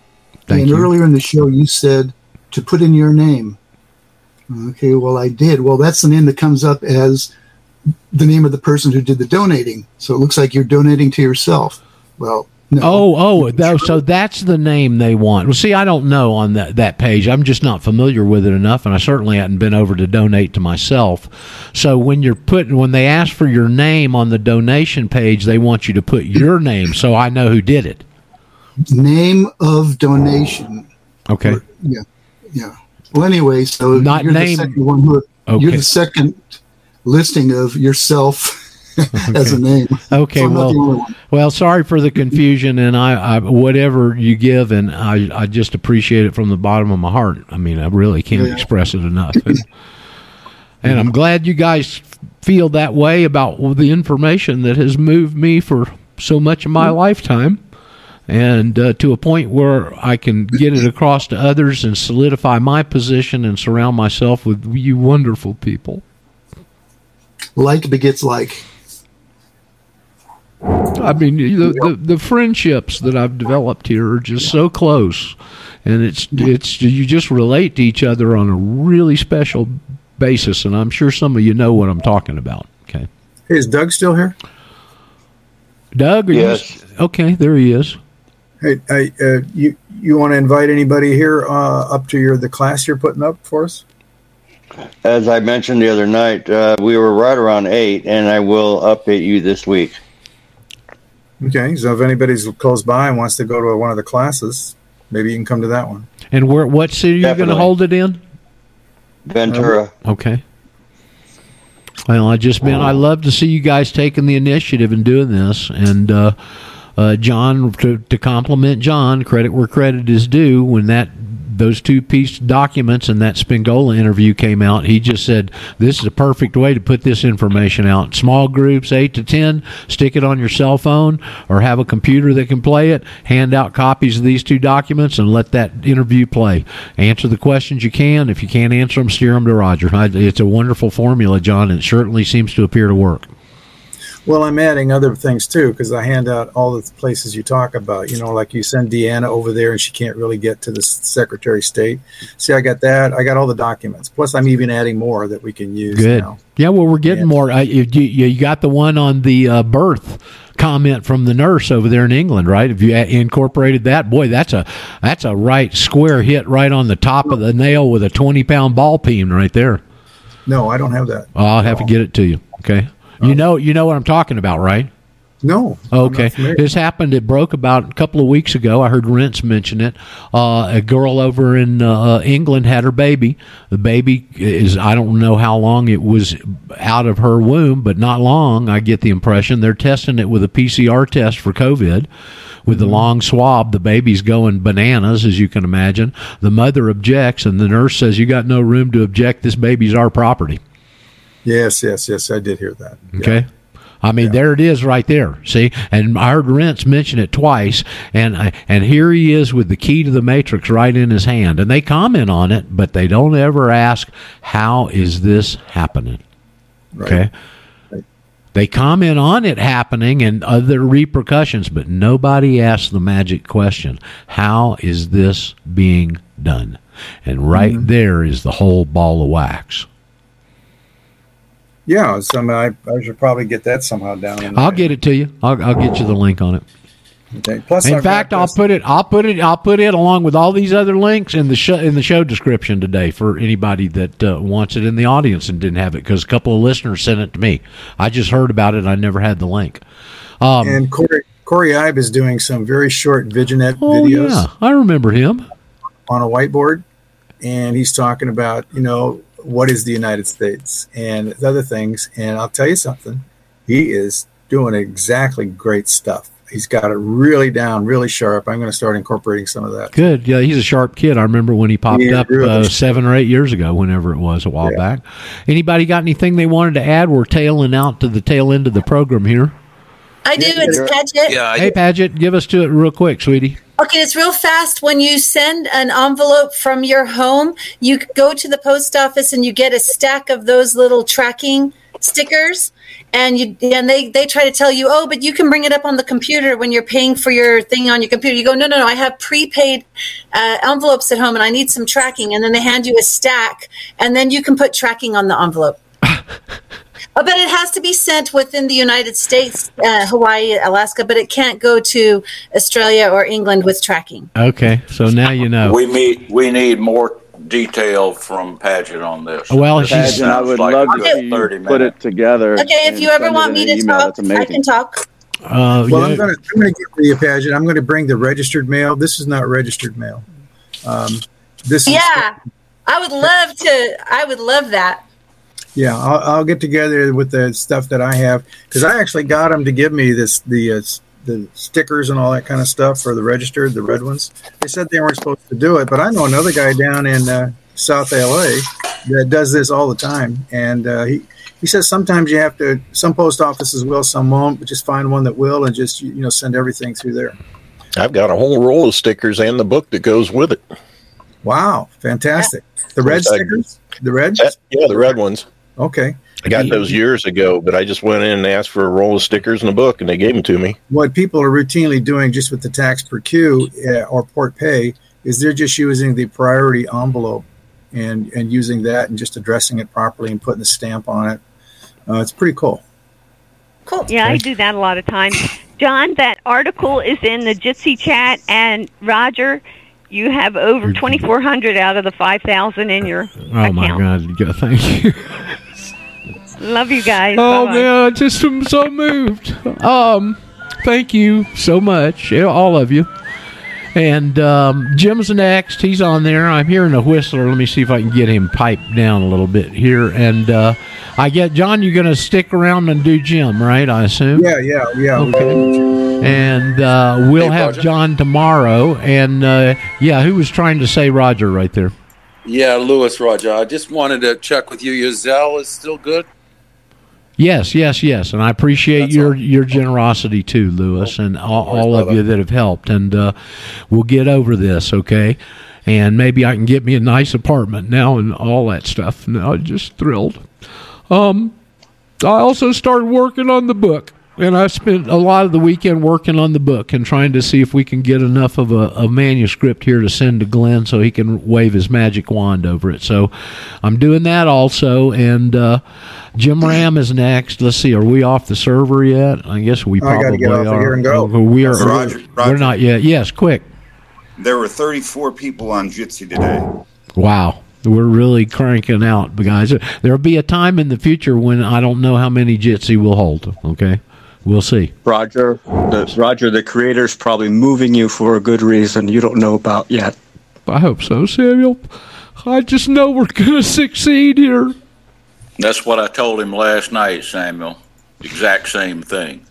S1: Thank
S9: and
S1: you.
S9: earlier in the show, you said to put in your name. Okay, well, I did. Well, that's the name that comes up as the name of the person who did the donating. So it looks like you're donating to yourself. Well, no.
S1: Oh, oh, that, so that's the name they want. Well, see, I don't know on that, that page. I'm just not familiar with it enough, and I certainly hadn't been over to donate to myself. So when you're putting, when they ask for your name on the donation page, they want you to put your name, so I know who did it.
S9: Name of donation.
S1: Okay.
S9: Yeah, yeah. Well, anyway, so
S1: Not
S9: you're
S1: name-
S9: the second one who you're the second listing of yourself as a name.
S1: Okay,
S9: So
S1: well,
S9: the only one.
S1: well, sorry for the confusion, and I, I whatever you give, and I, I just appreciate it from the bottom of my heart. I mean, I really can't
S9: Yeah.
S1: express it enough, and, and I'm glad you guys feel that way about the information that has moved me for so much of my lifetime, and uh, to a point where I can get it across to others and solidify my position and surround myself with you wonderful people.
S9: Like begets like.
S1: I mean, the, the the friendships that I've developed here are just so close, and it's it's you just relate to each other on a really special basis, and I'm sure some of you know what I'm talking about. Okay,
S12: is Doug still here?
S1: Doug, are you-
S7: Yes.
S1: okay, there he is.
S12: Hey, I, uh, you you want to invite anybody here uh, up to your the class you're putting up for us?
S7: As I mentioned the other night, uh, we were right around eight, and I will update you this week.
S12: Okay, so if anybody's close by and wants to go to one of the classes, maybe you can come to that one.
S1: And where what city are you going to hold it in?
S7: Ventura.
S1: Okay. Well, I just been. I love to see you guys taking the initiative and doing this. And uh, uh, John, to, to compliment John, credit where credit is due. When that those two piece documents and that Spingola interview came out, he just said this is a perfect way to put this information out. Small groups, eight to ten. Stick it on your cell phone or have a computer that can play it. Hand out copies of these two documents and let that interview play. Answer the questions you can. If you can't answer them, steer them to Roger. It's a wonderful formula, John, and it certainly seems to appear to work.
S12: Well, I'm adding other things too because I hand out all the places you talk about. You know, like you send Deanna over there and she can't really get to the Secretary of State. See, I got that. I got all the documents. Plus, I'm even adding more that we can use.
S1: Good.
S12: Now.
S1: Yeah, well, we're getting more. Uh, you, you, got the one on the uh, birth comment from the nurse over there in England, right? If you a- incorporated that, boy, that's a that's a right square hit right on the top of the nail with a twenty pound ball peen right there.
S12: No, I don't have that.
S1: I'll have to get it to you. Okay. You know, you know what I'm talking about, right?
S12: No.
S1: Okay. This happened. It broke about a couple of weeks ago. I heard Rents mention it. Uh, a girl over in uh, England had her baby. The baby is, I don't know how long it was out of her womb, but not long, I get the impression. They're testing it with a PCR test for COVID. With the long swab, the baby's going bananas, as you can imagine. The mother objects, and the nurse says, You got no room to object. This baby's our property.
S12: Yes, yes, yes. I did hear that.
S1: Okay. I mean, there it is, right there. See, and I heard Rents mention it twice, and I- and here he is with the key to the matrix right in his hand, and they comment on it, but they don't ever ask, "How is this happening?" Okay. They comment on it happening and other repercussions, but nobody asks the magic question: How is this being done? And right mm-hmm. there is the whole ball of wax.
S12: Yeah, so I, mean, I, I should probably get that somehow down. In
S1: I'll get it to you. I'll, I'll get you the link on it.
S12: Okay. Plus,
S1: in
S12: I've
S1: fact, I'll put it. I'll put it. I'll put it along with all these other links in the show in the show description today for anybody that uh, wants it in the audience and didn't have it because a couple of listeners sent it to me. I just heard about it. I never had the link. Um,
S12: and Corey Corey Ibe is doing some very short Viginet
S1: oh
S12: videos
S1: yeah, I remember him.
S12: on a whiteboard, and he's talking about you know what is the United States and other things. And I'll tell you something, he is doing exactly great stuff. He's got it really down, really sharp. I'm going to start incorporating some of that.
S1: Good. Yeah, he's a sharp kid. I remember when he popped
S12: Yeah,
S1: up
S12: really.
S1: uh, seven or eight years ago, whenever it was a while back. Anybody got anything they wanted to add? We're tailing out to the tail end of the program here.
S17: I do. It's Paget.
S1: hey, Paget, give us to it real quick, sweetie.
S17: Okay, it's real fast. When you send an envelope from your home, you go to the post office and you get a stack of those little tracking stickers. And you and they they try to tell you, oh, but you can bring it up on the computer when you're paying for your thing on your computer. You go, no, no, no. I have prepaid uh, envelopes at home, and I need some tracking. And then they hand you a stack, and then you can put tracking on the envelope. Oh, but it has to be sent within the United States, uh, Hawaii, Alaska, but it can't go to Australia or England with tracking.
S1: Okay, so now you know.
S5: We meet. We need more detail from Paget on this.
S1: Well,
S5: This
S1: she's-
S14: Paget, I would
S5: like
S14: love to see you
S5: 30
S14: put it together.
S17: Okay, if you ever want me to
S14: email.
S17: talk, I can talk.
S1: Uh,
S12: well,
S1: yeah.
S12: I'm going to I'm going to give you a pageant. I'm going to bring the registered mail. This is not registered mail. Um, this is
S17: Yeah, I would love to. I would love that.
S12: Yeah, I'll, I'll get together with the stuff that I have because I actually got them to give me this the uh, the stickers and all that kind of stuff for the registered, the red ones. They said they weren't supposed to do it, but I know another guy down in uh, South LA that does this all the time, and uh, he he says sometimes you have to. Some post offices will, some won't, but just find one that will and just you know send everything through there.
S19: I've got a whole roll of stickers and the book that goes with it.
S12: Wow, fantastic! The red stickers, the red.
S19: Yeah, the red ones.
S12: Okay.
S19: I got those years ago, but I just went in and asked for a roll of stickers and a book, and they gave them to me.
S12: what people are routinely doing just with the taxe perçue uh, or port payé is they're just using the priority envelope and and using that and just addressing it properly and putting a stamp on it. Uh, it's pretty cool.
S17: Cool.
S8: Yeah, I do that a lot of times. John, that article is in the Jitsi chat, and Roger, you have over twenty four hundred out of the five thousand in your
S1: Oh my. God! Thank you.
S8: Love you guys.
S1: Oh
S8: Bye-bye.
S1: man, I just am so moved. Um, thank you so much, all of you. And um, Jim's next. He's on there. I'm hearing a whistler. Let me see if I can get him piped down a little bit here. And uh, I get John. You're going to stick around and do Jim, right? I assume.
S12: Yeah, yeah, yeah.
S1: Okay. And uh, we'll
S2: Hey,
S1: have
S2: Roger.
S1: John tomorrow. And uh, yeah, who was trying to say Roger right there?
S2: Yeah, Lewis Roger. I just wanted to check with you. Your Zelle is still good.
S1: Yes, yes, yes, and I appreciate your your generosity too, Lewis, and all, all of you that have helped. And uh, we'll get over this, okay? And maybe I can get me a nice apartment now and all that stuff. Now I'm just thrilled. Um, I also started working on the book, and I spent a lot of the weekend working on the book and trying to see if we can get enough of a, a manuscript here to send to Glenn so he can wave his magic wand over it. So I'm doing that also, and uh, Jim Ram is next. Let's see, are we off the server yet? I guess we probably
S12: get off of
S1: are.
S12: here and go.
S1: Oh, we are.
S20: Roger,
S1: We're not yet. Yes, quick.
S20: There were 34 people on Jitsi today.
S1: Wow. We're really cranking out, guys. There'll be a time in the future when I don't know how many Jitsi will hold. Okay, we'll see.
S18: Roger, the, Roger, the creator's probably moving you for a good reason you don't know about yet.
S1: I hope so, Samuel. I just know we're gonna succeed here.
S5: That's what I told him last night, Samuel. Exact same thing.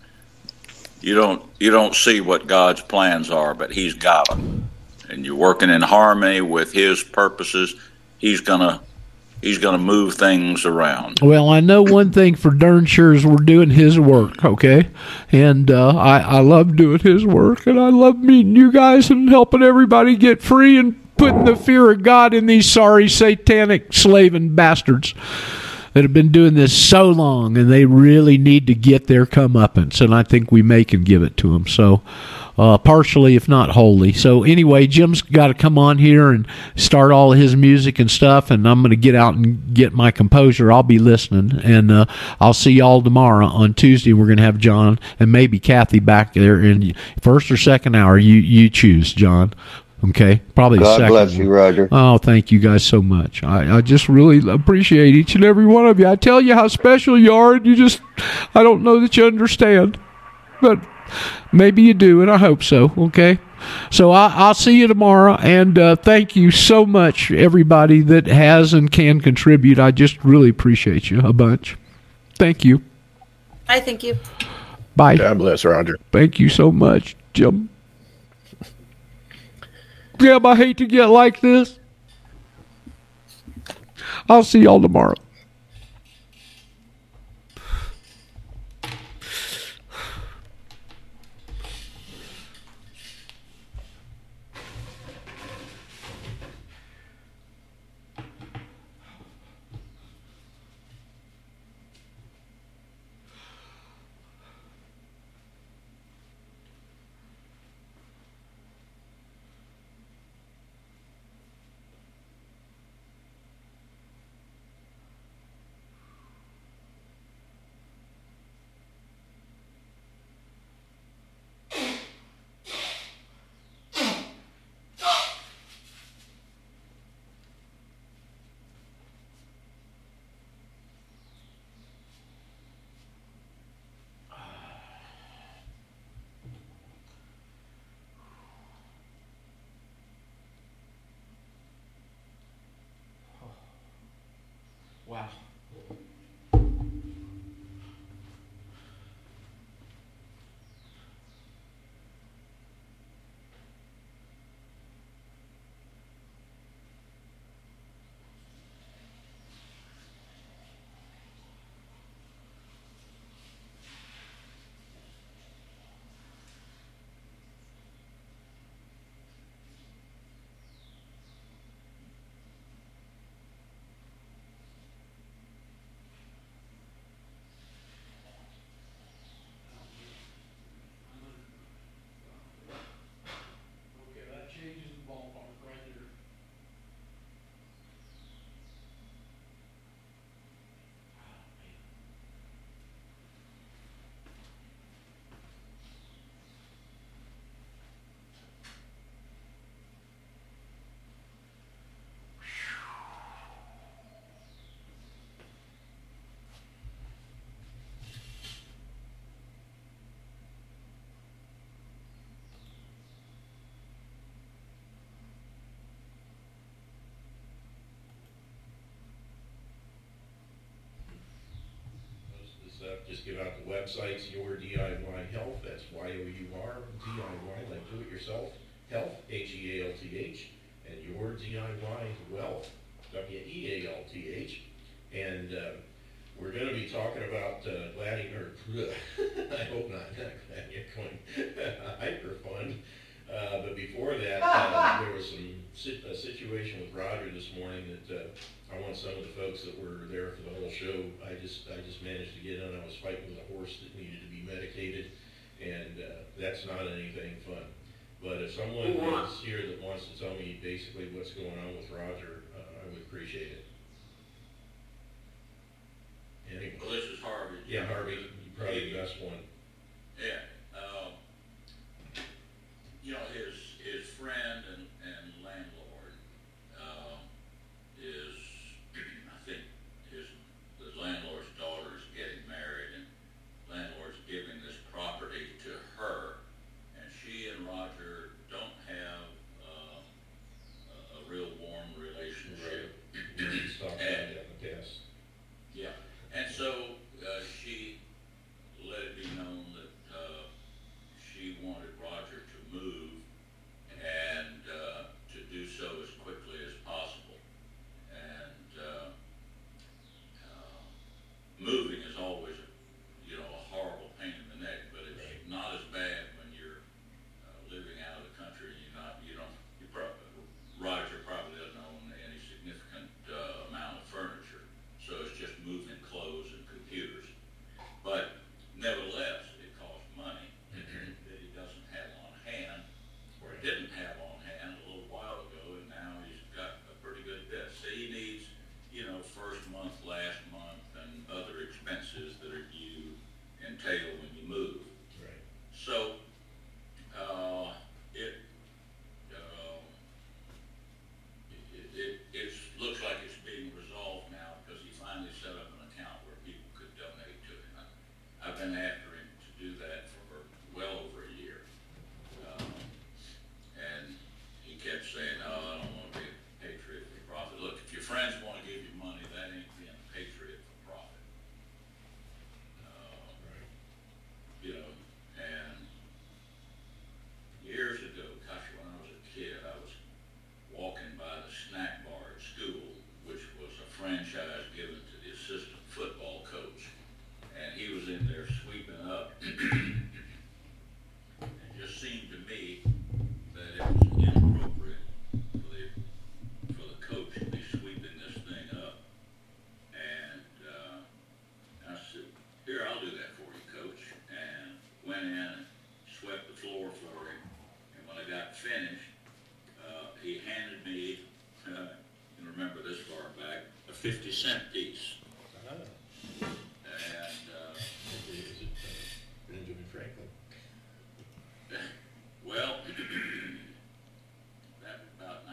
S5: You don't you don't see what God's plans are, but He's got them, and you're working in harmony with His purposes. He's gonna He's gonna move things around.
S1: Well, I know one thing for darn sure is we're doing His work, okay? And uh, I I love doing His work, and I love meeting you guys and helping everybody get free and putting the fear of God in these sorry satanic slaving bastards. that have been doing this so long, and they really need to get their comeuppance, and I think we may can give it to them. So, uh, partially, if not wholly. So anyway, Jim's got to come on here and start all his music and stuff, and I'm going to get out and get my composure. I'll be listening, and uh, I'll see y'all tomorrow on Tuesday. We're going to have John and maybe Kathy back there in first or second hour. You you choose, John. Okay, probably the
S7: God
S1: second.
S7: bless you, Roger.
S1: Oh, thank you guys so much. I, I just really appreciate each and every one of you. I tell you how special you are, and you just, I don't know that you understand, but maybe you do, and I hope so. Okay. So I, I'll see you tomorrow, and uh, thank you so much, everybody that has and can contribute. I just really appreciate you a bunch. Thank you.
S17: I thank you.
S1: Bye.
S19: God bless Roger.
S1: Thank you so much, Jim. Jim, I hate to get like this. I'll see y'all tomorrow.
S21: Websites, your DIY health, that's Y-O-U-R, DIY, like do it yourself, health, H-E-A-L-T-H, and your DIY wealth, W-E-A-L-T-H. And, uh, we're gonna be talking about, uh, Gladi, or, I hope not, not Gladi, going, hyper fund. Uh, but before that, uh, there was some, si- a situation with Roger this morning that, uh, I want some of the folks that were there for the whole show, I just, I just managed to get in, I was fighting with a horse that needed to be medicated, and, uh, that's not anything fun. But if someone is here that wants to tell me basically what's going on with Roger, uh, I would appreciate it. Anyway.
S5: Well, this is Harvey.
S21: Yeah, Harvey, you probably the best one.
S5: Yeah. Um, you know, his his friend